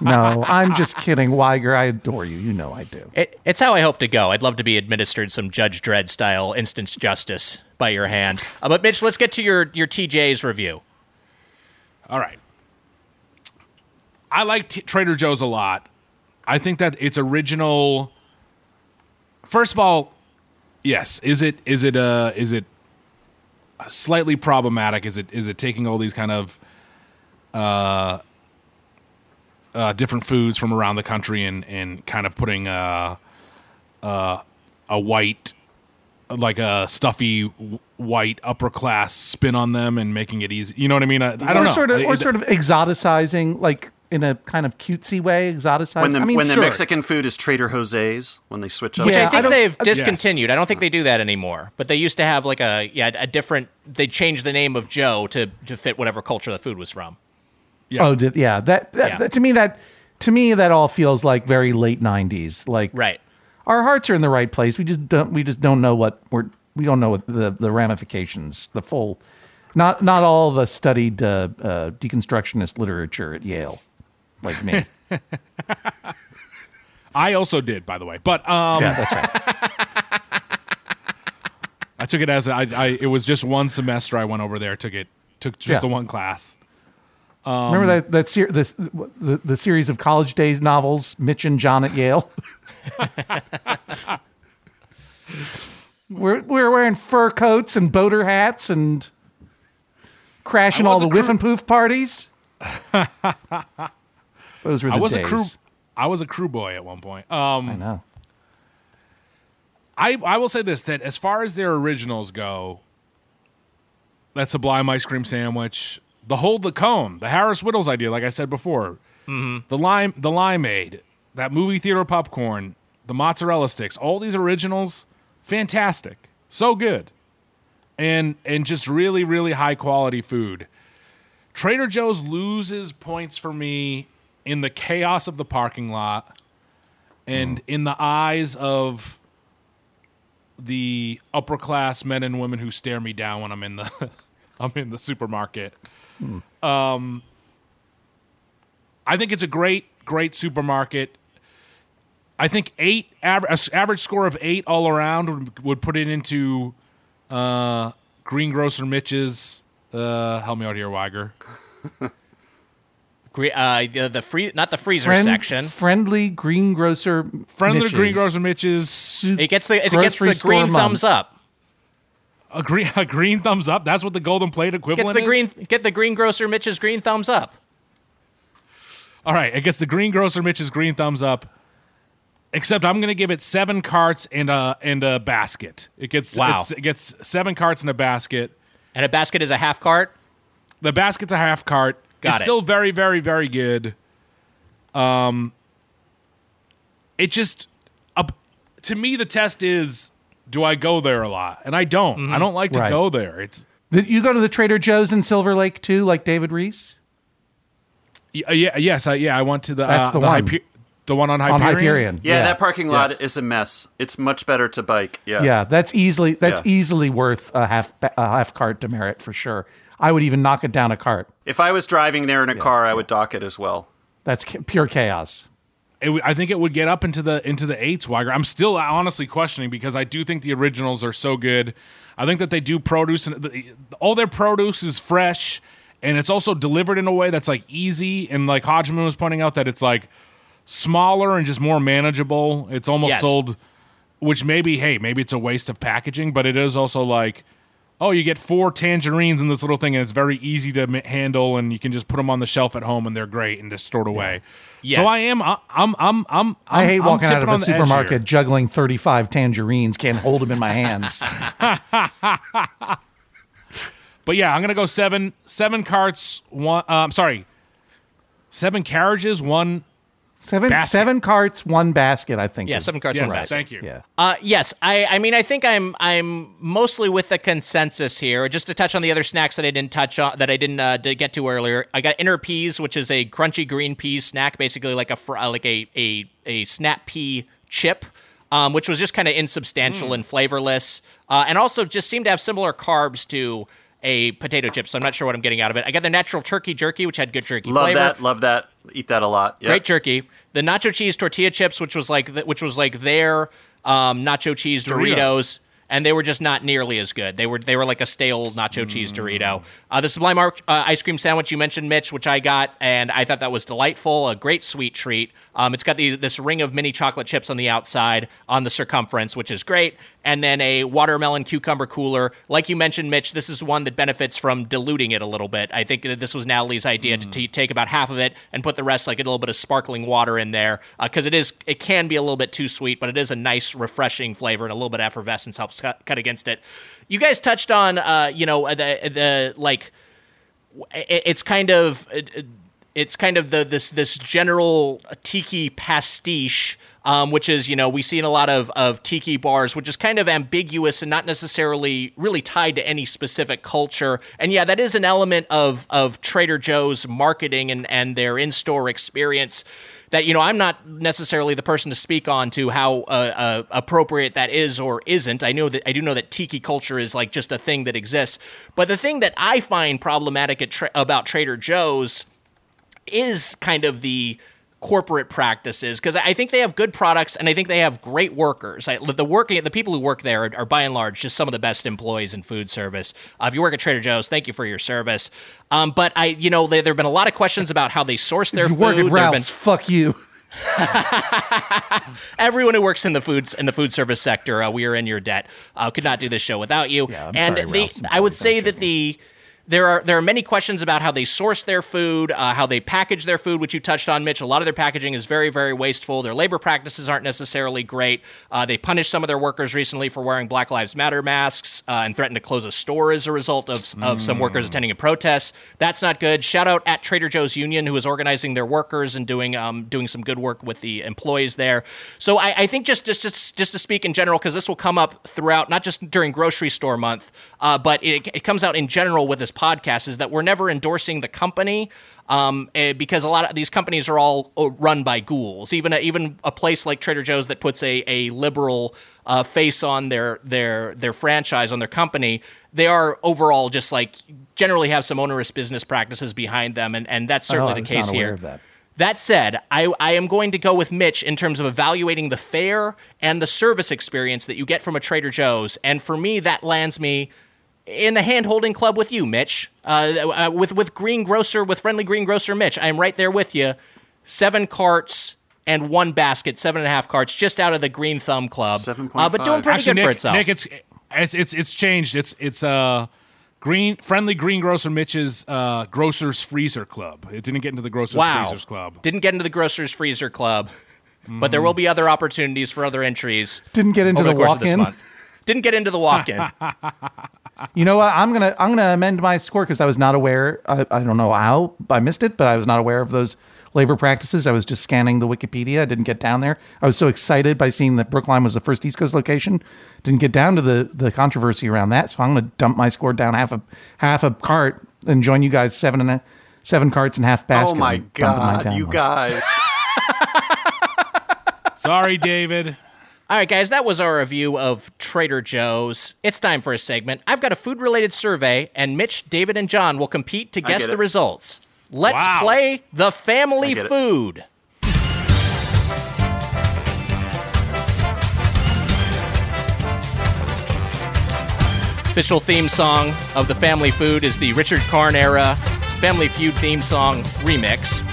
no, I'm just kidding, Wiger. I adore you. You know I do. It, it's how I hope to go. I'd love to be administered some Judge Dredd style instant justice by your hand. Uh, but Mitch, let's get to your your TJ's review. All right. I like T- Trader Joe's a lot. I think that its original. First of all, yes. Is it is it uh is it slightly problematic? Is it is it taking all these kind of uh, uh different foods from around the country and and kind of putting uh uh a white like a stuffy white upper class spin on them and making it easy. You know what I mean? I, I don't or know. Sort of, or It- sort of exoticizing, like in a kind of cutesy way, exoticizing. when the I mean, when the sure. Mexican food is Trader Jose's, when they switch up. Which Yeah, I I think don't- they've discontinued. I don't think they do that anymore. But they used to have like a yeah a different. They changed the name of Joe to to fit whatever culture the food was from. Yeah. Oh, did, yeah. That, that, Yeah. that- to me that to me that all feels like very late '90s. Like Right. Our hearts are in the right place. We just don't. We just don't know what we're. We don't know what the the ramifications, the full. Not not all of us studied uh, uh, deconstructionist literature at Yale, like me. I also did, by the way. But um, yeah, that's right. I took it as I, I. It was just one semester I went over there. Took it. Took just Yeah. the one class. Remember that that ser- this the, the series of college days novels, Mitch and John at Yale. we're we're wearing fur coats and boater hats and crashing all the a Whiffenpoof parties. Those were the I was days. a crew. I was a crew boy at one point. Um, I know. I I will say this that as far as their originals go, that Sublime ice cream sandwich, the hold the cone, the Harris Wittels idea, like I said before, mm-hmm. the lime the limeade, that movie theater popcorn, the mozzarella sticks, all these originals, fantastic, so good, and and just really really high quality food. Trader Joe's loses points for me in the chaos of the parking lot and mm. in the eyes of the upper class men and women who stare me down when I'm in the I'm in the supermarket. Um, I think it's a great great supermarket. I think eight average average score of eight all around would, would put it into uh, greengrocer Mitch's. Uh, help me out here, Wiger. Gre- uh, the, the free, not the freezer Friend- section. Friendly greengrocer. Friendly Mitch's. greengrocer Mitch's. It gets the it gets grocery the green thumbs up. A green a green thumbs up. That's what the golden plate equivalent Gets the is? green get the greengrocer Mitch's green thumbs up. All right, it gets the green grocer Mitch's green thumbs up. Except I'm going to give it seven carts and a and a basket. It gets Wow. it's- it gets seven carts and a basket. And a basket is a half cart. The basket's a half cart. Got it's it. still very very very good. Um, it just uh, to me the test is do I go there a lot? And I don't. Mm-hmm. I don't like to Right. go there. It's Did you go to the Trader Joe's in Silver Lake too, like David Rees? y- uh, yeah yes I, yeah I went to the That's uh, the one. Hyper- the one on Hyperion. On Hyperion. Hyperion. Yeah, that parking lot Yes. is a mess. It's much better to bike. Yeah. Yeah, that's easily that's Yeah. easily worth a half a half cart demerit for sure. I would even knock it down a cart. If I was driving there in a car, I would dock it as well. That's pure chaos. W- I think it would get up into the into the eights. Wiger. I'm still honestly questioning because I do think the originals are so good. I think that they do produce and the, all their produce is fresh, and it's also delivered in a way that's like easy. And like Hodgman was pointing out that it's like smaller and just more manageable. It's almost Yes. sold, which maybe hey maybe it's a waste of packaging, but it is also like. Oh, you get four tangerines in this little thing, and it's very easy to ma- handle, and you can just put them on the shelf at home, and they're great and just stored away. Yes. So I am. I- I'm. I'm. I'm. I hate I'm walking out of a on the edge supermarket juggling 35 tangerines, can't hold them in my hands. But yeah, I'm gonna go seven. Seven carts. One. Uh, I'm sorry. Seven carriages. One. Seven Basket. seven carts, one basket, I think. Yeah, is- seven carts. Yes. one basket. Thank you. Yeah. Uh, yes, I, I mean, I think I'm, I'm mostly with the consensus here. Just to touch on the other snacks that I didn't touch on, that I didn't uh, to get to earlier. I got inner peas, which is a crunchy green pea snack, basically like a fr- uh, like a a a snap pea chip. Um, which was just kind of insubstantial Hmm. and flavorless, uh, and also just seemed to have similar carbs to a potato chip. So I'm not sure what I'm getting out of it. I got the natural turkey jerky, which had good jerky Love flavor that. Love that. Eat that a lot. Yep. great jerky. The nacho cheese tortilla chips, which was like the, which was like their um, nacho cheese Doritos. Doritos. and they were just not nearly as good. They were they were like a stale nacho cheese Dorito. Uh, the Sublime Arc, uh, ice cream sandwich you mentioned, Mitch, which I got, and I thought that was delightful. A great sweet treat. Um, it's got the, this ring of mini chocolate chips on the outside on the circumference, which is great. And then a watermelon cucumber cooler. Like you mentioned, Mitch, this is one that benefits from diluting it a little bit. I think that this was Natalie's idea to t- take about half of it and put the rest, like a little bit of sparkling water in there, because it is it can be a little bit too sweet, but it is a nice, refreshing flavor, and a little bit of effervescence helps cut, cut against it. You guys touched on, uh, you know, the the like it- it's kind of it's kind of the this this general tiki pastiche um, which is you know we see in a lot of, of tiki bars which is kind of ambiguous and not necessarily really tied to any specific culture and yeah that is an element of of trader joe's marketing and and their in-store experience that you know I'm not necessarily the person to speak on to how uh, uh, appropriate that is or isn't. I know that I do know that tiki culture is like just a thing that exists. But the thing that I find problematic at tra- about Trader Joe's is kind of the corporate practices because I think they have good products and I think they have great workers. I, the working the people who work there are, are, by and large just some of the best employees in food service. Uh, if you work at Trader Joe's, thank you for your service. Um, but I, you know, there have been a lot of questions about how they source their you food. work at Ralph's. been- Fuck you. everyone who works in the foods in the food service sector, uh, we are in your debt. Uh, could not do this show without you. Yeah, I'm and sorry, Ralph's I would say that the there are there are many questions about how they source their food, uh, how they package their food, which you touched on, Mitch. A lot of their packaging is very very wasteful. Their labor practices aren't necessarily great. Uh, they punished some of their workers recently for wearing Black Lives Matter masks uh, and threatened to close a store as a result of of some workers attending a protest. That's not good. Shout out at Trader Joe's Union who is organizing their workers and doing um, doing some good work with the employees there. So I, I think just just just just to speak in general, because this will come up throughout, not just during grocery store month, uh, but it, it comes out in general with this podcast, is that we're never endorsing the company. Um, eh, because a lot of these companies are all uh, run by ghouls. Even a, even a place like Trader Joe's that puts a, a liberal uh, face on their their their franchise on their company, they are overall just like generally have some onerous business practices behind them, and, and that's certainly Oh, the case here. that. That said, I, I am going to go with Mitch in terms of evaluating the fare and the service experience that you get from a Trader Joe's. And for me, that lands me in the hand holding club with you, Mitch. Uh, uh, with, with Green Grocer, with friendly Green Grocer Mitch. I am right there with you. Seven carts and one basket, seven and a half carts, just out of the Green Thumb Club. Uh, but doing 7.5. pretty Actually, good for Nick, itself. Nick, it's it's it's it's changed. It's it's uh green friendly green grocer Mitch's uh grocers freezer club. It didn't get into the grocers wow. freezers club. Didn't get into the Grocer's Freezer Club. But there will be other opportunities for other entries. Didn't get into over the the course of this walk-in. month. Didn't get into the walk-in. You know what? I'm gonna I'm gonna amend my score because I was not aware. I, I don't know how I missed it, but I was not aware of those labor practices. I was just scanning the Wikipedia. I didn't get down there. I was so excited by seeing that Brookline was the first East Coast location. Didn't get down to the the controversy around that. So I'm gonna dump my score down half a half a cart and join you guys seven and a seven carts and half basket. Oh my and dump mine god, down you guys. Sorry, David. All right, guys, that was our review of Trader Joe's. It's time for a segment. I've got a food related survey, and Mitch, David, and John will compete to guess the it. results. Let's Wow. play the family I get it. food. Official theme song of the Family Food is the Richard Karn era Family Feud theme song remix.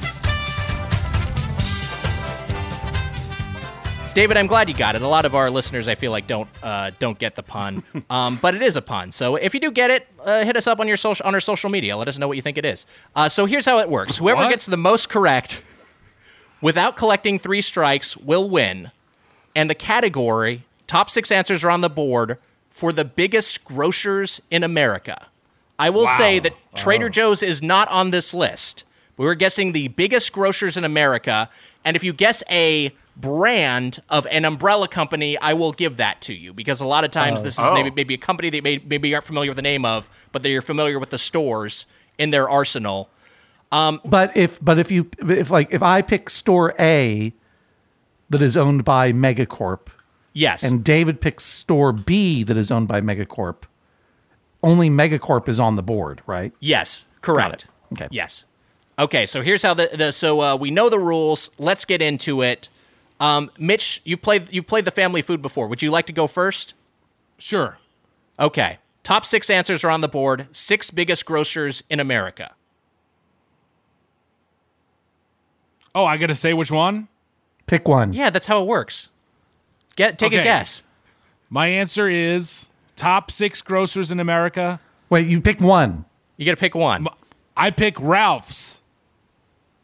David, I'm glad you got it. A lot of our listeners, I feel like, don't uh, don't get the pun, um, but it is a pun. So if you do get it, uh, hit us up on your social on our social media. Let us know what you think it is. Uh, so here's how it works: whoever What? gets the most correct without collecting three strikes will win, and the category top six answers are on the board for the biggest grocers in America. I will say that Trader Joe's is not on this list. We were guessing the biggest grocers in America, and if you guess a brand of an umbrella company, I will give that to you because a lot of times this is Oh. maybe, maybe a company that may, maybe you aren't familiar with the name of, but that you're familiar with the stores in their arsenal. But if but if you if like if I pick store A that is owned by Megacorp Yes. and David picks store B that is owned by Megacorp, only Megacorp is on the board, right? Yes, correct. Got it. Okay. Yes. Okay, so here's how the, the so uh, we know the rules. Let's get into it. Um, Mitch, you played you played the family food before. Would you like to go first? Sure. Okay. Top six answers are on the board. Six biggest grocers in America. Oh, I got to say which one? Pick one. Yeah, that's how it works. Get take a guess. My answer is top six grocers in America. Wait, you pick one. You got to pick one. I pick Ralph's.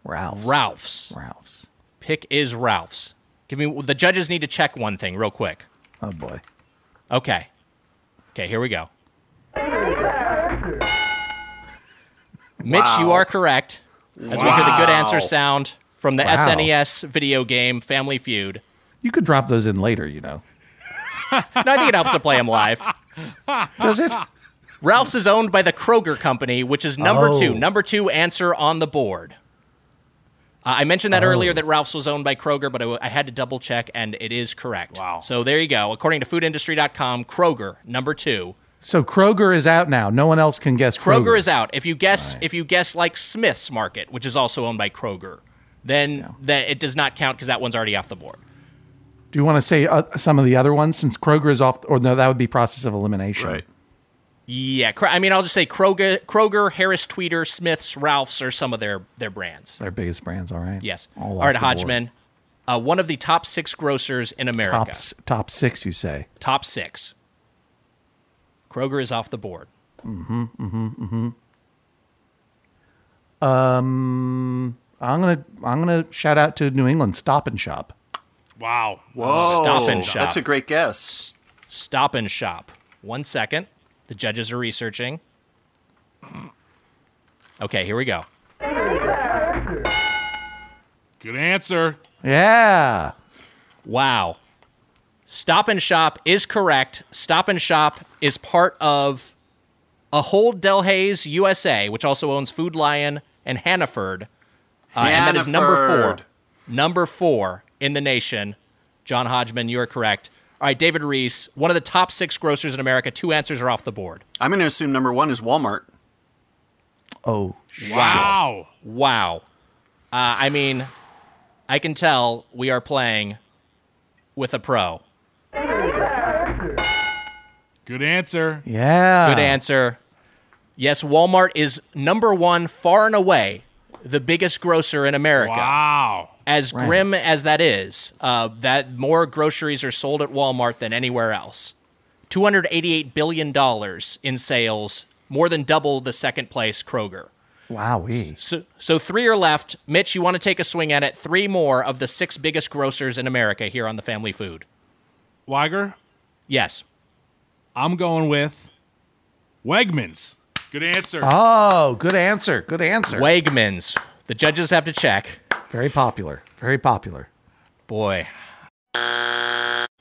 Ralph's. Ralph's. Ralph's. Pick is Ralph's. Give me the judges need to check one thing real quick. Oh boy. Okay. Okay, here we go. Mitch, you are correct. As we hear the good answer sound from the Wow. SNES video game Family Feud. You could drop those in later, you know. No, I think it helps to play them live. Does it? Ralph's is owned by the Kroger Company, which is number Oh. two. Number two answer on the board. Uh, I mentioned that earlier that Ralph's was owned by Kroger, but I, I had to double check, and it is correct. Wow. So there you go. According to foodindustry.com, Kroger, number two. So Kroger is out now. No one else can guess Kroger. Kroger is out. If you guess, if you guess like Smith's Market, which is also owned by Kroger, then that it does not count because that one's already off the board. Do you want to say uh, some of the other ones since Kroger is off? Or no, that would be process of elimination. Right. Yeah, I mean, I'll just say Kroger, Kroger, Harris Teeter, Smiths, Ralphs are some of their their brands. Their biggest brands. All right. Yes. All, All off right, the board. Hodgman. Uh, one of the top six grocers in America. Top top six, you say? Top six. Kroger is off the board. Um, I'm gonna I'm gonna shout out to New England Stop and Shop. Wow. Whoa. Stop and Shop. That's a great guess. Stop and Shop. One second. The judges are researching. Okay, here we go. Good answer. Yeah. Wow. Stop and Shop is correct. Stop and Shop is part of a Ahold Delhaize USA, which also owns Food Lion and Hannaford. Uh, and that is number four. Number four in the nation. John Hodgman, you are correct. All right, David Rees, one of the top six grocers in America. Two answers are off the board. I'm going to assume number one is Walmart. Oh. Wow. Wow. Uh, I mean, I can tell we are playing with a pro. Good answer. Yeah. Good answer. Yes, Walmart is number one, far and away, the biggest grocer in America. Wow. As grim as that is, uh, that more groceries are sold at Walmart than anywhere else. Two hundred eighty-eight billion dollars in sales, more than double the second place Kroger. Wowee. So, so three are left. Mitch, you want to take a swing at it? Three more of the six biggest grocers in America here on the Family Food. Wiger, Yes. I'm going with Wegmans. Good answer. Oh, good answer. Good answer. Wegmans. The judges have to check. Very popular. Very popular. Boy,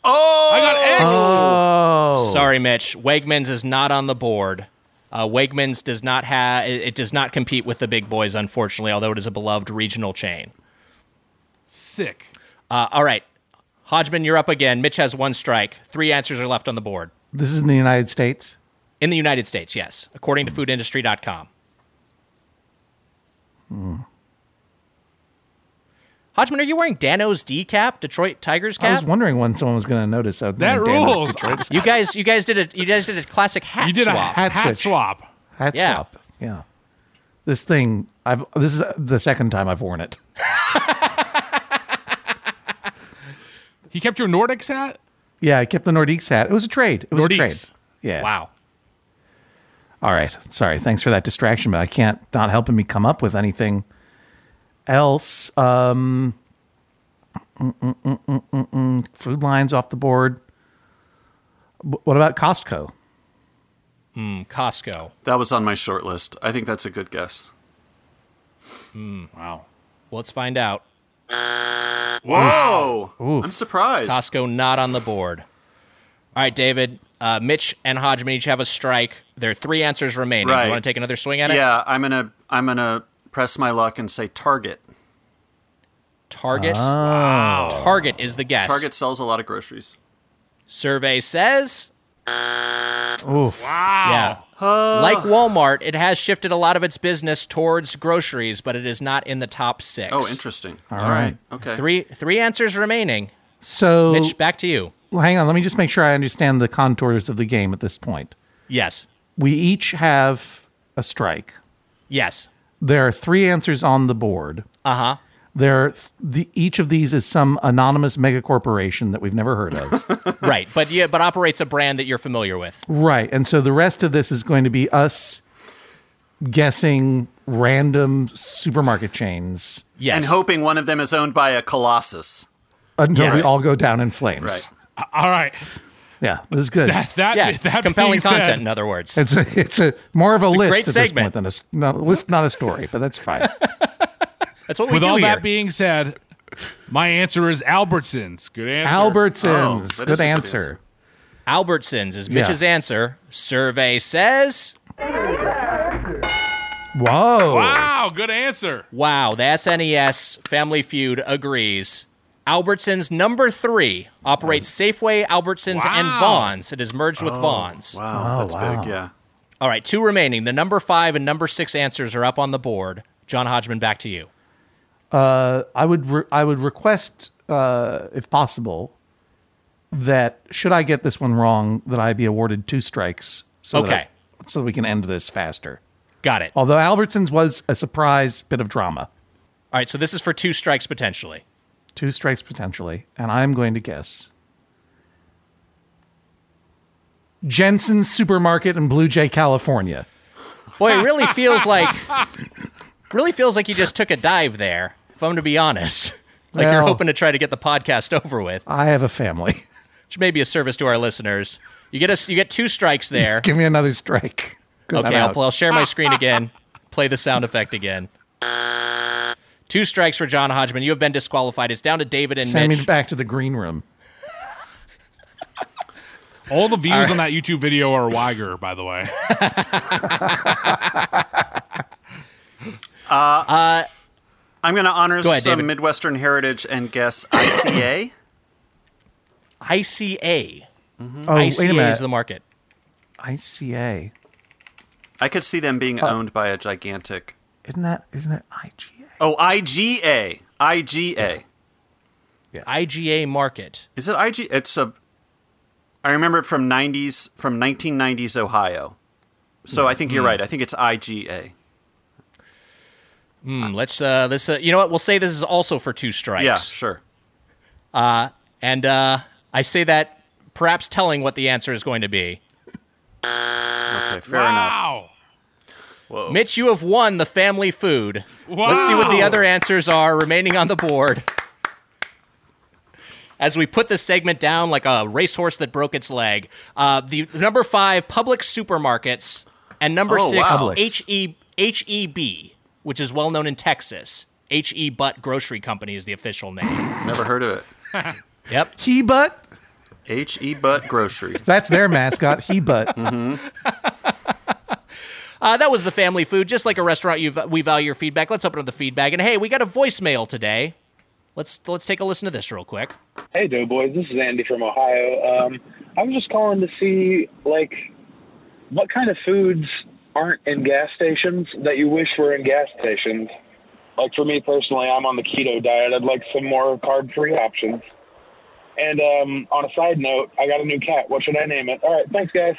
Oh! I got X. Oh. Sorry, Mitch. Wegmans is not on the board. Uh, Wegmans does not have it, it does not compete with the big boys, unfortunately. Although it is a beloved regional chain. Sick. Uh, all right, Hodgman, you're up again. Mitch has one strike. Three answers are left on the board This is in the United States. in the United States. Yes, according to FoodIndustry.com. Hodgman, are you wearing Dano's D cap, Detroit Tigers cap? I was wondering when someone was going to notice that. That rules. Detroit You guys, you guys did a you guys did a classic hat swap. You did a hat, Hat swap. Hat Yeah. swap. Yeah. This thing, I've. This is the second time I've worn it. He kept your Nordiques hat? Yeah, I kept the Nordiques hat. It was a trade. It was a trade. Yeah. Wow. All right. Sorry. Thanks for that distraction, but I can't not helping me come up with anything else. Um, mm, mm, mm, mm, mm, mm. food lines off the board. What about Costco? Mm, Costco. That was on my short list. I think that's a good guess. Wow. Well, let's find out. Whoa! Oof. I'm surprised. Costco not on the board. All right, David. Uh, Mitch and Hodgman each have a strike. There are three answers remaining. Do you want to take another swing at it? yeah, I'm gonna I'm gonna press my luck and say Target. Target. Ah. Target is the guess. Target sells a lot of groceries. Survey says, Oof. Wow. yeah. like Walmart, it has shifted a lot of its business towards groceries, but it is not in the top six. Oh, interesting. All right. Okay. Three three answers remaining. So, Mitch, back to you. well, hang on. Let me just make sure I understand the contours of the game at this point. Yes. We each have a strike. Yes. There are three answers on the board. Uh huh. There, are th- the, each of these is some anonymous mega corporation that we've never heard of. right. But yeah, but operates a brand that you're familiar with. right, and so the rest of this is going to be us guessing random supermarket chains Yes. And hoping one of them is owned by a colossus. until Yes. we all go down in flames. Right. All right. Yeah, this is good. That, that, yeah. that compelling being said, content, in other words. It's a, it's a more of a list great at this point than a s- not, a list, not a story, but that's fine. That's what we With do all here. that being said, my answer is Albertsons. Good answer. Oh, Albertsons, that good is good answer. answer. Albertsons is Yeah. Mitch's answer. Survey says, Whoa! Wow, good answer. wow, the SNES Family Feud agrees. Albertsons number three operates Safeway, Albertsons, and Wow. Vons. It is merged with Vons. Wow, that's wow. big. Yeah. All right, two remaining. The number five and number six answers are up on the board. John Hodgman, back to you. Uh, I would re- I would request, uh, if possible, that should I get this one wrong, that I be awarded two strikes. So that Okay. I- so that we can end this faster. Got it. Although Albertsons was a surprise bit of drama. All right, so this is for two strikes potentially. Two strikes potentially, and I'm going to guess Jensen's Supermarket in Blue Jay, California. Boy, it really feels like really feels like you just took a dive there. If I'm to be honest, like you're hoping to try to get the podcast over with, I have a family. which may be a service to our listeners. You get us, you get two strikes there. Give me another strike. Okay, I'll. I'll share my screen again. Play the sound effect again. Two strikes for John Hodgman. You have been disqualified. It's down to David and Send Mitch. me back to the green room. All the views on that YouTube video are Wiger, by the way. Uh, uh, I'm going to honor Go ahead, some David. Midwestern heritage and guess ICA. ICA. Mm-hmm. Oh, wait a ICA minute. is the market. ICA. I could see them being owned by a gigantic. Isn't that isn't it IGA? Oh, IGA. IGA. IGA market. Is it IG? It's a. I remember it from 90s, from 1990s Ohio. So I think you're right. I think it's IGA. Hmm, let's uh, let's uh, you know what? We'll say this is also for two strikes. Yeah, sure. Uh, and uh, I say that perhaps telling what the answer is going to be. Okay, fair enough. Wow. Mitch, you have won the family food. Let's see what the other answers are remaining on the board. As we put this segment down like a racehorse that broke its leg, uh, the number five, Publix supermarkets, and number Oh, six, wow. H E H E B, which is well known in Texas. H E Butt Grocery Company is the official name. Never heard of it. yep. He butt. H E Butt Grocery. That's their mascot. He butt. Uh, that was the family food. Just like a restaurant, you we value your feedback. Let's open up the feedback. And hey, we got a voicemail today. Let's let's take a listen to this real quick. Hey, Doughboys. This is Andy from Ohio. Um, I'm just calling to see, like, what kind of foods aren't in gas stations that you wish were in gas stations. Like, for me personally, I'm on the keto diet. I'd like some more carb free options. And um, on a side note, I got a new cat. What should I name it? All right. Thanks, guys.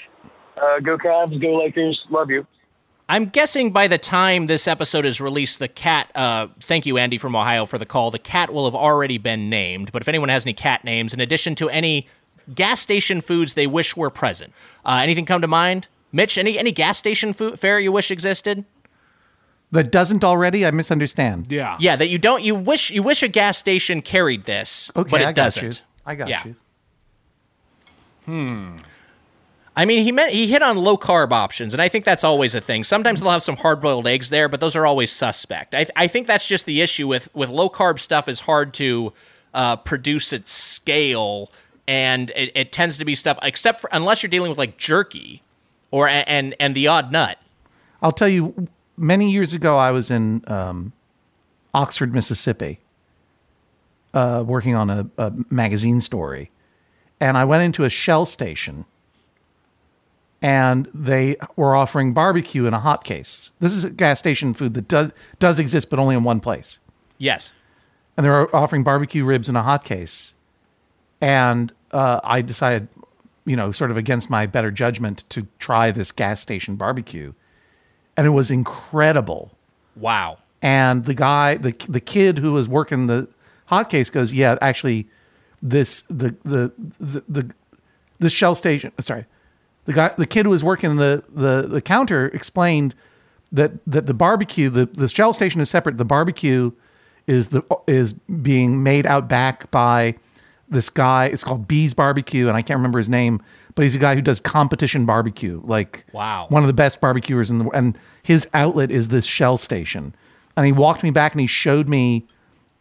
Uh, go Cavs. Go Lakers. Love you. I'm guessing by the time this episode is released, the cat. Uh, thank you, Andy from Ohio, for the call. The cat will have already been named. But if anyone has any cat names, in addition to any gas station foods they wish were present, uh, anything come to mind? Mitch, any any gas station food fare you wish existed? That doesn't already. I misunderstand. Yeah. Yeah, that you don't. You wish you wish a gas station carried this, Okay, but it I got doesn't. you. I got Yeah. you. I mean, he meant he hit on low carb options, and I think that's always a thing. Sometimes they'll have some hard boiled eggs there, but those are always suspect. I, I think that's just the issue with with low carb stuff is hard to uh, produce at scale, and it, it tends to be stuff except for unless you're dealing with like jerky or and and the odd nut. I'll tell you. Many years ago, I was in um, Oxford, Mississippi, uh, working on a, a magazine story, and I went into a Shell station, and they were offering barbecue in a hot case. This is a gas station food that does does exist, but only in one place. Yes, and they were offering barbecue ribs in a hot case. And uh, I decided, you know, sort of against my better judgment, to try this gas station barbecue, and it was incredible. wow. And the guy, the the kid who was working the hot case, goes, "Yeah, actually, this the the the the this shell station. Sorry, the guy, the kid who was working the the the counter explained that that the barbecue, the the shell station is separate. The barbecue is the is being made out back by this guy. It's called Bees Barbecue, and I can't remember his name, but he's a guy who does competition barbecue, like Wow. one of the best barbecuers in the world. and his outlet is this shell station. And he walked me back and he showed me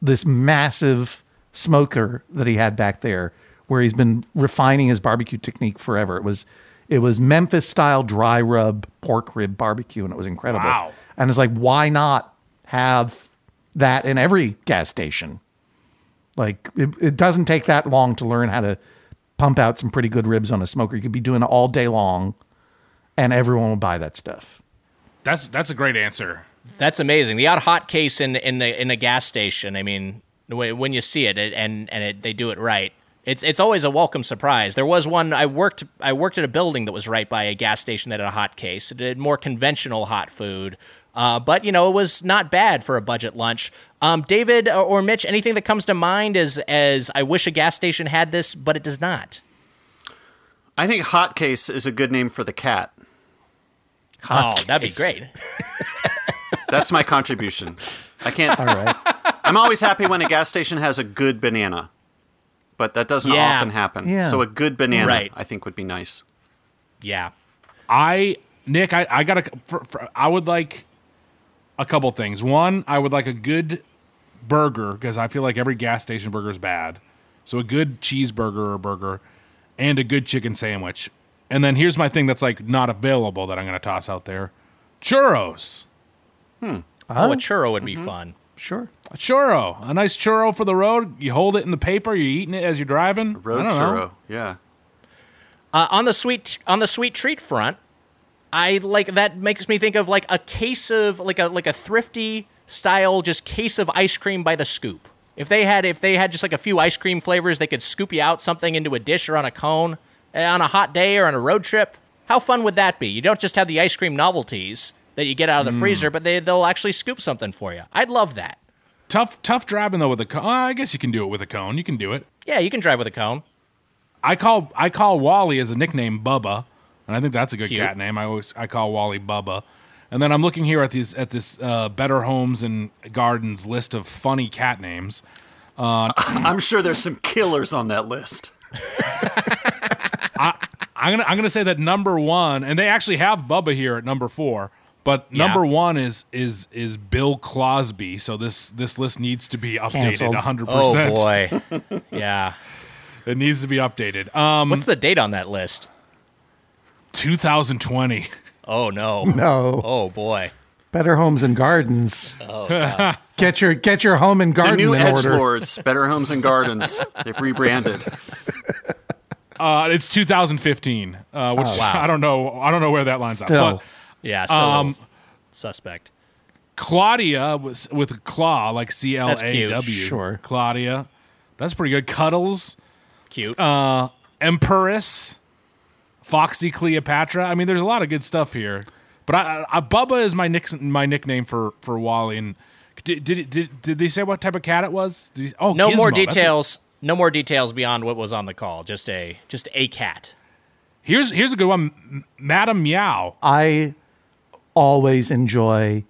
this massive smoker that he had back there where he's been refining his barbecue technique forever. It was it was Memphis style dry rub pork rib barbecue and it was incredible. Wow. And it's like why not have that in every gas station? Like it, it doesn't take that long to learn how to pump out some pretty good ribs on a smoker. You could be doing it all day long and everyone will buy that stuff. That's that's a great answer. That's amazing. The odd hot case in in a, in a gas station. I mean, when, when you see it, it and and it, they do it right. It's it's always a welcome surprise. There was one I worked I worked at a building that was right by a gas station that had a hot case. It did more conventional hot food, uh, but you know it was not bad for a budget lunch. Um, David or, or Mitch, anything that comes to mind as as I wish a gas station had this, but it does not. I think Hot Case is a good name for the cat. oh, that'd be great. That's my contribution. I can't. All right. I'm always happy when a gas station has a good banana, but that doesn't Yeah. often happen. Yeah. So a good banana, Right. I think, would be nice. Yeah. I Nick, I, I got to. For, for, I would like a couple things. One, I would like a good burger because I feel like every gas station burger is bad. So a good cheeseburger or burger, and a good chicken sandwich. And then here's my thing that's like not available that I'm going to toss out there: churros. Hmm. Oh, a churro would be Mm-hmm. fun. Sure. A churro, a nice churro for the road. You hold it in the paper. You're eating it as you're driving. Road I don't churro. know. Yeah. Uh, on the sweet on the sweet treat front, I like that makes me think of like a case of like a like a thrifty style just case of ice cream by the scoop. If they had if they had just like a few ice cream flavors, they could scoop you out something into a dish or on a cone eh, on a hot day or on a road trip. How fun would that be? You don't just have the ice cream novelties that you get out of the freezer, but they they'll actually scoop something for you. I'd love that. Tough, tough driving though with a cone. I guess you can do it with a cone. You can do it. Yeah, you can drive with a cone. I call I call Wally as a nickname Bubba, and I think that's a good Cute. cat name. I always I call Wally Bubba. And then I'm looking here at these at this uh, Better Homes and Gardens list of funny cat names. I'm sure there's some killers on that list. I'm gonna I'm gonna say that number one, and they actually have Bubba here at number four. But Yeah. number one is is is Bill Closby. So this this list needs to be updated Canceled. 100. Oh percent boy. yeah. It needs to be updated. Um, What's the date on that list? 2020. Oh no. No. Oh boy. Better homes and gardens. Oh, Get your get your home and The garden new in Edge order. Lords, Better Homes and Gardens. They've rebranded. Uh, it's 2015, uh, which Wow. I don't know. I don't know where that lines Oh, Still. up. But Yeah, still Um, a suspect. Claudia was with a claw, like C L A W. Sure. Claudia. That's pretty good. Cuddles, Cute. uh, Empress, Foxy Cleopatra. I mean, there's a lot of good stuff here. But I, I, Bubba is my nick, my nickname for for Wally. And did did did, did they say what type of cat it was? Did he- oh, no Gizmo. more That's a- details. no more details beyond what was on the call. Just a just a cat. here's here's a good one, M- Madam Meow. I always enjoy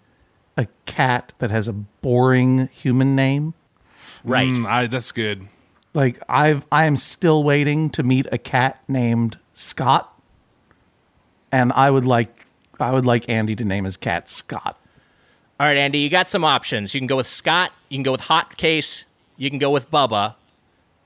a cat that has a boring human name. Right. Mm, I, that's good. Like I've I am still waiting to meet a cat named Scott. And I would like I would like Andy to name his cat Scott. All right, Andy, you got some options. You can go with Scott. You can go with Hot Case. You can go with Bubba.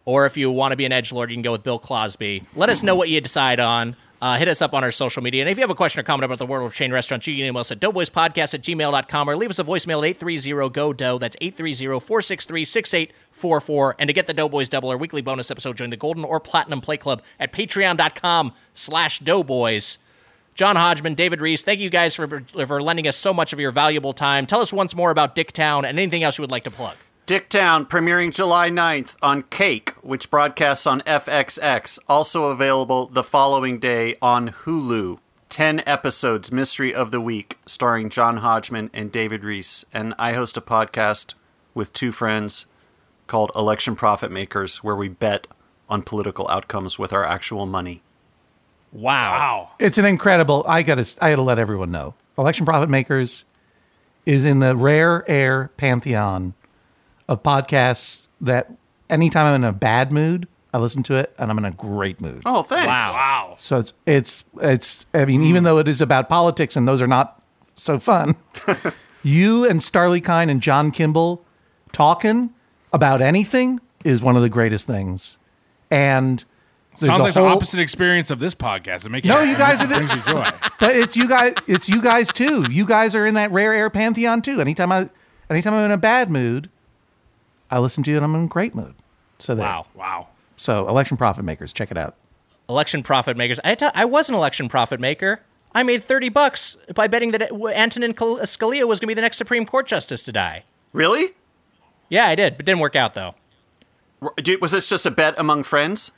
Or if you want to be an edge lord, you can go with Bill Closby. Let us know what you decide on. Uh, hit us up on our social media. And if you have a question or comment about the world of chain restaurants, you can email us at doughboyspodcast at gmail.com or leave us a voicemail at 830-GO-DOUGH. That's 830-463-6844. And to get the Doughboys Double, our weekly bonus episode, join the Golden or Platinum Play Club at patreon.com slash doughboys. John Hodgman, David Rees, thank you guys for, for lending us so much of your valuable time. Tell us once more about Dicktown and anything else you would like to plug. Dicktown premiering July 9th on Cake, which broadcasts on FXX. Also available the following day on Hulu. 10 episodes, Mystery of the Week, starring John Hodgman and David Rees. And I host a podcast with two friends called Election Profit Makers, where we bet on political outcomes with our actual money. Wow. Wow. It's an incredible. I got to. I got to let everyone know. Election Profit Makers is in the rare air pantheon of podcasts that anytime I'm in a bad mood, I listen to it and I'm in a great mood. Oh, thanks. Wow. wow. So it's it's it's. I mean, even hmm. though it is about politics and those are not so fun, you and Starlee Kine and John Kimball talking about anything is one of the greatest things. And there's Sounds like whole- the opposite experience of this podcast. It makes No, you, you guys are the- brings you joy. but it's you guys it's you guys too you guys are in that rare air pantheon too anytime i anytime i'm in a bad mood i listen to you and i'm in a great mood so there. Wow. Wow. so election profit makers check it out Election profit makers. I, t- I was an election profit maker. I made 30 bucks by betting that Antonin uh, Scalia was going to be the next Supreme Court justice to die. Really? Yeah, I did, but didn't work out though. Was this just a bet among friends?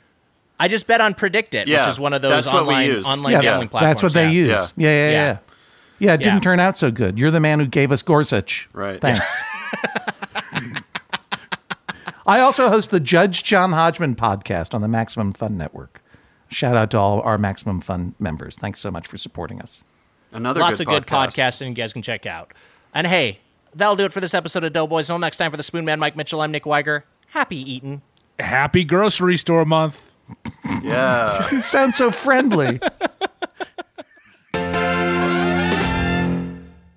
I just bet on PredictIt, Yeah, which is one of those that's what we online use. online yeah, gambling platforms. that's what they yeah. use. Yeah. Yeah, yeah, yeah. Yeah. Yeah, Yeah, it didn't turn out so good. You're the man who gave us Gorsuch. Right. Thanks. I also host the Judge John Hodgman podcast on the Maximum Fun Network. Shout out to all our Maximum Fun members. Thanks so much for supporting us. Another Lots good of good podcast. podcasts, and you guys can check out. And hey, that'll do it for this episode of Doughboys. Until next time, for the Spoon Man, Mike Mitchell, I'm Nick Wiger. Happy eating. Happy grocery store month. Yeah. You sound so friendly.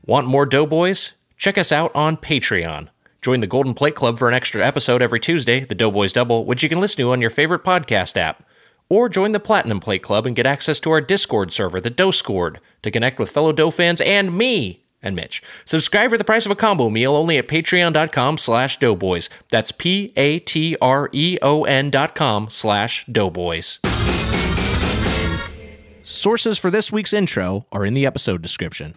Want more Doughboys? Check us out on Patreon. Join the Golden Plate Club for an extra episode every Tuesday, the Doughboys Double, which you can listen to on your favorite podcast app. Or join the Platinum Plate Club and get access to our Discord server, the Doughscord, to connect with fellow Dough fans and me and Mitch. Subscribe for the price of a combo meal only at patreon.com slash doughboys. That's P-A-T-R-E-O-N dot com slash doughboys. Sources for this week's intro are in the episode description.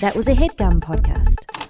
That was a headgum podcast.